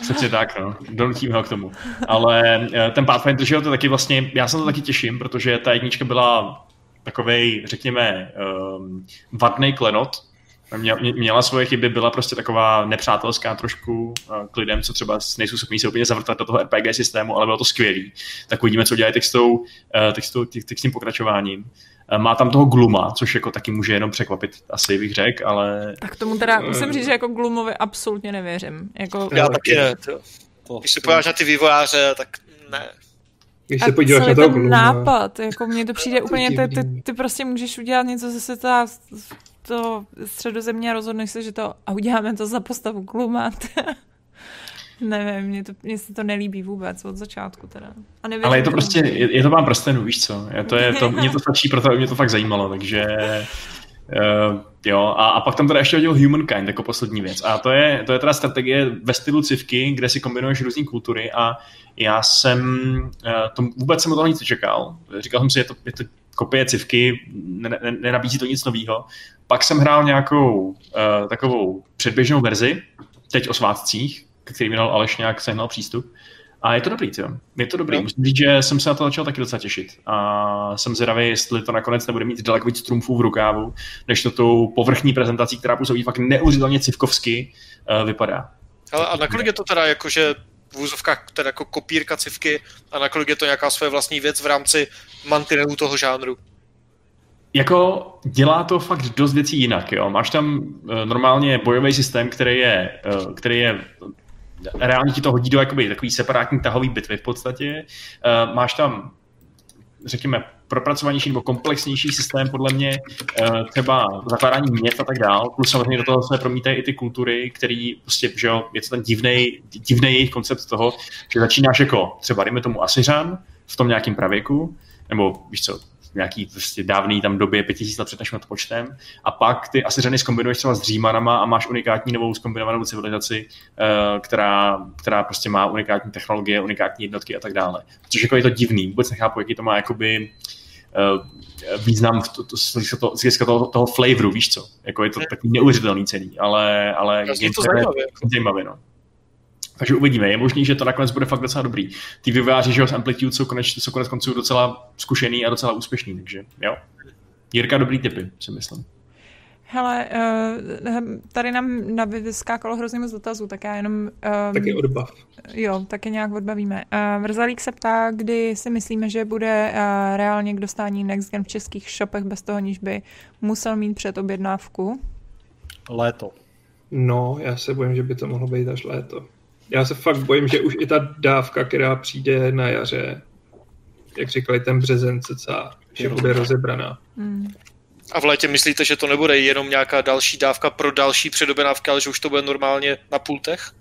Přesně tak, no. Donutím ho k tomu. Ale eh, ten Pathfinder, že jo, to taky vlastně, já se to taky těším, protože ta jednička byla takovej, řekněme, um, vadný klenot, měla svoje chyby, byla prostě taková nepřátelská trošku k lidem, co třeba nejsou schopní se úplně zavrtat do toho RPG systému, ale bylo to skvělý. Tak uvidíme, co dělají textou, eh, textou, textým pokračováním. Eh, má tam toho Gluma, což jako taky může jenom překvapit, asi bych řekl, ale... Tak tomu teda musím říct, že jako Glumovi absolutně nevěřím. Jako... Já taky ne. To. Když se podíváš na ty vývojáře, tak ne. Když se podíváš na to ten nápad, jako mně to přijde úplně, ty, ty, ty, prostě můžeš udělat něco ze světa to středozemě a rozhodneš se, že to a uděláme to za postavu Glumat. Nevím, mně, to, mně se to nelíbí vůbec od začátku teda. A nevím, Ale je to prostě, je, je to mám prstenu, víš co? Je to, je to, mě to stačí, proto mě to fakt zajímalo, takže uh, jo. A, a pak tam teda ještě hodil Humankind jako poslední věc. A to je, to je teda strategie ve stylu civky, kde si kombinuješ různé kultury a já jsem, uh, to vůbec jsem o toho nic nečekal. Říkal jsem si, je to, je to kopie civky, nenabízí to nic nového. Pak jsem hrál nějakou uh, takovou předběžnou verzi, teď o svátcích, který mi dal Aleš nějak sehnal přístup. A je to dobrý, jo. Je to dobrý. No. Musím říct, že jsem se na to začal taky docela těšit. A jsem zvědavý, jestli to nakonec nebude mít daleko víc trumfů v rukávu, než to tou povrchní prezentací, která působí fakt neuvěřitelně civkovsky, uh, vypadá. Ale a nakolik je to teda jako, že v úzovkách teda jako kopírka civky a nakolik je to nějaká svoje vlastní věc v rámci mantinelu toho žánru? Jako dělá to fakt dost věcí jinak, jo. Máš tam uh, normálně bojový systém, který je, uh, který je reálně ti to hodí do jakoby, takový separátní tahový bitvy v podstatě. Máš tam řekněme, propracovanější nebo komplexnější systém, podle mě, třeba zakládání měst a tak dál, plus samozřejmě do toho se promítají i ty kultury, který prostě, že jo, je to ten divný, jejich koncept toho, že začínáš jako třeba, dejme tomu Asiřan, v tom nějakém pravěku, nebo víš co, nějaký prostě dávný tam době 5000 let před naším odpočtem a pak ty asi řady zkombinuješ třeba s Římanama a máš unikátní novou zkombinovanou civilizaci, uh, která, která prostě má unikátní technologie, unikátní jednotky a tak dále. Což jako je to divný, vůbec nechápu, jaký to má jakoby uh, význam v to, to, to, z toho, toho flavoru, víš co? Jako je to takový neuvěřitelný cený, ale, ale je to zajímavé. zajímavé no. Takže uvidíme. Je možný, že to nakonec bude fakt docela dobrý. Ty vývojáři, že jo, z Amplitude jsou konec, jsou konec konců docela zkušený a docela úspěšný, takže jo. Jirka, dobrý typy, si myslím. Hele, uh, tady nám na vyskákalo hrozně moc dotazů, tak já jenom... Um, taky odbav. Jo, taky nějak odbavíme. Uh, Vrzalík se ptá, kdy si myslíme, že bude uh, reálně k dostání Next Gen v českých shopech bez toho, aniž by musel mít před objednávku. Léto. No, já se bojím, že by to mohlo být až léto. Já se fakt bojím, že už i ta dávka, která přijde na jaře, jak říkali ten březen cca, že bude rozebraná. Hmm. A v létě myslíte, že to nebude jenom nějaká další dávka pro další předobědávky, ale že už to bude normálně na pultech?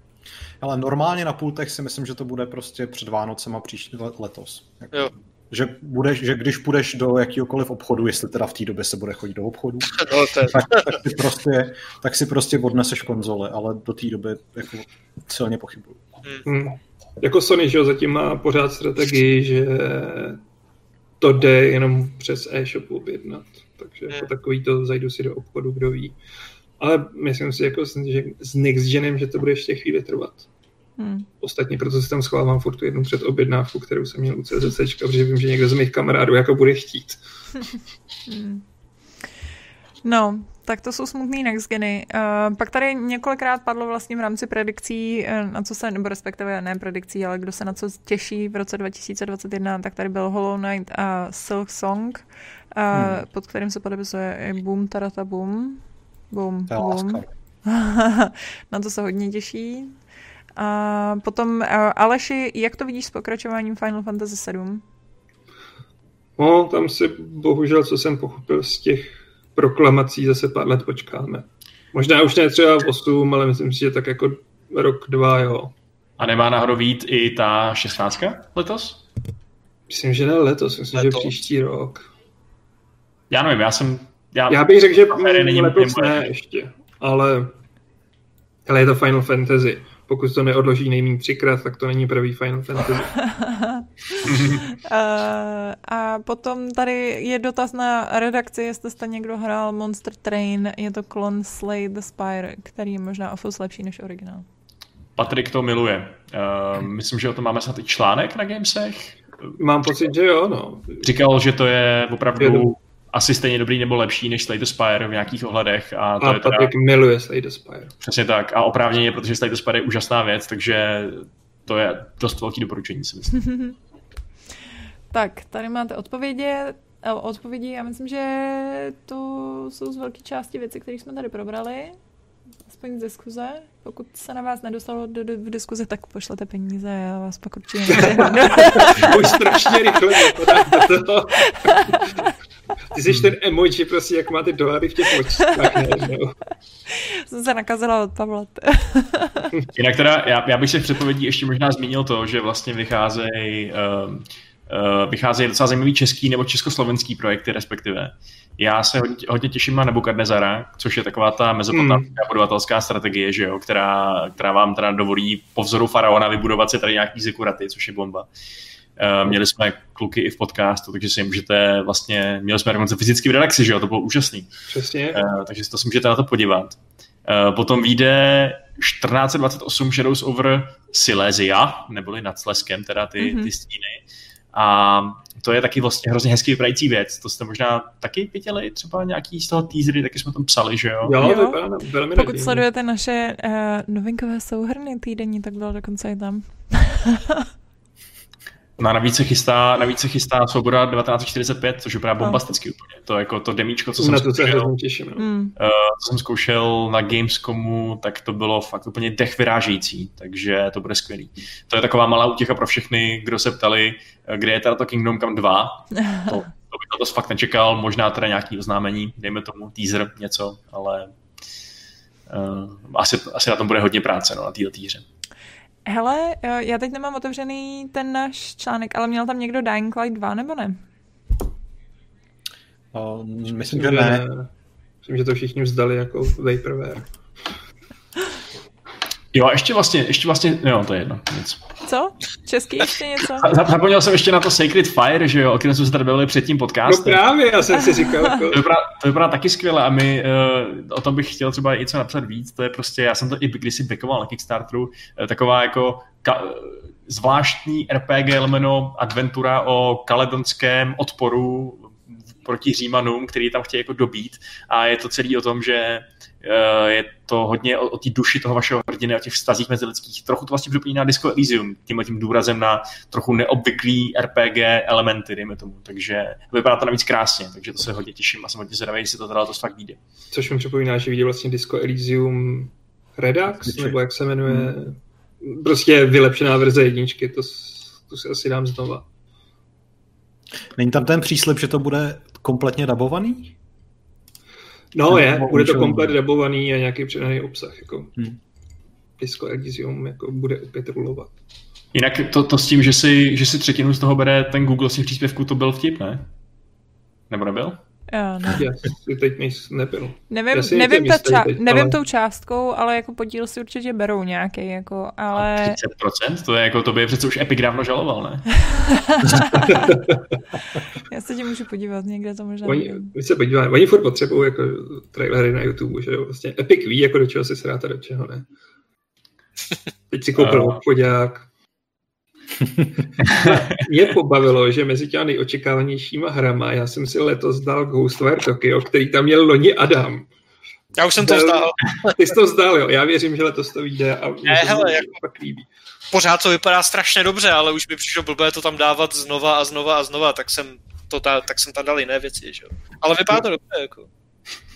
Ale normálně na pultech si myslím, že to bude prostě před Vánocema příští letos. Jo. Že, budeš, že když půjdeš do jakýkoliv obchodu, jestli teda v té době se bude chodit do obchodu, no, tak, tak, si prostě, tak si prostě odneseš konzole, ale do té doby jako silně pochybuju. Hmm. Hmm. Jako Sony, že jo, zatím má pořád strategii, že to jde jenom přes e-shopu objednat takže jako takový to zajdu si do obchodu, kdo ví. Ale myslím si jako že s Next Genem, že to bude ještě chvíli trvat. Hmm. Ostatně proto si tam schovávám furt tu jednu před objednávku, kterou jsem měl u CZC, protože vím, že někdo z mých kamarádů jako bude chtít. hmm. No, tak to jsou smutný next geny. Uh, pak tady několikrát padlo vlastně v rámci predikcí, uh, na co se, nebo respektive ne predikcí, ale kdo se na co těší v roce 2021, tak tady byl Hollow Knight a Silk Song, uh, hmm. pod kterým se podepisuje Boom Tarata Boom. Boom, boom. na to se hodně těší. A potom, uh, Aleši, jak to vidíš s pokračováním Final Fantasy 7? No, tam si bohužel, co jsem pochopil z těch proklamací zase pár let počkáme. Možná už ne třeba 8, ale myslím si, že tak jako rok, dva, jo. A nemá náhodou vít i ta 16 letos? Myslím, že ne letos, myslím, letos. že příští rok. Já nevím, já jsem... Já, já bych řekl, že není letos ne ještě, ale, ale je to Final Fantasy. Pokud to neodloží nejméně třikrát, tak to není první Final Fantasy. uh, a potom tady je dotaz na redakci, jestli jste někdo hrál Monster Train, je to klon Slay the Spire, který je možná o lepší než originál. Patrik to miluje. Uh, myslím, že o tom máme snad i článek na Gamesech. Mám pocit, že jo, no. Říkal, že to je opravdu je asi stejně dobrý nebo lepší než Slay the Spire v nějakých ohledech. A, to a je Patrik teda... miluje Slay the Spire. Přesně tak. A oprávněně, protože Slay the Spire je úžasná věc, takže to je dost velký doporučení, si myslím. tak, tady máte odpovědi. Odpovědi, já myslím, že to jsou z velké části věci, které jsme tady probrali aspoň z diskuze. Pokud se na vás nedostalo do, do, v diskuzi, tak pošlete peníze a já vás pak určitě Už strašně rychle to. Ty jsi ten emoji, prostě jak máte dolary v těch očích. Jsem se nakazila od Pavla. Jinak teda, já, já bych se v předpovědí ještě možná zmínil to, že vlastně vycházejí um, uh, vycházejí docela zajímavý český nebo československý projekty respektive. Já se hodně, hodně těším na Nebukadnezara, což je taková ta mezopotamská hmm. budovatelská strategie, že jo, která, která vám teda dovolí po vzoru faraona vybudovat si tady nějaký zikuraty, což je bomba. Uh, měli jsme kluky i v podcastu, takže si můžete vlastně, měli jsme dokonce fyzicky v redakci, že jo, to bylo úžasný. Přesně. Uh, takže si to si můžete na to podívat. Uh, potom vyjde 1428 Shadows over Silesia, neboli nad Sleskem, teda ty, mm-hmm. ty stíny. A to je taky vlastně hrozně hezký vypadající věc. To jste možná taky viděli, třeba nějaký z toho teasery, taky jsme tam psali, že jo? Jo, jo. Velmi, velmi Pokud sledujete naše uh, novinkové souhrny týdenní, tak bylo dokonce i tam. No navíc se chystá, navíc se chystá Svoboda 1945, což vypadá bombasticky no. úplně. To jako to demíčko, co jsem na to zkoušel, těším, no. uh, co jsem zkoušel na Gamescomu, tak to bylo fakt úplně dech vyrážející, takže to bude skvělý. To je taková malá útěcha pro všechny, kdo se ptali, eh, kde je teda to Kingdom Come 2. To, to bych to fakt nečekal, možná teda nějaký oznámení, dejme tomu teaser, něco, ale uh, asi, asi na tom bude hodně práce, no, na této týře. Hele, eh, já teď nemám otevřený ten náš článek, ale měl tam někdo Dying Light 2 nebo ne? Uh, myslím, myslím, že ne. Myslím, že to všichni vzdali jako vaporware. Jo, a ještě vlastně, ještě vlastně, jo, to je jedno, nic. Co? Český ještě něco? Zapomněl jsem ještě na to Sacred Fire, že jo, o kterém jsme se tady bavili před tím podcastem. No právě, já jsem si říkal. Jako... To, vypadá, to vypadá taky skvěle a my uh, o tom bych chtěl třeba něco napsat víc, to je prostě, já jsem to i kdysi backoval na Kickstarteru, uh, taková jako ka- zvláštní RPG lomeno adventura o kaledonském odporu proti Římanům, který tam chtějí jako dobít a je to celý o tom, že uh, je to hodně o, o té duši toho vašeho hrdiny, o těch vztazích mezilidských. Trochu to vlastně připomíná Disco Elysium, tím tím důrazem na trochu neobvyklý RPG elementy, dejme tomu. Takže vypadá to navíc krásně, takže to se hodně těším a jsem hodně zvědavý, jestli to teda to fakt vyjde. Což mi připomíná, že vidí vlastně Disco Elysium Redux, nebo jak se jmenuje, hmm. prostě vylepšená verze jedničky, to, to si asi dám znova. Není tam ten příslip, že to bude kompletně dabovaný? No je, bude to komplet dabovaný a nějaký přidaný obsah. Jako. Hmm. Disco Elysium jako bude opět rulovat. Jinak to, to s tím, že si, že si třetinu z toho bere ten Google si příspěvku, to byl vtip, ne? Nebo nebyl? Jo, ne. Já si teď nebyl. Nevím, nevím, ta ča- teď, nevím ale... tou částkou, ale jako podíl si určitě berou nějaký, jako, ale... A 30%? To je jako, to by přece už Epic dávno žaloval, ne? Já se tě můžu podívat, někde to možná Oni, my se podíváme, oni furt potřebují jako trailery na YouTube, že jo, vlastně Epic ví, jako do čeho si sráta, do čeho ne. Teď si koupil uh. obchodák, mě pobavilo, že mezi těmi nejočekávanějšíma hrama já jsem si letos dal Ghostwire Tokyo, který tam měl loni Adam. Já už jsem to vzdal. Ty jsi to vzdal, jo. Já věřím, že letos to vyjde a ne, hele, jako pak líbí. Pořád to vypadá strašně dobře, ale už by přišlo blbé to tam dávat znova a znova a znova, tak jsem, to ta, tak jsem tam dal jiné věci, že? Ale vypadá to dobře, jako.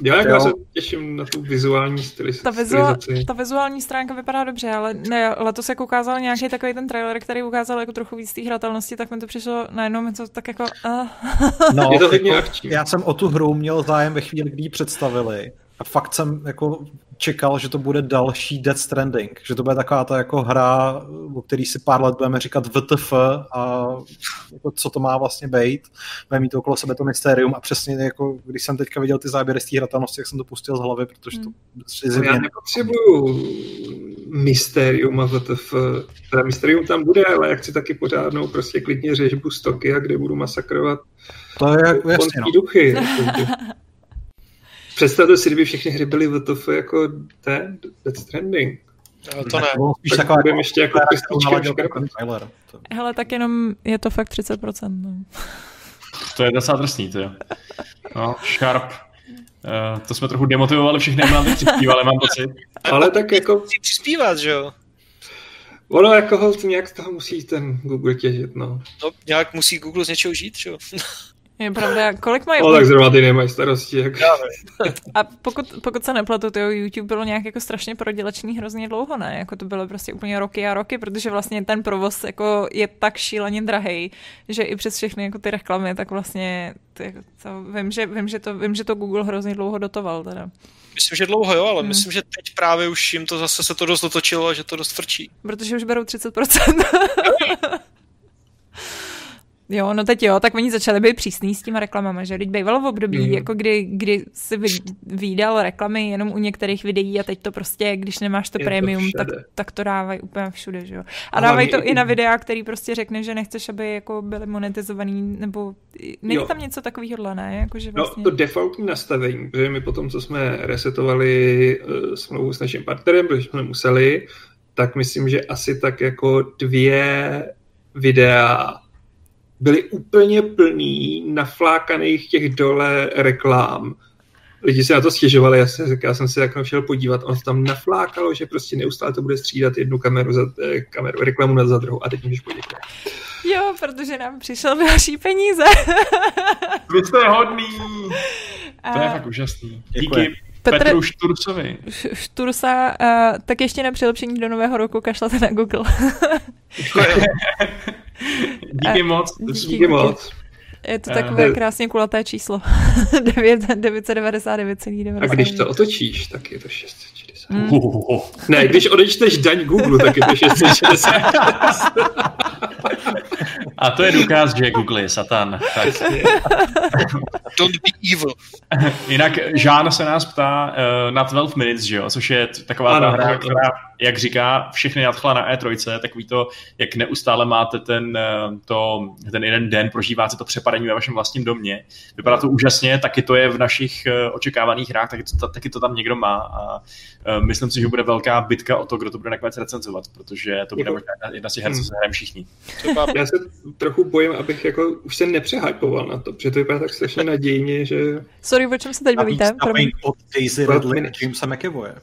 Já, jako já se těším na tu vizuální stylizaci. Ta, vizuál, ta vizuální stránka vypadá dobře, ale ne, letos jako ukázal nějaký takový ten trailer, který ukázal jako trochu víc té hratelnosti, tak mi to přišlo najednou mi to tak jako... Uh. No, je to hodně jako, Já jsem o tu hru měl zájem ve chvíli, kdy ji představili. A fakt jsem jako čekal, že to bude další Dead Stranding, že to bude taková ta jako hra, o který si pár let budeme říkat VTF a jako co to má vlastně být. Bude mít okolo sebe to mystérium a přesně jako, když jsem teďka viděl ty záběry z té hratelnosti, jak jsem to pustil z hlavy, protože to hmm. Já nepotřebuju mystérium a VTF. Teda mystérium tam bude, ale já chci taky pořádnou prostě klidně řežbu stoky a kde budu masakrovat to je jak, jasně, no. duchy. Představte si, kdyby všechny hry byly VTF jako ten Death Stranding. No, to ne. Spíš tak taková jako, ještě jako Trailer. Hele, tak jenom je to fakt 30%. No. To je docela drsný, to jo. No, Sharp. Uh, to jsme trochu demotivovali všechny, nám teď přispívali, mám pocit. Ale tak jako... Musí přispívat, že jo? Ono jako hold, nějak z toho musí ten Google těžit, no. No, nějak musí Google z něčeho žít, že jo? Je pravda, kolik mají... No tak zrovna ty nemají starosti. Jak... A pokud, pokud se nepletu, to YouTube bylo nějak jako strašně prodělečný hrozně dlouho, ne? Jako to bylo prostě úplně roky a roky, protože vlastně ten provoz jako je tak šíleně drahý, že i přes všechny jako ty reklamy, tak vlastně ty, to, vím, že, vím, že to, vím, že to Google hrozně dlouho dotoval teda. Myslím, že dlouho jo, ale hmm. myslím, že teď právě už jim to zase se to dost otočilo a že to dost frčí. Protože už berou 30%. Jo, no teď jo, tak oni začali být přísný s těma reklamama, že teď bývalo v období, mm. jako kdy, kdy si vydal reklamy jenom u některých videí a teď to prostě, když nemáš to Je premium, to tak, tak to dávají úplně všude, že jo. A dávají to i na videa, který prostě řekne, že nechceš, aby jako byly monetizovaný, nebo není jo. tam něco takového, ne? Jako, že no, vlastně... No, to defaultní nastavení, protože my potom, co jsme resetovali uh, smlouvu s naším partnerem, protože jsme museli, tak myslím, že asi tak jako dvě videa byly úplně plný naflákaných těch dole reklám. Lidi se na to stěžovali, já, se, já jsem se tak šel podívat, on tam naflákalo, že prostě neustále to bude střídat jednu kameru za eh, kameru, reklamu na za druhou a teď můžeš poděkovat. Jo, protože nám přišel další peníze. Vy jste hodný. A... To je fakt úžasný. Díky. Petr, Petru Šturcovi. Štursa, uh, tak ještě na přilepšení do nového roku kašlete na Google. díky moc. Díky, díky moc. Je to takové krásně kulaté číslo. 999,9. A když to otočíš, tak je to 660. Mm. Ne, když odečteš daň Google, tak je to 660. A to je důkaz, že Google je satan. Tak. Don't be evil. Jinak Žán se nás ptá uh, na 12 minutes, že jo? což je taková Ano, ta hra, která, jak říká, všechny nadchla na E3, takový to, jak neustále máte ten, eh, to, ten jeden den, prožíváte to přepadení ve vašem vlastním domě. Vypadá to úžasně, taky to je v našich eh, očekávaných hrách, taky to, taky to tam někdo má a eh, myslím si, že bude velká bitka o to, kdo to bude nakonec recenzovat, protože to bude Jako- možná jedna- z těch her, co se hrajeme všichni. Třeba Já se trochu bojím, abych jako už se nepřehypoval na to, protože to vypadá tak strašně nadějně, že Sorry, o čem se teď bavíte? Promiň. dubbing od Daisy Ridley a. Jamesa McAvoye.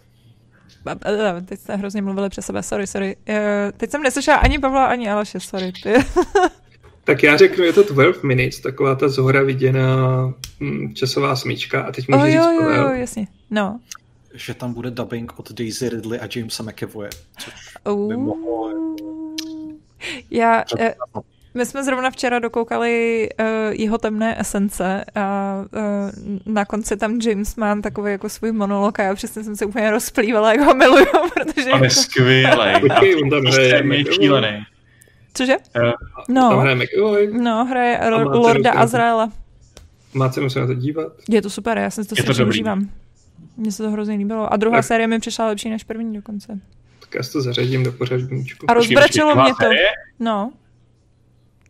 Teď jste hrozně mluvili přes sebe, sorry, sorry. Eh, Teď jsem neslyšela ani Pavla, ani Aleše, sorry. Ty. Tak já řeknu, je to 12 minutes, taková ta zhora viděná mm, časová smyčka a teď můžu Oh, říct jo, jo, jo, jasně. No. Že tam bude dubbing od Daisy Ridley a Jamesa McAvoye. Což by mohlo... Já, eh, my jsme zrovna včera dokoukali uh, jeho temné esence a uh, na konci tam James má takový jako svůj monolog a já přesně jsem se úplně rozplývala, jak ho miluju, protože... On je Jako, skvělej. On tam hraje Extrémně McAvoy. šílený. cože? Eh, Tam No, hraje McAvoy, no, hraje cenu Lorda. Azraela. má cenu se na to dívat. Je to super, já jsem si to strašně dobrý. užívám. Mně se to hrozně líbilo. A druhá Tak. série mi přišla lepší než první dokonce. Tak já si to zařadím do pořadníčku. A rozbračilo mě to. série? No.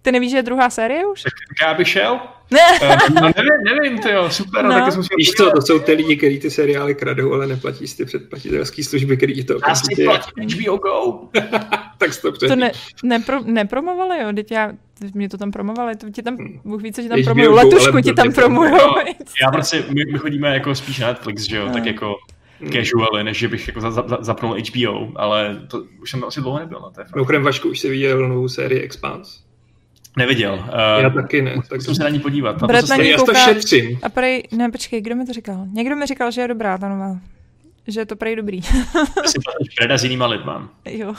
Ty nevíš, že je druhá série už? Tak já bych šel? Ne. Eh, no nevím, nevím, ty jo, super, No. no. taky jsem si Víš co, to jsou ty lidi, kteří ty seriály kradou, ale neplatí si ty předplatitelské služby, který ti to Já si okamžitě... platím HBO Go. tak to To předtím. ne, nepro, nepromovali, jo, teď já, mě to tam promovali, to ti tam, Bůh ví, co ti tam HBO promujou, letušku ti tam to- promujou. No, Já prostě, my, my, chodíme jako spíš na Netflix, že jo, No. tak jako casually, než že bych jako za, za, zapnul HBO, ale to už jsem asi dlouho nebyl na té fakt. Mimochodem, Vašku, už jsi viděl novou sérii Expanse? Neviděl. Já Uh, taky ne. Tak musím se na ní podívat. Na to na ní já to šetřím. A prej, ne, počkej, kdo mi to říkal? Někdo mi říkal, že je dobrá ta nová. Že je to prej dobrý. si platíš Breda s jinýma lidma. jo.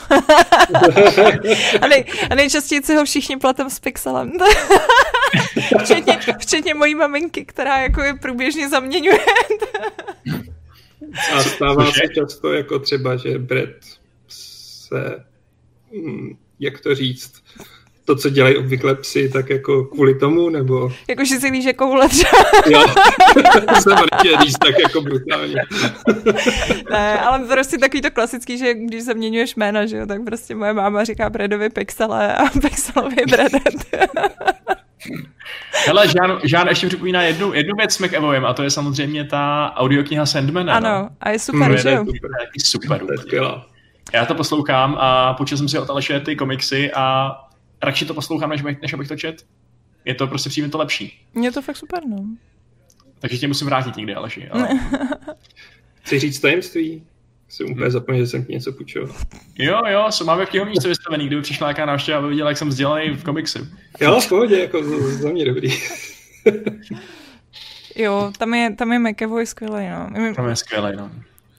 a, nej, a nejčastěji si ho všichni platem s pixelem. včetně, včetně mojí maminky, která jako je průběžně zaměňuje. A stává se často jako třeba, že Brett se, hm, jak to říct, to, co dělají obvykle psy, tak jako kvůli tomu, nebo jako, že si líže koule třeba. jo, to jsem nechtěl říct tak jako brutálně. Ne, ale prostě takový to klasický, že když zaměňuješ jména, že jo, tak prostě moje máma říká Bredovi Pixele a Pixelovi Bredet. Hele, Žán, Žán ještě připomíná jednu, jednu věc s McAvoyem a to je samozřejmě ta audiokniha Sandmana. ano, a je super, Hmm, že jo? Super. Úplně. skvělá. Já to poslouchám a počul jsem si od Aleše ty komiksy a radši to poslouchám, než, než abych to čet. Je to prostě přijím to lepší. Je to fakt super, no. Takže tě musím vrátit někdy, Aleši. Ale... Chci říct tajemství? Jsem úplně zapomněl, že jsem ti něco půjčil. Jo, jo, so máme v knihovnici vystavený, kdyby přišla nějaká návštěva, aby viděla, jak jsem vzdělaný v komiksu. Jo, v pohodě, jako za- za mě dobrý. Jo, tam je, tam je McAvoy skvělý, no. Tam je skvělý, no.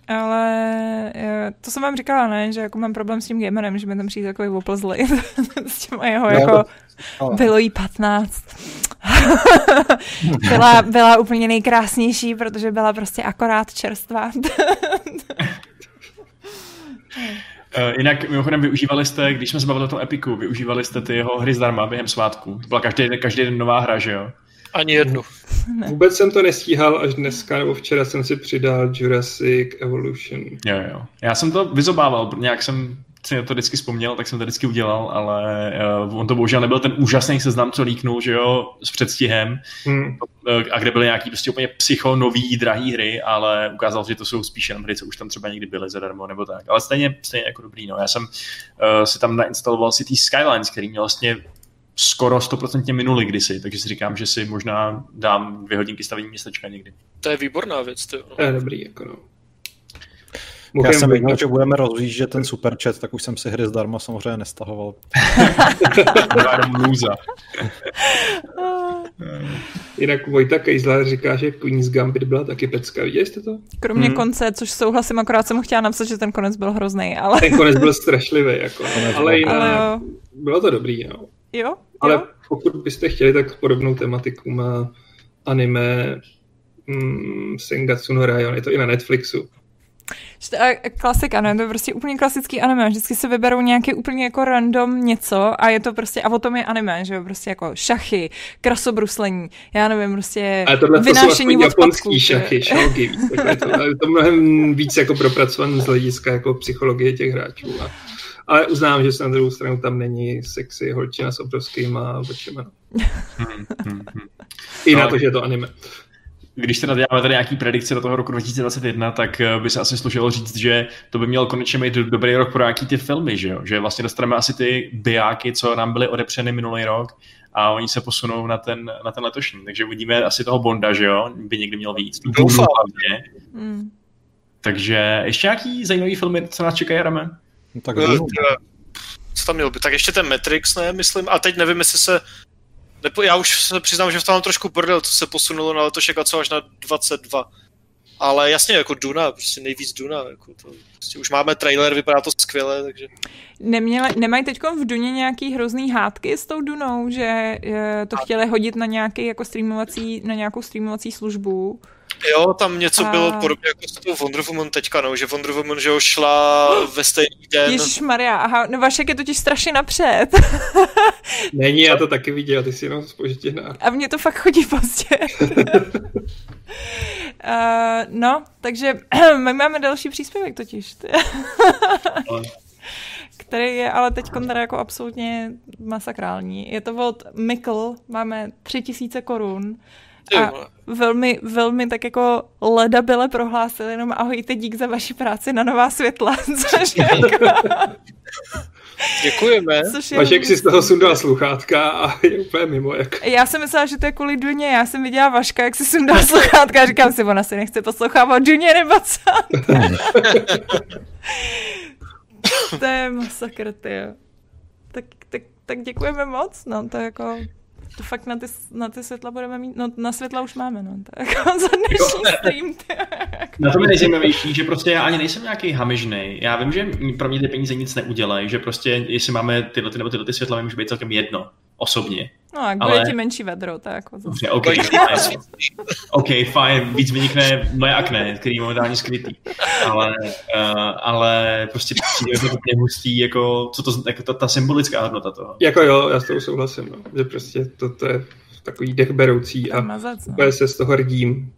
Ale eh, to jsem vám říkala, ne, že jako mám problém s tím gamerem, že mi tam přijde takový oplzlý s těma jeho, Jo, jako to- bylo jí 15. byla, byla úplně nejkrásnější, protože byla prostě akorát čerstvá. Uh, jinak mimochodem využívali jste, když jsme se bavili o tom Epiku, využívali jste ty jeho hry zdarma během svátku. To byla každý, každý den nová hra, že jo? Ani jednu. Vůbec jsem to nestíhal, až dneska nebo včera jsem si přidal Jurassic Evolution. Jo, jo. Já jsem to vyzobával, nějak jsem si to vždycky vzpomněl, tak jsem to vždycky udělal, ale uh, on to bohužel nebyl ten úžasný seznam, co líknul, že jo, s předstihem, Hmm. uh, a kde byly nějaký prostě úplně psycho nový, drahý hry, ale ukázalo se, že to jsou spíš jenom hry, co už tam třeba někdy byly zadarmo nebo tak. Ale stejně, stejně jako dobrý, no. Já jsem uh, si tam nainstaloval City Skylines, který měl vlastně skoro 100% minuli kdysi, takže si říkám, že si možná dám dvě hodinky stavění městečka někdy. To je výborná věc, jo. To je dobrý, jako no. Já Mimochodem, jsem věděl, že budeme rozjíždět ten super chat, tak už jsem si hry zdarma samozřejmě nestahoval. Jinak Vojta Kejzler říká, že Queen's Gambit byla taky pecka. Viděli jste to? Kromě Hmm. konce, což souhlasím, akorát jsem mu chtěla napsat, že ten konec byl hrozný, ale, Ten konec byl strašlivý, jako. Konec ale jinak, ale jo. bylo to dobrý, no. Jo? Ale jo? pokud byste chtěli, tak podobnou tematiku má anime mm, Sengatsu no Rayon, je to i na Netflixu. Klasika, no, to je prostě úplně klasický anime. Vždycky se vyberou nějaký úplně jako random něco a je to prostě, a o tom je anime, že jo, prostě jako šachy, krasobruslení, já nevím, prostě a tohle vynášení to jsou japonský šachy, šalky, to, to, je to mnohem víc jako propracované z hlediska jako psychologie těch hráčů. A, ale uznám, že se na druhou stranu tam není sexy holčina s obrovskýma očima. No. Hmm, hmm, hmm. I na to, že je to anime když se naděláme tady nějaký predikce do toho roku 2021, tak eh, by se asi slušelo říct, že to by měl konečně mít dobrý rok pro nějaký ty filmy, že jo? Že vlastně dostaneme asi ty bijáky, co nám byly odepřeny minulý rok a oni se posunou na ten, na ten letošní. Takže uvidíme asi toho Bonda, že jo? By někdy měl víc. Doufám. Hmm. Takže ještě nějaký zajímavý filmy, co nás čekají, Rame? No, tak uh, co tam měl by? Tak ještě ten Matrix, ne, myslím. A teď nevím, jestli se Nepo, já už se přiznám, že v tom mám trošku bordel, co se posunulo na letošek a co až na 22. Ale jasně, jako Duna, prostě nejvíc Duna. Jako to, prostě už máme trailer, vypadá to skvěle, takže... Neměla, nemají teď v Duně nějaký hrozný hádky s tou Dunou, že to chtěli hodit na nějaký jako streamovací, na nějakou streamovací službu? Jo, tam něco a... bylo podobně jako s tou Wonder Woman teďka, no, že Wonder Woman, že ho šla ve stejný den. Ježíš Maria, aha, no Vašek je totiž strašně napřed. Není, já to taky viděl, ty jsi jenom spožděná. A mně to fakt chodí pozdě. uh, no, takže my máme další příspěvek totiž. který je ale teď teda jako absolutně masakrální. Je to od Mikl, máme tři tisíce korun a velmi, velmi tak jako leda byle prohlásil jenom ahojte, dík za vaši práci na nová světla, což je jako... Děkujeme. Vašek si z toho sundal sluchátka a je úplně mimo. Jak... Já jsem myslela, že to je kvůli Duně. Já jsem viděla Vaška, jak si sundal sluchátka a říkám si, ona si nechce poslouchávat Duně nebo co? to je masakr, ty. Tak, tak, tak děkujeme moc, no, to je jako to fakt na ty, na ty světla budeme mít, no na světla už máme, no, tak za dnešní stream. na tom je nejzajímavější, že prostě já ani nejsem nějaký hamižný. Já vím, že pro mě ty peníze nic neudělají, že prostě jestli máme tyhle ty nebo tyhle ty světla, mi může být celkem jedno, osobně. No a ale... bude ti menší vedro, tak jako zase. Dobře, okay, fajn. OK, fajn, víc vynikne moje akné, který je momentálně skrytý. Ale, uh, ale prostě přijde to úplně hustý, jako, co to, jako ta, ta symbolická hodnota toho. Jako jo, já s tou souhlasím, no. že prostě to, to je takový dech beroucí a mazec, no. se z toho rdím.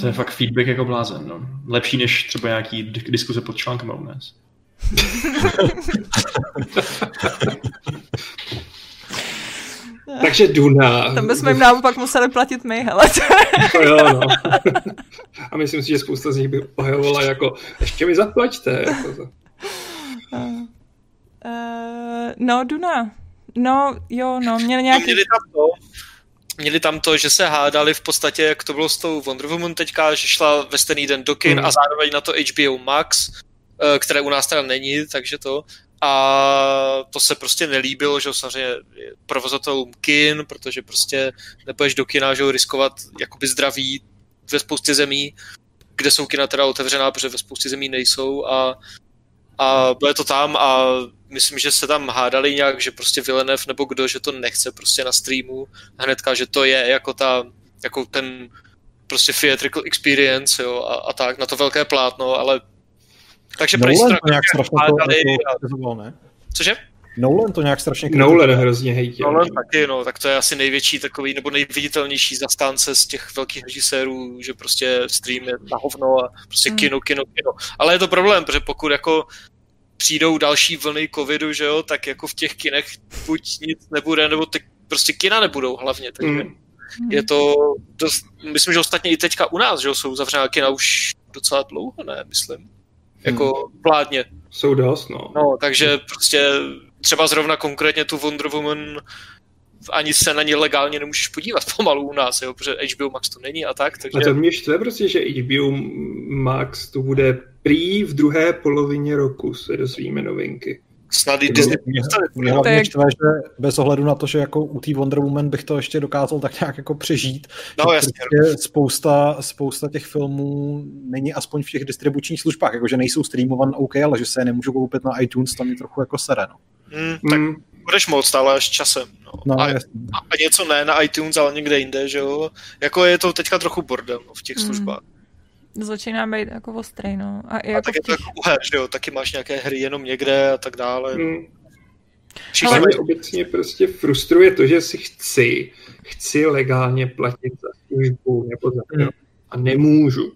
To je fakt feedback jako blázen, no. Lepší než třeba nějaký diskuse pod článkem u nás. Takže Duna. Tam bychom jim naopak museli platit my, hele. jo, no. A myslím si, že spousta z nich by ohajovala jako, ještě mi zaplaťte. Jako to. Uh, no, Duna. No, jo, no, měli nějaký... Měli tam to, měli tam to, že se hádali v podstatě, jak to bylo s tou Wonder Woman teďka, že šla ve stejný den do kin mm. a zároveň na to HBO Max, eh, které u nás teda není, takže to. A to se prostě nelíbilo, že samozřejmě provozatelům kin, protože prostě nepůjdeš do kina, že riskovat jakoby zdraví ve spoustě zemí, kde jsou kina teda otevřená, protože ve spoustě zemí nejsou a, a bylo to tam a myslím, že se tam hádali nějak, že prostě Villeneuve nebo kdo, že to nechce prostě na streamu hnedka, že to je jako ta, jako ten prostě theatrical experience, jo, a, a tak, na to velké plátno, ale takže Nolan to nějak strašně to, ne? Cože? Nolan to nějak strašně kritizoval. Nolan hrozně hejtil. Nolan taky, no, tak to je asi největší takový, nebo nejviditelnější zastánce z těch velkých režisérů, že prostě stream je na hovno a prostě hmm. kino, kino, kino. Ale je to problém, protože pokud jako přijdou další vlny covidu, že jo, tak jako v těch kinech buď nic nebude, nebo ty prostě kina nebudou hlavně, takže hmm. je to dost, myslím, že ostatně i teďka u nás, že jo, jsou zavřená kina už docela dlouho, ne, myslím jako hmm. vládně. Jsou dost, no. No, takže prostě třeba zrovna konkrétně tu Wonder Woman ani se na ně legálně nemůžeš podívat pomalu u nás, jo, protože HBO Max to není a tak. Takže... A to mě štve prostě, že HBO Max to bude prý v druhé polovině roku se dozvíme novinky snad i Disney. Mě, hlavně že bez ohledu na to, že jako u té Wonder Woman bych to ještě dokázal tak nějak jako přežít. No, jasně. Prostě spousta, spousta těch filmů není aspoň v těch distribučních službách, jakože nejsou streamovan OK, ale že se je nemůžu koupit na iTunes, tam je trochu jako sere, no. Mm, tak mm. budeš moc, ale až časem. No. No, a, a, něco ne na iTunes, ale někde jinde, že jo. Jako je to teďka trochu bordel no, v těch mm. službách. Začíná být jako ostrý, no. A, i a jako tak je to jako uher, že jo? Taky máš nějaké hry jenom někde a tak dále. Hmm. Ale mě obecně prostě frustruje to, že si chci, chci legálně platit za službu nebo za hmm. a nemůžu.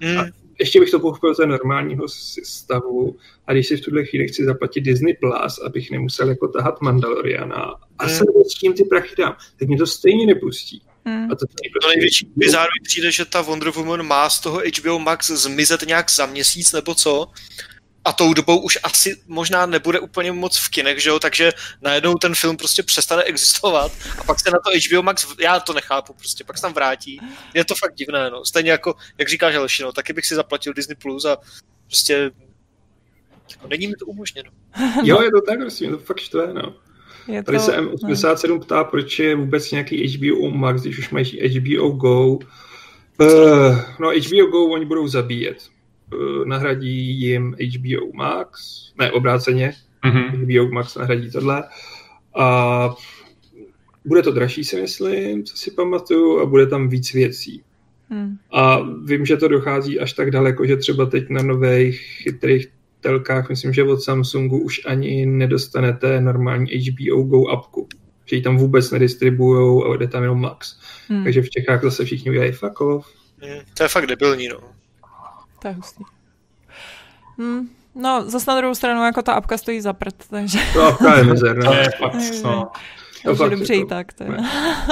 Hmm. A ještě bych to pochopil za normálního stavu a když si v tuhle chvíli chci zaplatit Disney Plus, abych nemusel jako tahat Mandaloriana a hmm. se s tím ty prachy dám, tak mě to stejně nepustí. Hmm. A to, to největší bizár mi přijde, že ta Wonder Woman má z toho HBO Max zmizet nějak za měsíc nebo co a tou dobou už asi možná nebude úplně moc v kinech, že jo, takže najednou ten film prostě přestane existovat a pak se na to HBO Max, já to nechápu prostě, pak se tam vrátí. Je to fakt divné, no. Stejně jako, jak říkáš Helši, no, taky bych si zaplatil Disney Plus a prostě jako není mi to umožněno. Jo, je to tak, prostě, to fakt štve, no. Je Tady to... se M87 no. ptá, proč je vůbec nějaký HBO Max, když už mají HBO Go. Uh, no HBO Go oni budou zabíjet Eh, nahradí jim HBO Max, ne obráceně, mm-hmm. HBO Max nahradí tohle. A bude to dražší, si myslím, co si pamatuju, a bude tam víc věcí. Hmm. A vím, že to dochází až tak daleko, že třeba teď na nových chytrých telkách, myslím, že od Samsungu už ani nedostanete normální HBO Go apku. Že ji tam vůbec nedistribujou a jde tam jenom Max. Hmm. Takže v Čechách zase všichni udělají fuck off. Hmm, to je fakt debilní, no. To je hustý. Hmm. No, zase na druhou stranu, jako ta apka stojí za prd, takže... To, to je mizerná. To je fakt, no. To fakt dobře i tak. To je.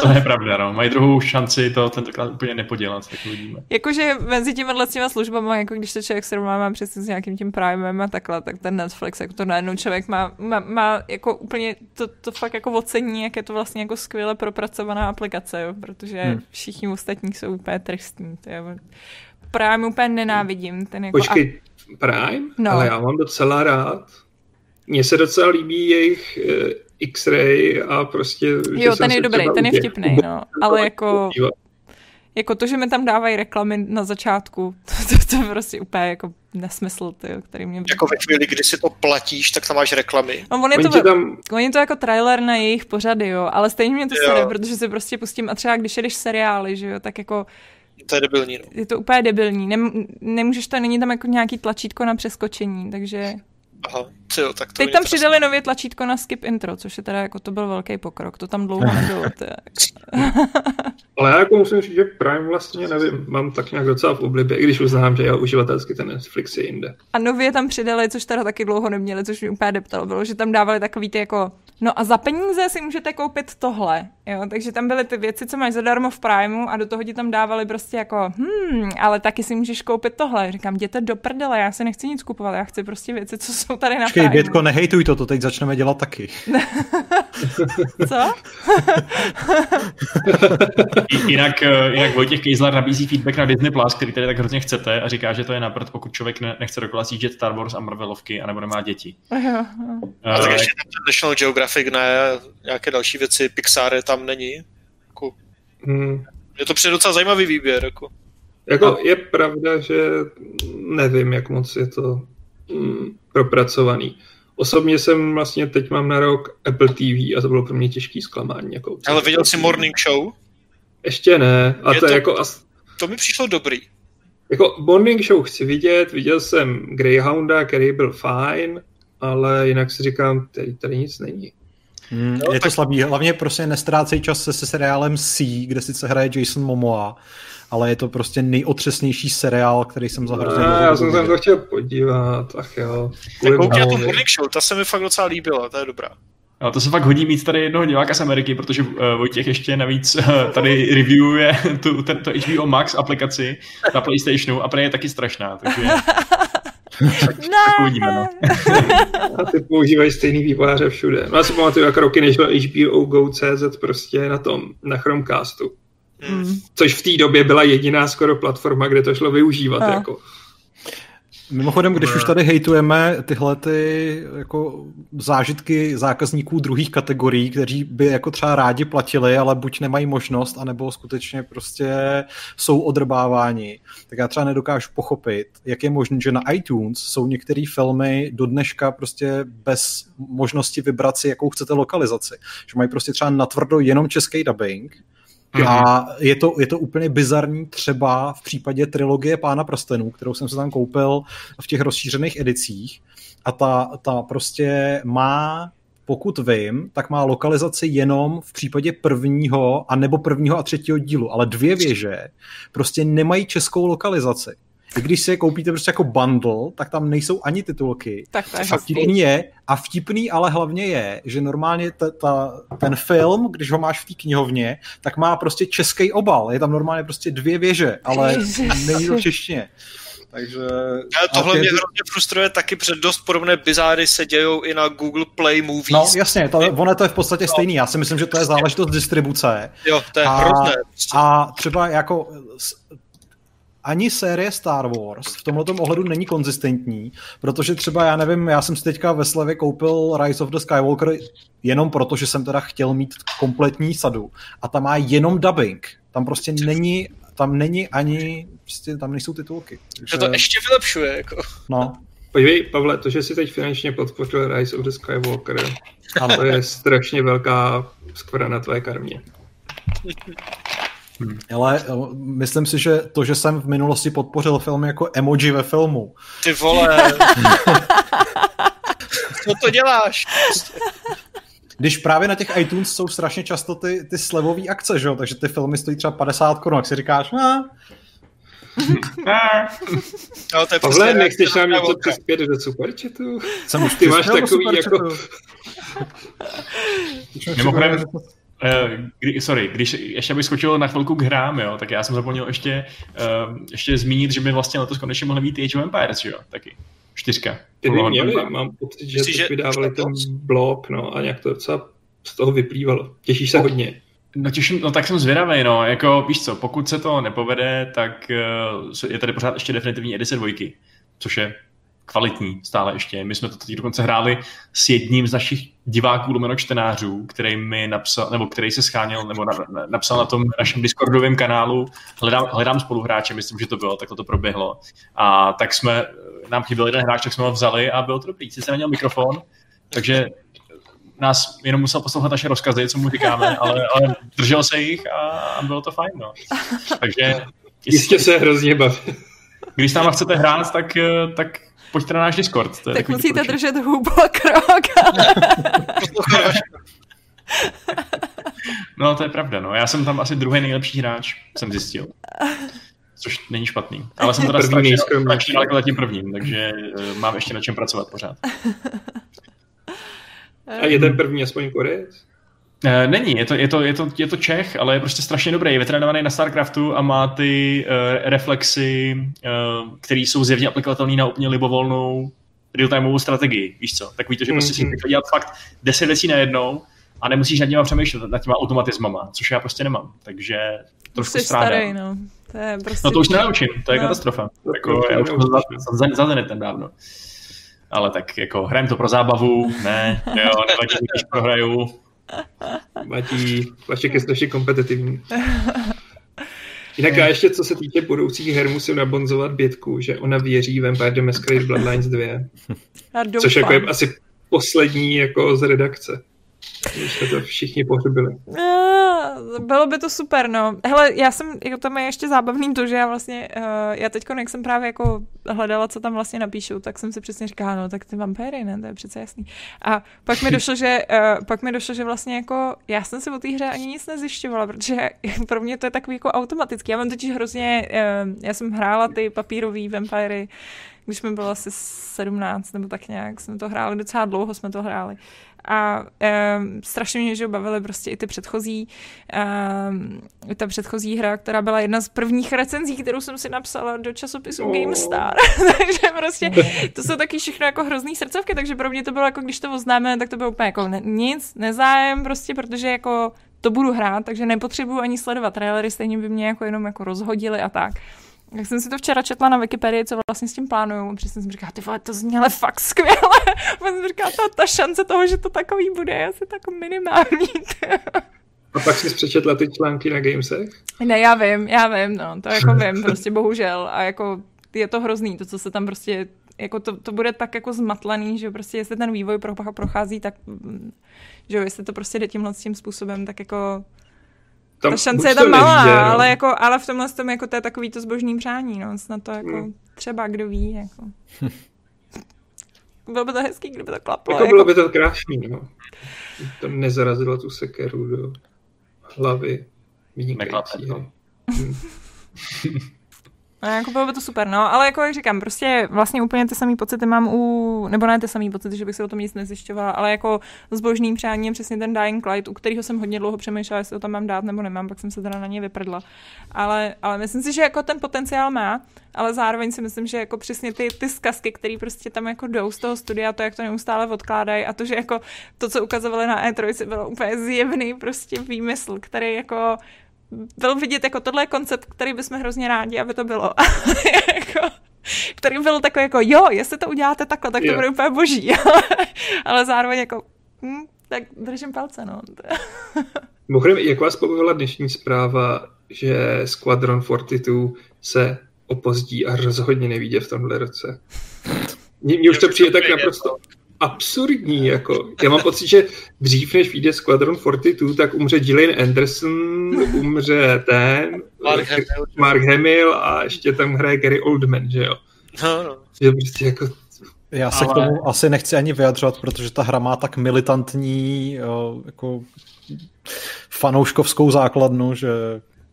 to je pravda, no. Mají druhou šanci to tentokrát úplně nepodělat, tak uvidíme. Jakože mezi těmi těma službama, jako když se člověk srovná má přesně s nějakým tím Primem a takhle, tak ten Netflix, jako to najednou člověk má, má, má jako úplně, to, to fakt jako ocení, jak je to vlastně jako skvěle propracovaná aplikace, jo, protože hmm. všichni ostatní jsou úplně tristní. To je, Prime úplně nenávidím. Ten jako Počkej, a... Prime? No. Ale já mám docela rád. Mně se docela líbí jejich uh, X-ray a prostě... Jo, ten je dobrý, ten je vtipný, no. Ale jako... Jako to, že mi tam dávají reklamy na začátku, to, to, to je prostě úplně jako nesmysl, ty, který mě... Jako ve chvíli, kdy si to platíš, tak tam máš reklamy. No, on, je to, tam... on je to jako trailer na jejich pořady, jo, ale stejně mě to sere, protože si prostě pustím, a třeba když jedeš seriály, že jo, tak jako to je debilní. No. Je to úplně debilní. Nem, nemůžeš to, není tam jako nějaký tlačítko na přeskočení, takže... Aha, jo, tak to Teď tam přidali nově tlačítko na skip intro, což je teda jako to byl velký pokrok, to tam dlouho nebylo. Ale já jako musím říct, že Prime vlastně, nevím, mám tak nějak docela v oblibě, i když uznám, že já uživatelsky ten Netflix je jinde. A nově tam přidali, což teda taky dlouho neměli, což mi úplně deptalo, bylo, že tam dávali takový ty jako No a za peníze si můžete koupit tohle, jo, takže tam byly ty věci, co máš zadarmo v Primeu a do toho ti tam dávali prostě jako, hm, ale taky si můžeš koupit tohle. Říkám, jděte do prdele, já si nechci nic kupovat, já chci prostě věci, co jsou tady na Počkej, Primeu. Bětko, nehejtuj to, to teď začneme dělat taky. co? jinak, eh, jinak Vojtěch Kejzlar nabízí feedback na Disney+, Plus, který tady tak hrozně chcete a říká, že to je naprd, pokud člověk ne, nechce dokola Star Wars a Marvelovky, anebo nemá děti. Jo, jo. Uh, a tak ještě National Geographic grafik, ne, nějaké další věci, Pixar tam není. Jako, hmm. Je to přijde docela zajímavý výběr. Jako. Jako je pravda, že nevím, jak moc je to mm, propracovaný. Osobně jsem vlastně teď mám na rok Apple TV a to bylo pro mě těžký zklamání. Jako Ale viděl jsi Morning Show? Ještě ne. A to, to, jako as... to mi přišlo dobrý. Jako Morning Show chci vidět, viděl jsem Greyhounda, který byl fajn, ale jinak si říkám, tady, tady nic není. Hmm, no, je tak... to slabý. Hlavně prostě nestrácej čas se, se seriálem C, kde sice hraje Jason Momoa, ale je to prostě nejotřesnější seriál, který jsem zahrozil. Ne, já jsem se to chtěl podívat, ach jo. Koukni na tu Morning Show, ta se mi fakt docela líbila, to je dobrá. No, to se fakt hodí mít tady jednoho diváka z Ameriky, protože uh, Vojtěch ještě navíc uh, tady reviewuje tu, tento HBO Max aplikaci na Playstationu a pro je taky strašná, takže tak, ne. tak uvidíme, no. a ty používají stejný vývojáře všude. No já si pamatuju, jak roky, než byl HBO Go CZ prostě na tom, na Chromecastu. Hmm. Což v té době byla jediná skoro platforma, kde to šlo využívat. A. Jako. Mimochodem, když už tady hejtujeme tyhle ty jako zážitky zákazníků druhých kategorií, kteří by jako třeba rádi platili, ale buď nemají možnost, anebo skutečně prostě jsou odrbáváni, tak já třeba nedokážu pochopit, jak je možné, že na iTunes jsou některé filmy do dneška prostě bez možnosti vybrat si, jakou chcete lokalizaci. Že mají prostě třeba natvrdo jenom český dubbing, A je to, je to úplně bizarní třeba v případě trilogie Pána prstenů, kterou jsem se tam koupil v těch rozšířených edicích. A ta, ta prostě má pokud vím, tak má lokalizaci jenom v případě prvního a nebo prvního a třetího dílu, ale dvě věže prostě nemají českou lokalizaci. I když si je koupíte prostě jako bundle, tak tam nejsou ani titulky. Tak to je a vtipný je, a vtipný ale hlavně je, že normálně ta, ta, ten film, když ho máš v té knihovně, tak má prostě český obal. Je tam normálně prostě dvě věže, ale není to v češtině. Takže... A tohle mě hrozně frustruje taky, protože dost podobné bizáry se dějou i na Google Play Movies. No jasně, to, ono to je v podstatě no. stejný. Já si myslím, že to je záležitost distribuce. Jo, to je a, hrozné. Prostě. A třeba jako ani série Star Wars v tomto ohledu není konzistentní, protože třeba, já nevím, já jsem si teďka ve slevě koupil Rise of the Skywalker jenom proto, že jsem teda chtěl mít kompletní sadu a tam má jenom dubbing. Tam prostě není, tam není ani, prostě tam nejsou titulky. Takže... To ještě vylepšuje, jako. No. Podívej, Pavle, to, že si teď finančně podpořil Rise of the Skywalker, ano. to je strašně velká skvrna na tvé karmě. Hmm. Ale eh, myslím si, že to, že jsem v minulosti podpořil film jako emoji ve filmu. Ty vole. Co to děláš? Když právě na těch iTunes jsou strašně často ty, ty slevové akce, že jo? takže ty filmy stojí třeba 50 korun, tak si říkáš, ah. no, to je Pavle, prostě nechceš nám něco přispět do superchatu? Jsem už Ty máš takový jako... Mimochodem, kdy, sorry, když ještě bych skočil na chvilku k hrám, jo, tak já jsem zapomněl ještě, uh, ještě zmínit, že by vlastně letos konečně mohly být Age of Empires, jo, taky. Čtyřka. Kdyby měli, mám pocit, že, že vydávali ten blok, no, a nějak to docela z toho vyplývalo. Těšíš se hodně? No, těším, no tak jsem zvědavý, no, jako víš co, pokud se to nepovede, tak uh, je tady pořád ještě definitivní edice dvojky, což je kvalitní stále ještě. My jsme to teď dokonce hráli s jedním z našich diváků lomeno čtenářů, který mi napsal, nebo který se scháněl, nebo na, na, napsal na tom našem Discordovém kanálu, hledám, hledám spoluhráče, myslím, že to bylo, tak to proběhlo. A tak jsme, nám chyběl jeden hráč, tak jsme ho vzali a bylo to dobrý. Sice neměl mikrofon, takže nás jenom musel poslouchat naše rozkazy, co mu říkáme, ale, ale držel se jich a, a bylo to fajn. No. Takže Jistě se hrozně baví. Když s náma chcete hrát, tak, tak pojďte na náš Discord. To je tak musíte držet hubu a krok. no, to je pravda, no. Já jsem tam asi druhý nejlepší hráč, jsem zjistil. Což není špatný. Ale jsem teda strašně, strašně daleko za tím prvním, takže uh, mám ještě na čem pracovat pořád. A je ten první aspoň Korejec? Eh, není, je to, je, to, je, to, je to Čech, ale je prostě strašně dobrý. Je vytrénovaný na StarCraftu a má ty uh, reflexy, uh, které jsou zjevně aplikovatelné na úplně libovolnou real-timeovou strategii. Víš co? Takový to, že prostě mm-hmm. si dělat fakt deset věcí najednou a nemusíš nad nimi přemýšlet, nad těma automatismama, což já prostě nemám. Takže trošku strádám. starý, no. To je prostě... No to už nenaučím, to je no. katastrofa. Jako, já už za, za, za ten dávno. Ale tak jako hrajem to pro zábavu, ne, jo, nevadí, když prohraju, Matí, Vašek je strašně kompetitivní. Jinak já ještě, co se týče budoucích her, musím nabonzovat Bětku, že ona věří Vampire the Masquerade Bloodlines 2. Což jako je asi poslední jako z redakce. Když jsme to všichni pohřbili. Bylo by to super, no. Hele, já jsem, jako tam je ještě zábavný to, že já vlastně, uh, já teď, jak jsem právě jako hledala, co tam vlastně napíšu, tak jsem si přesně říkala, no tak ty vampéry, ne, to je přece jasný. A pak mi došlo, že, uh, pak mi došlo, že vlastně jako, já jsem si o té hře ani nic nezjišťovala, protože pro mě to je takový jako automatický. Já mám totiž hrozně, uh, já jsem hrála ty papírové vampíry, když jsme byli asi 17 nebo tak nějak, jsme to hráli, docela dlouho jsme to hráli. A um, strašně mě, že bavily prostě i ty předchozí, um, ta předchozí hra, která byla jedna z prvních recenzí, kterou jsem si napsala do časopisu oh. GameStar. takže prostě to jsou taky všechno jako hrozný srdcovky, takže pro mě to bylo jako, když to oznáme, tak to bylo úplně jako ne, nic, nezájem prostě, protože jako to budu hrát, takže nepotřebuju ani sledovat trailery, stejně by mě jako jenom jako rozhodili a tak. Jak jsem si to včera četla na Wikipedii, co vlastně s tím plánuju, přesně jsem říkala, ty vole, to zněle fakt skvěle. A jsem říkala, ta, ta šance toho, že to takový bude, je asi tak minimální. A pak jsi přečetla ty články na Gamesech? Ne, já vím, já vím, no, to jako vím, prostě bohužel. A jako je to hrozný, to, co se tam prostě, jako to, to bude tak jako zmatlaný, že prostě jestli ten vývoj prochází, tak že jo, jestli to prostě jde tímhle tím způsobem, tak jako tam Ta šance je tam malá, nevíde, no. ale, jako, ale v tomhle tom jako to je takový to zbožný přání, no, snad to jako Hmm. třeba kdo ví, jako. Bylo by to hezký, kdyby to klaplo. Jako bylo by to krásný, no. To nezarazilo tu sekeru do hlavy Neklape vynikajícího. No, jako bylo by to super, no, ale jako jak říkám, prostě vlastně úplně ty samé pocity mám u, nebo ne ty samé pocity, že bych se o tom nic nezjišťovala, ale jako zbožným přáním přesně ten Dying Light, u kterého jsem hodně dlouho přemýšlela, jestli ho tam mám dát nebo nemám, pak jsem se teda na něj vyprdla. Ale, ale myslím si, že jako ten potenciál má, ale zároveň si myslím, že jako přesně ty, ty zkazky, které prostě tam jako jdou z toho studia, to, jak to neustále odkládají a to, že jako to, co ukazovali na E3, bylo úplně zjevný prostě výmysl, který jako byl vidět jako tohle je koncept, který bychom hrozně rádi, aby to bylo. jako, který byl takový jako, jo, jestli to uděláte takhle, tak to Jo. bude úplně boží. ale, zároveň jako, hm, tak držím palce, no. Mimochodem, jak vás pobavila dnešní zpráva, že Squadron 42 se opozdí a rozhodně nevíde v tomhle roce? Mně, mně už to přijde tak naprosto absurdní. Jako. Já mám pocit, že dřív, než vyjde Squadron 42, tak umře Gillian Anderson, umře ten, Mark Hamill. Mark Hamill a ještě tam hraje Gary Oldman, že jo? No, no. Že prostě jako Já se Ale- k tomu asi nechci ani vyjadřovat, protože ta hra má tak militantní jo, jako fanouškovskou základnu, že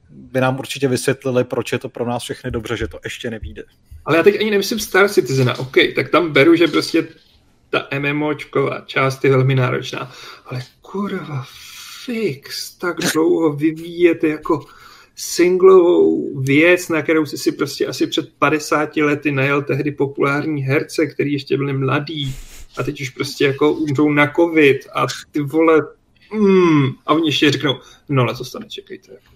by nám určitě vysvětlili, proč je to pro nás všechny dobře, že to ještě nevíde. Ale já teď ani nemyslím Star Citizena, OK, tak tam beru, že prostě ta MMOčková část je velmi náročná, ale kurva, fix, tak dlouho vyvíjete jako singlovou věc, na kterou jsi si prostě asi před 50 lety najel tehdy populární herce, který ještě byli mladý a teď už prostě jako umřou na covid a ty vole, mm, a oni ještě řeknou, no letos to nečekejte. Jako.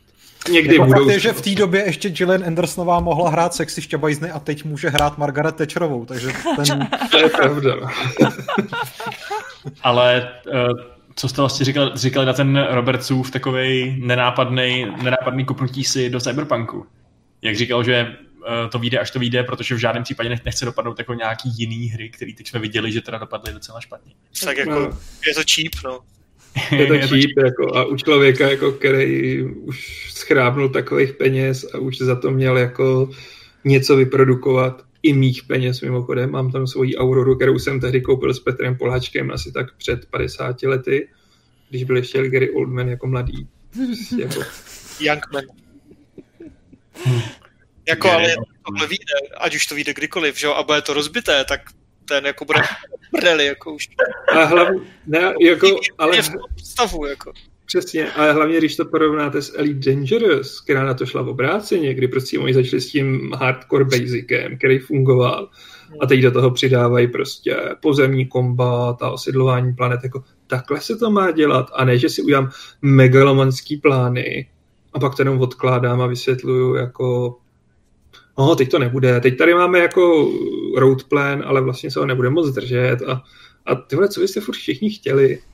Někdy Jako budou. fakt je, že v té době ještě Gillian Andersonová mohla hrát sexy šťabajzny a teď může hrát Margaret Thatcherovou, takže ten, To je pravda. Ale uh, co jste vlastně říkal, říkali na ten Robertsův takový nenápadný, nenápadný kupnutí si do Cyberpunku? Jak říkal, že uh, to vyjde, až to vyjde, protože v žádném případě nech- nechce dopadnout jako nějaký jiný hry, který teď jsme viděli, že teda dopadly docela špatně. Tak jako, No. je to cheap, no. Je to cheap, jako, a u člověka, jako, který už schrábnul takových peněz a už za to měl jako něco vyprodukovat, i mých peněz mimochodem. Mám tam svoji Auroru, kterou jsem tehdy koupil s Petrem Poláčkem asi tak před 50 lety, když byl ještě Gary Oldman jako mladý. Jako, Youngman. Jako, ale tohle vyjde, ať už to vyjde kdykoliv, že jo, a bude to rozbité, tak ten jako bude prdeli, jako už. a hlavně, ne, jako, ale v stavu, jako. Přesně, ale hlavně, když to porovnáte s Elite Dangerous, která na to šla v obráceně, kdy prostě oni začali s tím hardcore basicem, který fungoval, a teď do toho přidávají prostě pozemní kombat a osidlování planet, jako takhle se to má dělat, a ne, že si udělám megalomanský plány a pak to jenom odkládám a vysvětluju jako no, teď to nebude, teď tady máme jako road plan, ale vlastně se ho nebude moc držet a, a tyhle, co byste furt všichni chtěli,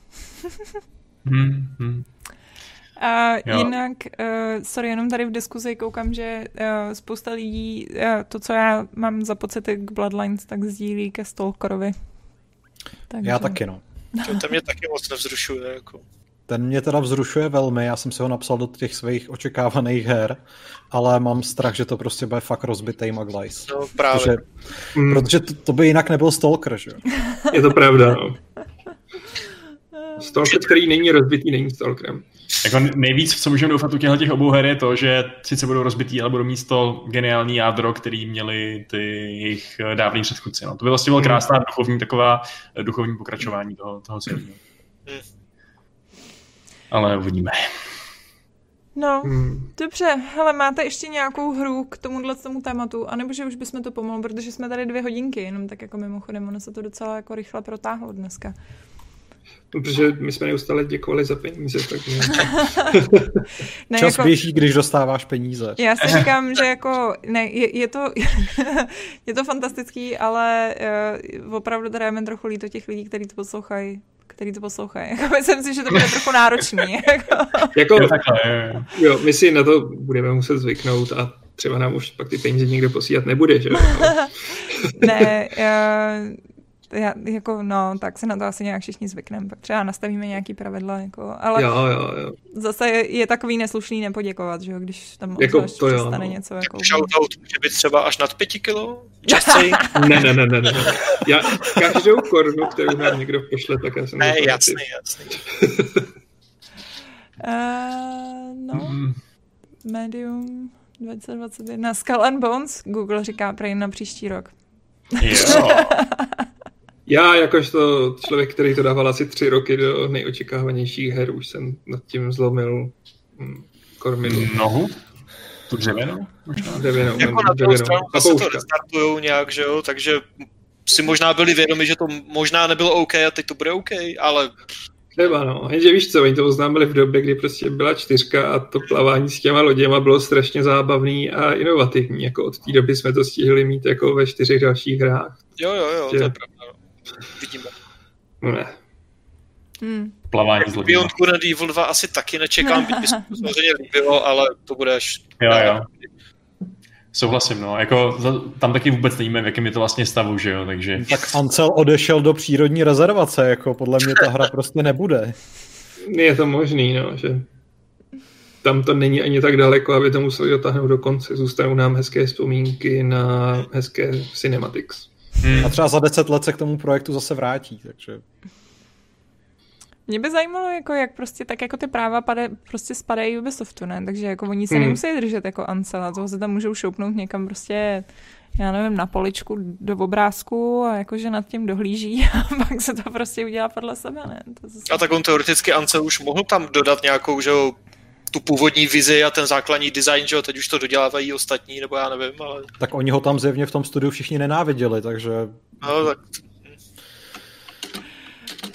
Hmm, hmm. A Jo. jinak, uh, sorry, jenom tady v diskuzi koukám, že uh, spousta lidí uh, to, co já mám za pocity k Bloodlines, tak sdílí ke Stalkerovi. Takže... já taky no. To, to mě taky moc nevzrušuje, jako. Ten mě teda vzrušuje velmi, já jsem si ho napsal do těch svých očekávaných her, ale mám strach, že to prostě bude fakt rozbitý Maglice. No právě. Protože, Hmm. protože to, to by jinak nebyl Stalker, že jo? Je to pravda, no. Stalker, který není rozbitý, není Stalkerem. Jako nejvíc, co můžeme doufat u těchto těch obou her, je to, že sice budou rozbitý, ale budou mít to geniální jádro, který měli ty jejich eh, dávní předchůdci. No. To by vlastně byla krásná duchovní taková eh, duchovní pokračování toho, toho celého. Ale uvidíme. No, Hmm. dobře, hele, máte ještě nějakou hru k tomuhle tomu tématu, anebo že už bychom to pomalu, protože jsme tady dvě hodinky, jenom tak jako mimochodem, ono se to docela jako rychle protáhlo dneska. No, protože my jsme neustále děkovali za peníze, takže Ne, Čas jako, běží, když dostáváš peníze. já si říkám, že jako, ne, je, je to, je to fantastický, ale uh, opravdu teda je mi trochu líto těch lidí, kteří to poslouchají, který to poslouchají. Jako, myslím si, že to bude trochu náročný. Jako. jako, Jo, my si na to budeme muset zvyknout a třeba nám už pak ty peníze nikdo posílat nebude, že ne, uh, já, jako, no, tak se na to asi nějak všichni zvykneme. Pak třeba nastavíme nějaký pravidla, jako, ale Jo, jo, jo. zase je, je takový neslušný nepoděkovat, že jo, když tam Jako jako to jo, stane no. něco. Jako, Shoutout může být třeba až nad pěti kilo? Častěji? Ne, ne, ne, ne, ne. Já každou korunu, kterou nám někdo pošle, tak já jsem ne, jasný, jasný. Uh, no, Mm, Medium 2021. Skull and Bones, Google říká prej na příští rok. Jo. Já jakožto člověk, který to dával asi tři roky do nejočekávanějších her, už jsem nad tím zlomil hm, kormidlo. Nohu? Tu dřevěnou? Možná. Dřevěnou, Jako na druhou stranu zase to restartujou nějak, že jo, takže si možná byli vědomi, že to možná nebylo OK a teď to bude OK, ale Třeba no, jenže víš co, oni to oznámili v době, kdy prostě byla čtyřka a to plavání s těma loděma bylo strašně zábavný a inovativní, jako od té doby jsme to stihli mít jako ve čtyřech dalších hrách. jo, jo, jo, to Že- je pravda. No. Vidíme. No ne. Hmm. Plavání lodí. Beyond Good and Evil 2 asi taky nečekám, byť by se to samozřejmě líbilo, ale to bude až... Jo, jo. Souhlasím, no. Jako, tam taky vůbec nevíme, v jakém je to vlastně stavu, že jo, takže... Tak Ancel odešel do přírodní rezervace, jako podle mě ta hra prostě nebude. Je to možný, no, že tam to není ani tak daleko, aby to museli dotáhnout do konce. Zůstanou nám hezké vzpomínky na hezké cinematics. Hmm. A třeba za deset let se k tomu projektu zase vrátí, takže... Mě by zajímalo, jako jak prostě tak jako ty práva pade, prostě spadají Ubisoftu, ne? Takže jako oni se Hmm. nemusí držet jako Ancela, toho se tam můžou šoupnout někam prostě já nevím, na poličku do obrázku a jakože nad tím dohlíží a pak se to prostě udělá podle sebe, ne? To zase... A tak on teoreticky Ansel už mohl tam dodat nějakou, že jo, tu původní vizi a ten základní design, že jo, teď už to dodělávají ostatní, nebo já nevím, ale Tak oni ho tam zjevně v tom studiu všichni nenáviděli, takže no, tak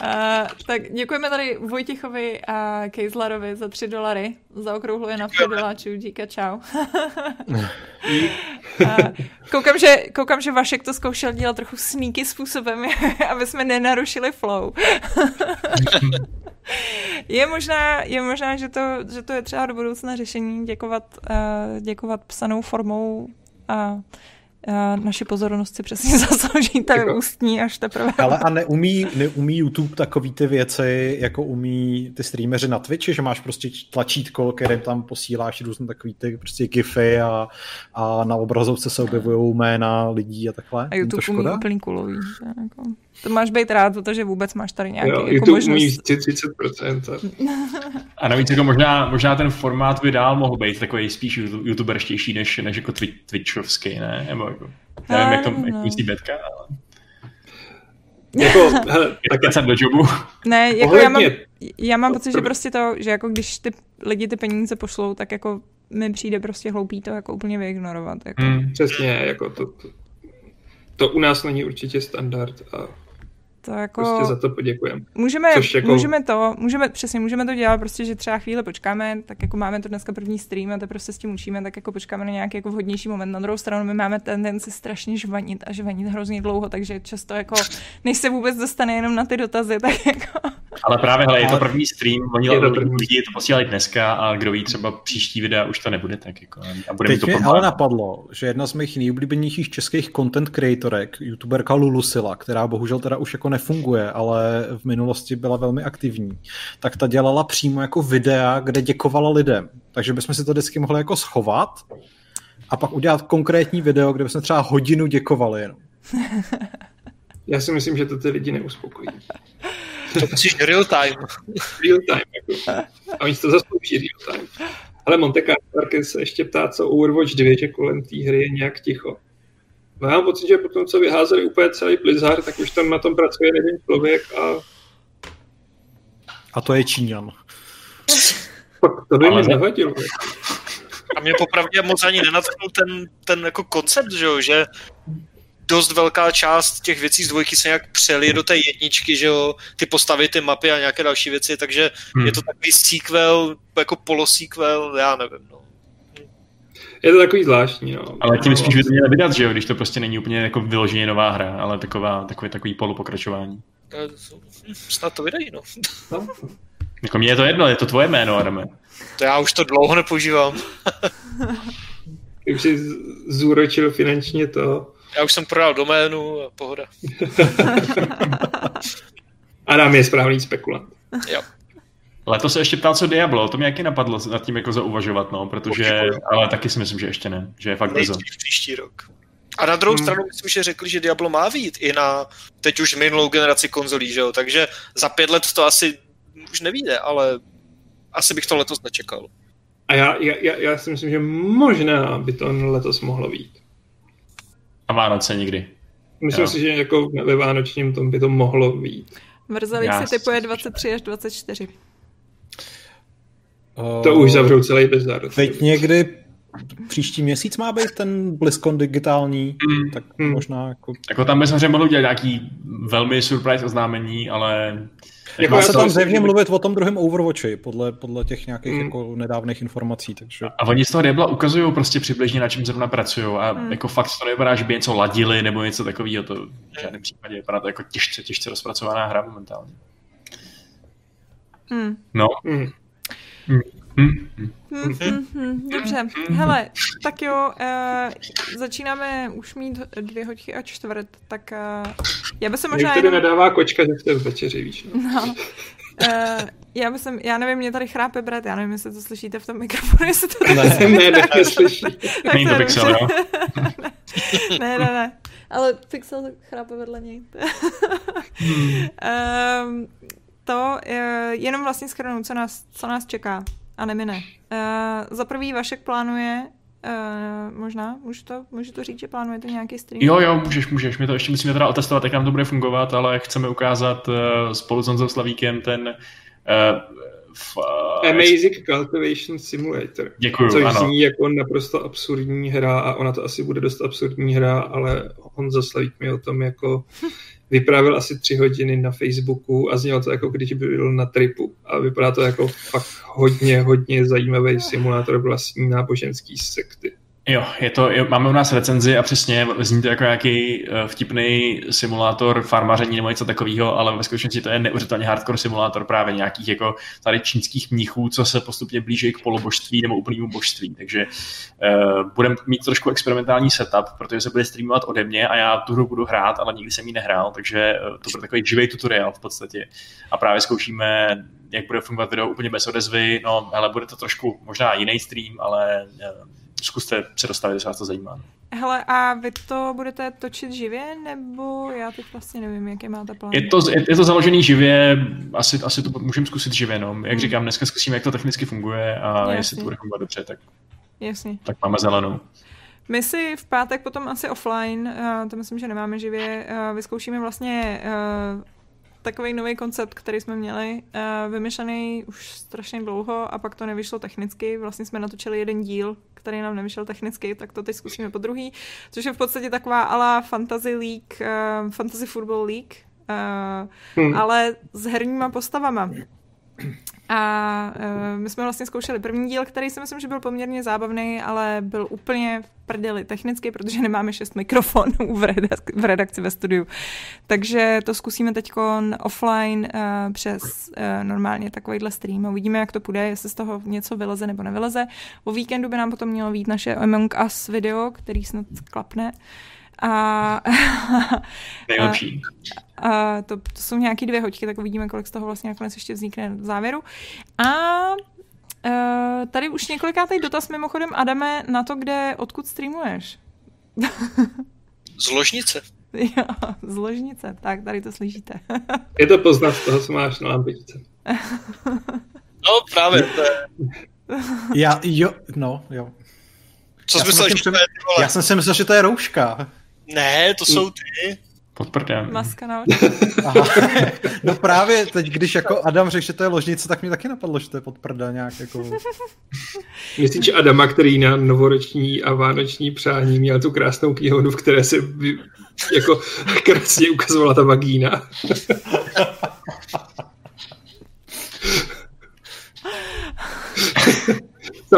Uh, tak děkujeme tady Vojtichovi a Kejzlarovi za 3 dolary. Zaokrouhluje na 5 doláčů. Díka, čau. uh, koukám, že, koukám, že Vašek to zkoušel dělat trochu sneaky způsobem, aby jsme nenarušili flow. je možná, je možná že, to, že to je třeba do budoucna řešení děkovat, uh, děkovat psanou formou a naši pozornost si přesně zaslouží ta Jako- ústní až teprve. Ale a neumí, neumí YouTube takový ty věci, jako umí ty streameři na Twitchi, že máš prostě tlačítko, kterým tam posíláš různé takový ty prostě gify a, a na obrazovce se objevují jména lidí a takhle. A YouTube umí úplný kulový. že Jako, to máš být rád, protože vůbec máš tady nějaký Jo, jako YouTube možnost. umí vždycky 30%. A... A navíc jako možná, možná ten formát by dál mohl být takový spíš youtube- youtuberštější než, než jako twi- twitchovský, ne? Nebo jako, nevím, jak to No, jak myslí Betka, ale Jako, hele, tak jsem do jobu. Ne, jako já mám, ohledně- já mám pocit, že prostě to, že jako když ty lidi ty peníze pošlou, tak jako mi přijde prostě hloupý to jako úplně vyignorovat. Jako. Hmm. Přesně, jako to, to, to u nás není určitě standard a To jako... prostě za to poděkujeme. Můžeme, jako- můžeme to, můžeme, přesně, můžeme to dělat prostě, že třeba chvíli počkáme, tak jako máme to dneska první stream a to prostě s tím učíme, tak jako počkáme na nějaký jako vhodnější moment. Na druhou stranu my máme tendenci strašně žvanit a žvanit hrozně dlouho, takže často jako, než se vůbec dostane jenom na ty dotazy, tak jako... Ale právě, hele, je to první stream, oni Je to první. lidi to posílají dneska a kdo ví, třeba příští videa už to nebude tak jako a bude mi Teď to mě pomáhat. ale napadlo, že jedna z mých nejoblíbenějších českých content creatorek, youtuberka Lulusila, která bohužel teda už jako nefunguje, ale v minulosti byla velmi aktivní, tak ta dělala přímo jako videa, kde děkovala lidem. Takže bychom si to vždycky mohli jako schovat a pak udělat konkrétní video, kde bychom třeba hodinu děkovali jenom. Já si myslím, že to ty lidi neuspokojí. to musíš real time. Real time, jako. A oni si to zaslouží real time. Ale Monte Carlo se ještě ptá, co Overwatch 2, že kolem té hry je nějak ticho. No já mám pocit, že potom, co vyházeli úplně celý Blizzard, tak už tam na tom pracuje jeden člověk a A to je Číňan. to by mi nevadilo. A mě popravdě moc ani nenadchnul ten, ten jako koncept, že jo, že dost velká část těch věcí z dvojky se nějak přeli do té jedničky, že jo, ty postavy, ty mapy a nějaké další věci, takže Hmm. je to takový sequel, jako polosequel, já nevím, no. Je to takový zvláštní, no. Ale tím spíš by to měli vydat, že jo, když to prostě není úplně jako vyloženě nová hra, ale taková, takový, takový polopokračování. Eh, Snad to vydají, no. No. Jako mně je to jedno, je to tvoje jméno, Adame. To já už to dlouho nepoužívám. Už si z- zúročil finančně to. Já už jsem prodal doménu a pohoda. Adam je správný spekulant. Jo. Letos se ještě ptal, co Diablo, to mě jaký napadlo nad tím jako zauvažovat, no, protože, Určitě. ale taky si myslím, že ještě ne, že je fakt brzo. Příští rok. A na druhou Hmm. stranu myslím, že řekli, že Diablo má být i na teď už minulou generaci konzolí, že jo? takže za pět let to asi už nevíde, ale asi bych to letos nečekal. A já, já, já, já si myslím, že možná by to letos mohlo být. A Vánoce nikdy. Myslím Jo. si, že jako ve Vánočním tom by to mohlo být. Já si typuje si- 23 až 24. To už zavřou celý bizar. Teď někdy příští měsíc má být ten BlizzCon digitální, Mm. tak Mm. možná jako... Jako tam by samozřejmě mohli udělat nějaký velmi surprise oznámení, ale Jako Má se tam zjevně by- mluvit o tom druhém Overwatchi, podle, podle těch nějakých Mm. jako nedávných informací, takže... A oni z toho Diabla ukazují prostě přibližně, na čem zrovna pracují a Hmm. jako fakt to nevypadá, že by něco ladili nebo něco takového, to v žádném případě vypadá to jako těžce, těžce rozpracovaná hra momentálně. Hmm. No, Mm. Dobře, hele, tak jo, uh, začínáme už mít dvě hoďky a čtvrt, tak uh, já bych se možná Některý jenom... nedává kočka, že jste v večeři, víš. No. No, uh, já bych já nevím, mě tady chrápe Brad, já nevím, jestli to slyšíte v tom mikrofonu, jestli to Ne. tak- ne, ne, neslyší. tak Není to je pixel, jo? ne, ne, ne. Ale Pixel chrápe vedle něj. um, to uh, jenom vlastně schrnu, co nás, co nás čeká a nemine. Uh, za prvý Vašek plánuje Uh, možná, můžu to, můžu to říct, že plánujete nějaký stream? Jo, jo, můžeš, můžeš. My to ještě musíme teda otestovat, jak nám to bude fungovat, ale chceme ukázat uh, spolu s Honzou Slavíkem ten uh, f, uh, Amazing Cultivation Simulator. Děkuju, Což ano. zní jako naprosto absurdní hra a ona to asi bude dost absurdní hra, ale Honza Slavík mi o tom jako vyprávěl asi tři hodiny na Facebooku a znělo to jako když by byl na tripu. A vypadá to jako fakt hodně, hodně zajímavý simulátor vlastní náboženský sekty. Jo, je to, jo, máme u nás recenzi a přesně zní to jako nějaký uh, vtipný simulátor farmaření nebo něco takového, ale ve skutečnosti to je neuvěřitelně hardcore simulátor právě nějakých jako tady čínských mnichů, co se postupně blíží k polobožství nebo úplnému božství. Takže uh, budeme mít trošku experimentální setup, protože se bude streamovat ode mě a já tu hru budu hrát, ale nikdy jsem ji nehrál, takže uh, to bude takový živý tutoriál v podstatě. A právě zkoušíme, jak bude fungovat video úplně bez odezvy. No, ale bude to trošku možná jiný stream, ale uh, zkuste se dostavit, jestli vás to zajímá. Hele, a vy to budete točit živě, nebo já teď vlastně nevím, jaké máte plán? Je to, je, je to založený živě, asi, asi to můžeme zkusit živě, no. Jak říkám, dneska zkusíme, jak to technicky funguje a Jasně. jestli to bude fungovat dobře, tak, Jasně. tak máme zelenou. My si v pátek potom asi offline, uh, to myslím, že nemáme živě, uh, vyzkoušíme vlastně uh, takový nový koncept, který jsme měli, uh, vymyšlený už strašně dlouho a pak to nevyšlo technicky. Vlastně jsme natočili jeden díl, který nám nevyšel technicky, tak to teď zkusíme po druhý, což je v podstatě taková ala Fantasy League, uh, Fantasy Football League, uh, Hmm. ale s herníma postavama. A uh, my jsme vlastně zkoušeli první díl, který si myslím, že byl poměrně zábavný, ale byl úplně v prdeli technicky, protože nemáme šest mikrofonů v redakci, v redakci ve studiu. Takže to zkusíme teď offline uh, přes uh, normálně takovýhle stream a uvidíme, jak to půjde, jestli z toho něco vyleze nebo nevyleze. O víkendu by nám potom mělo být naše Among Us video, který snad klapne. A, Nejlepší. a to, to jsou nějaké dvě hoďky, tak uvidíme, kolik z toho vlastně nakonec ještě vznikne v závěru. A uh, tady už několikátý dotaz mimochodem, Adame, na to, kde, odkud streamuješ. Z ložnice. Jo, z ložnice, tak tady to slyšíte. Je to poznat z toho, co máš na lampičce. No právě, to je, Já, jo, no, jo. co Já jsi jsem myslel, tím že to je? Já jsem si myslel, že to je rouška. Ne, to jsou ty. Pod prdem. Maska na oči. Aha. No právě teď, když jako Adam řekl, že to je ložnice, tak mi taky napadlo, že to je pod prda nějak jako... Myslíš Adama, který na novoroční a vánoční přání měl tu krásnou knihovnu, v které se jako krásně ukazovala ta vagína.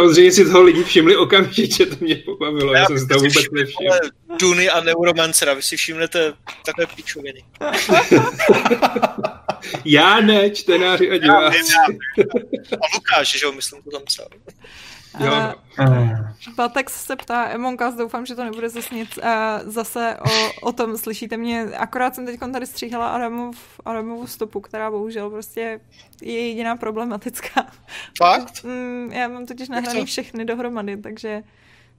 Samozřejmě si toho lidi všimli okamžitě, to mě pobavilo, já jsem si to vůbec všiml, nevšiml. Duny a Neuromancera, vy si všimnete takové píčoviny. Já ne, čtenáři a Já diváci. já. A Lukáš, že jo, myslím, to tam psal. Jo, Batex se ptá, Emonkas, doufám, že to nebude zase, nic, uh, zase o, o tom, slyšíte mě, akorát jsem teď tady stříhala Adamovu, Adamovu stopu, která bohužel prostě je jediná problematická. Fakt? Mm, já mám totiž nahraný všechny dohromady, takže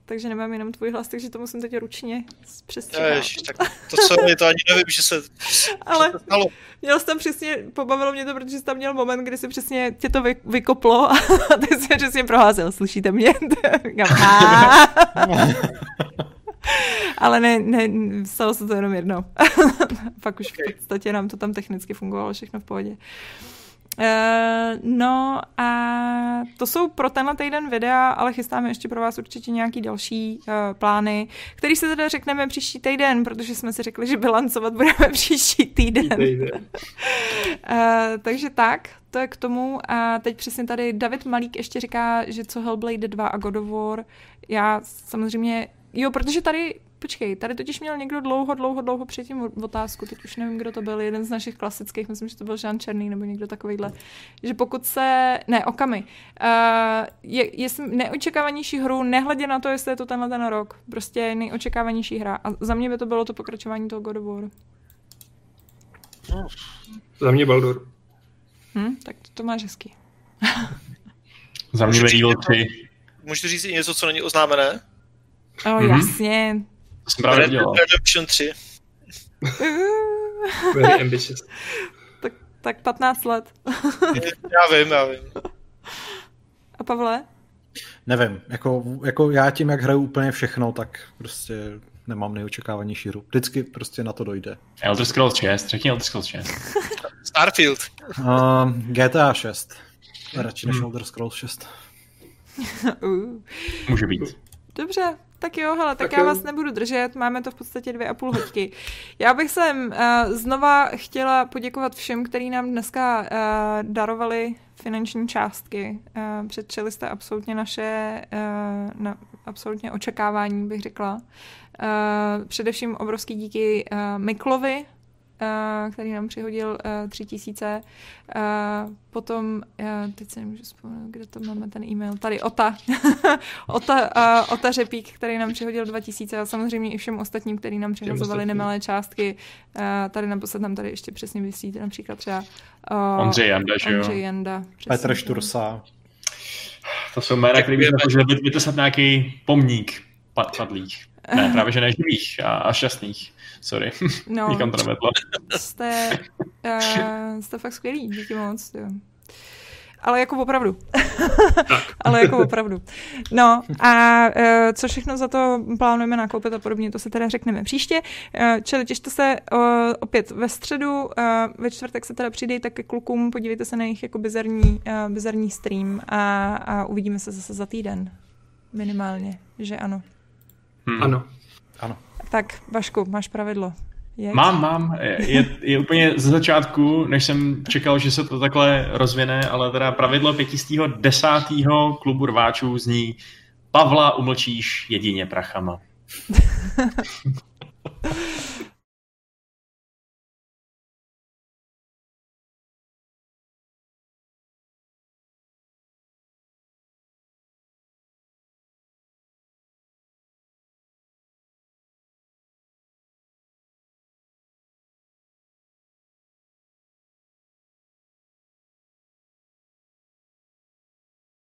takže nemám jenom tvůj hlas, takže to musím teď ručně přestříhat. Ježiš, tak to co je, to ani nevím, že se, Ale že se stalo. měl jsi tam přesně, pobavilo mě to, protože jsi tam měl moment, kdy si přesně tě to vy, vykoplo a ty jsi přesně proházel, slyšíte mě? Ale ne, ne, stalo se to jenom jednou. Pak už v podstatě nám to tam technicky fungovalo všechno v pohodě. Uh, no a to jsou pro tenhle týden videa, ale chystáme ještě pro vás určitě nějaký další uh, plány, který se teda řekneme příští týden, protože jsme si řekli, že bilancovat budeme příští týden. Týden. Uh, takže tak, to je k tomu. A teď přesně tady David Malík ještě říká, že co Hellblade 2 a God of War. Já samozřejmě, jo, protože tady Počkej, tady totiž měl někdo dlouho, dlouho, dlouho předtím otázku, teď už nevím, kdo to byl, jeden z našich klasických, myslím, že to byl Jean Černý nebo někdo takovýhle, že pokud se, ne, Okamy, uh, je, je neočekávanější hru, nehledě na to, jestli je to tenhle ten rok, prostě nejočekávanější hra a za mě by to bylo to pokračování toho God of War. Za mě Baldur. Hm, tak to, to máš hezky. Za mě Medieval 3. Můžu říct i něco, co není oznámené? Oh, Mhm. jasně. To jsem právě Red dělal. Dead Redemption 3. Very ambitious. tak, tak 15 let. Já vím, já vím. A Pavle? Nevím, jako, jako já tím, jak hraju úplně všechno, tak prostě nemám nejočekávanější hru. Vždycky prostě na to dojde. Elder Scrolls 6, řekni Elder Scrolls 6. Starfield. Uh, GTA 6. Radši než Elder Scrolls 6. Uh. Může být. Dobře, tak jo, hele, tak, Tak já jo. vás nebudu držet, máme to v podstatě dvě a půl hoďky. Já bych sem uh, znova chtěla poděkovat všem, kteří nám dneska uh, darovali finanční částky. Uh, předčili jste absolutně naše uh, na, absolutně očekávání, bych řekla. Uh, především obrovský díky uh, Miklovi, který nám přihodil uh, tři tisíce. Uh, potom, uh, teď se nemůžu vzpomenout, kde to máme ten e-mail, tady Ota, Ota, uh, Ota Řepík, který nám přihodil 2000 a samozřejmě i všem ostatním, který nám přihazovali nemalé částky. Uh, tady naposled nám tady ještě přesně vysíte například třeba uh, Ondřej Janda, že jo? Ondřej Janda. Petr. Štursa. To jsou jména, které potřebovali vytesat nějaký pomník pad, padlých. Ne, právě že ne živých a, a šťastných. Sorry, No, nikam to nevedlo. jste, uh, jste fakt skvělí, díky moc. Jo. Ale jako opravdu. Ale jako opravdu. No a uh, co všechno za to plánujeme nakoupit a podobně, to se teda řekneme příště. Uh, čili těšte se uh, opět ve středu, uh, ve čtvrtek se teda přidejte ke klukům, podívejte se na jejich jako bizarní, uh, bizarní stream a, a uvidíme se zase za týden. Minimálně, že ano. Hmm. Ano. Ano. Tak, Vašku, máš pravidlo. Jeď. Mám, mám. Je, je úplně ze začátku, než jsem čekal, že se to takhle rozvine, ale teda pravidlo 510. klubu rváčů zní Pavla umlčíš jedině prachama.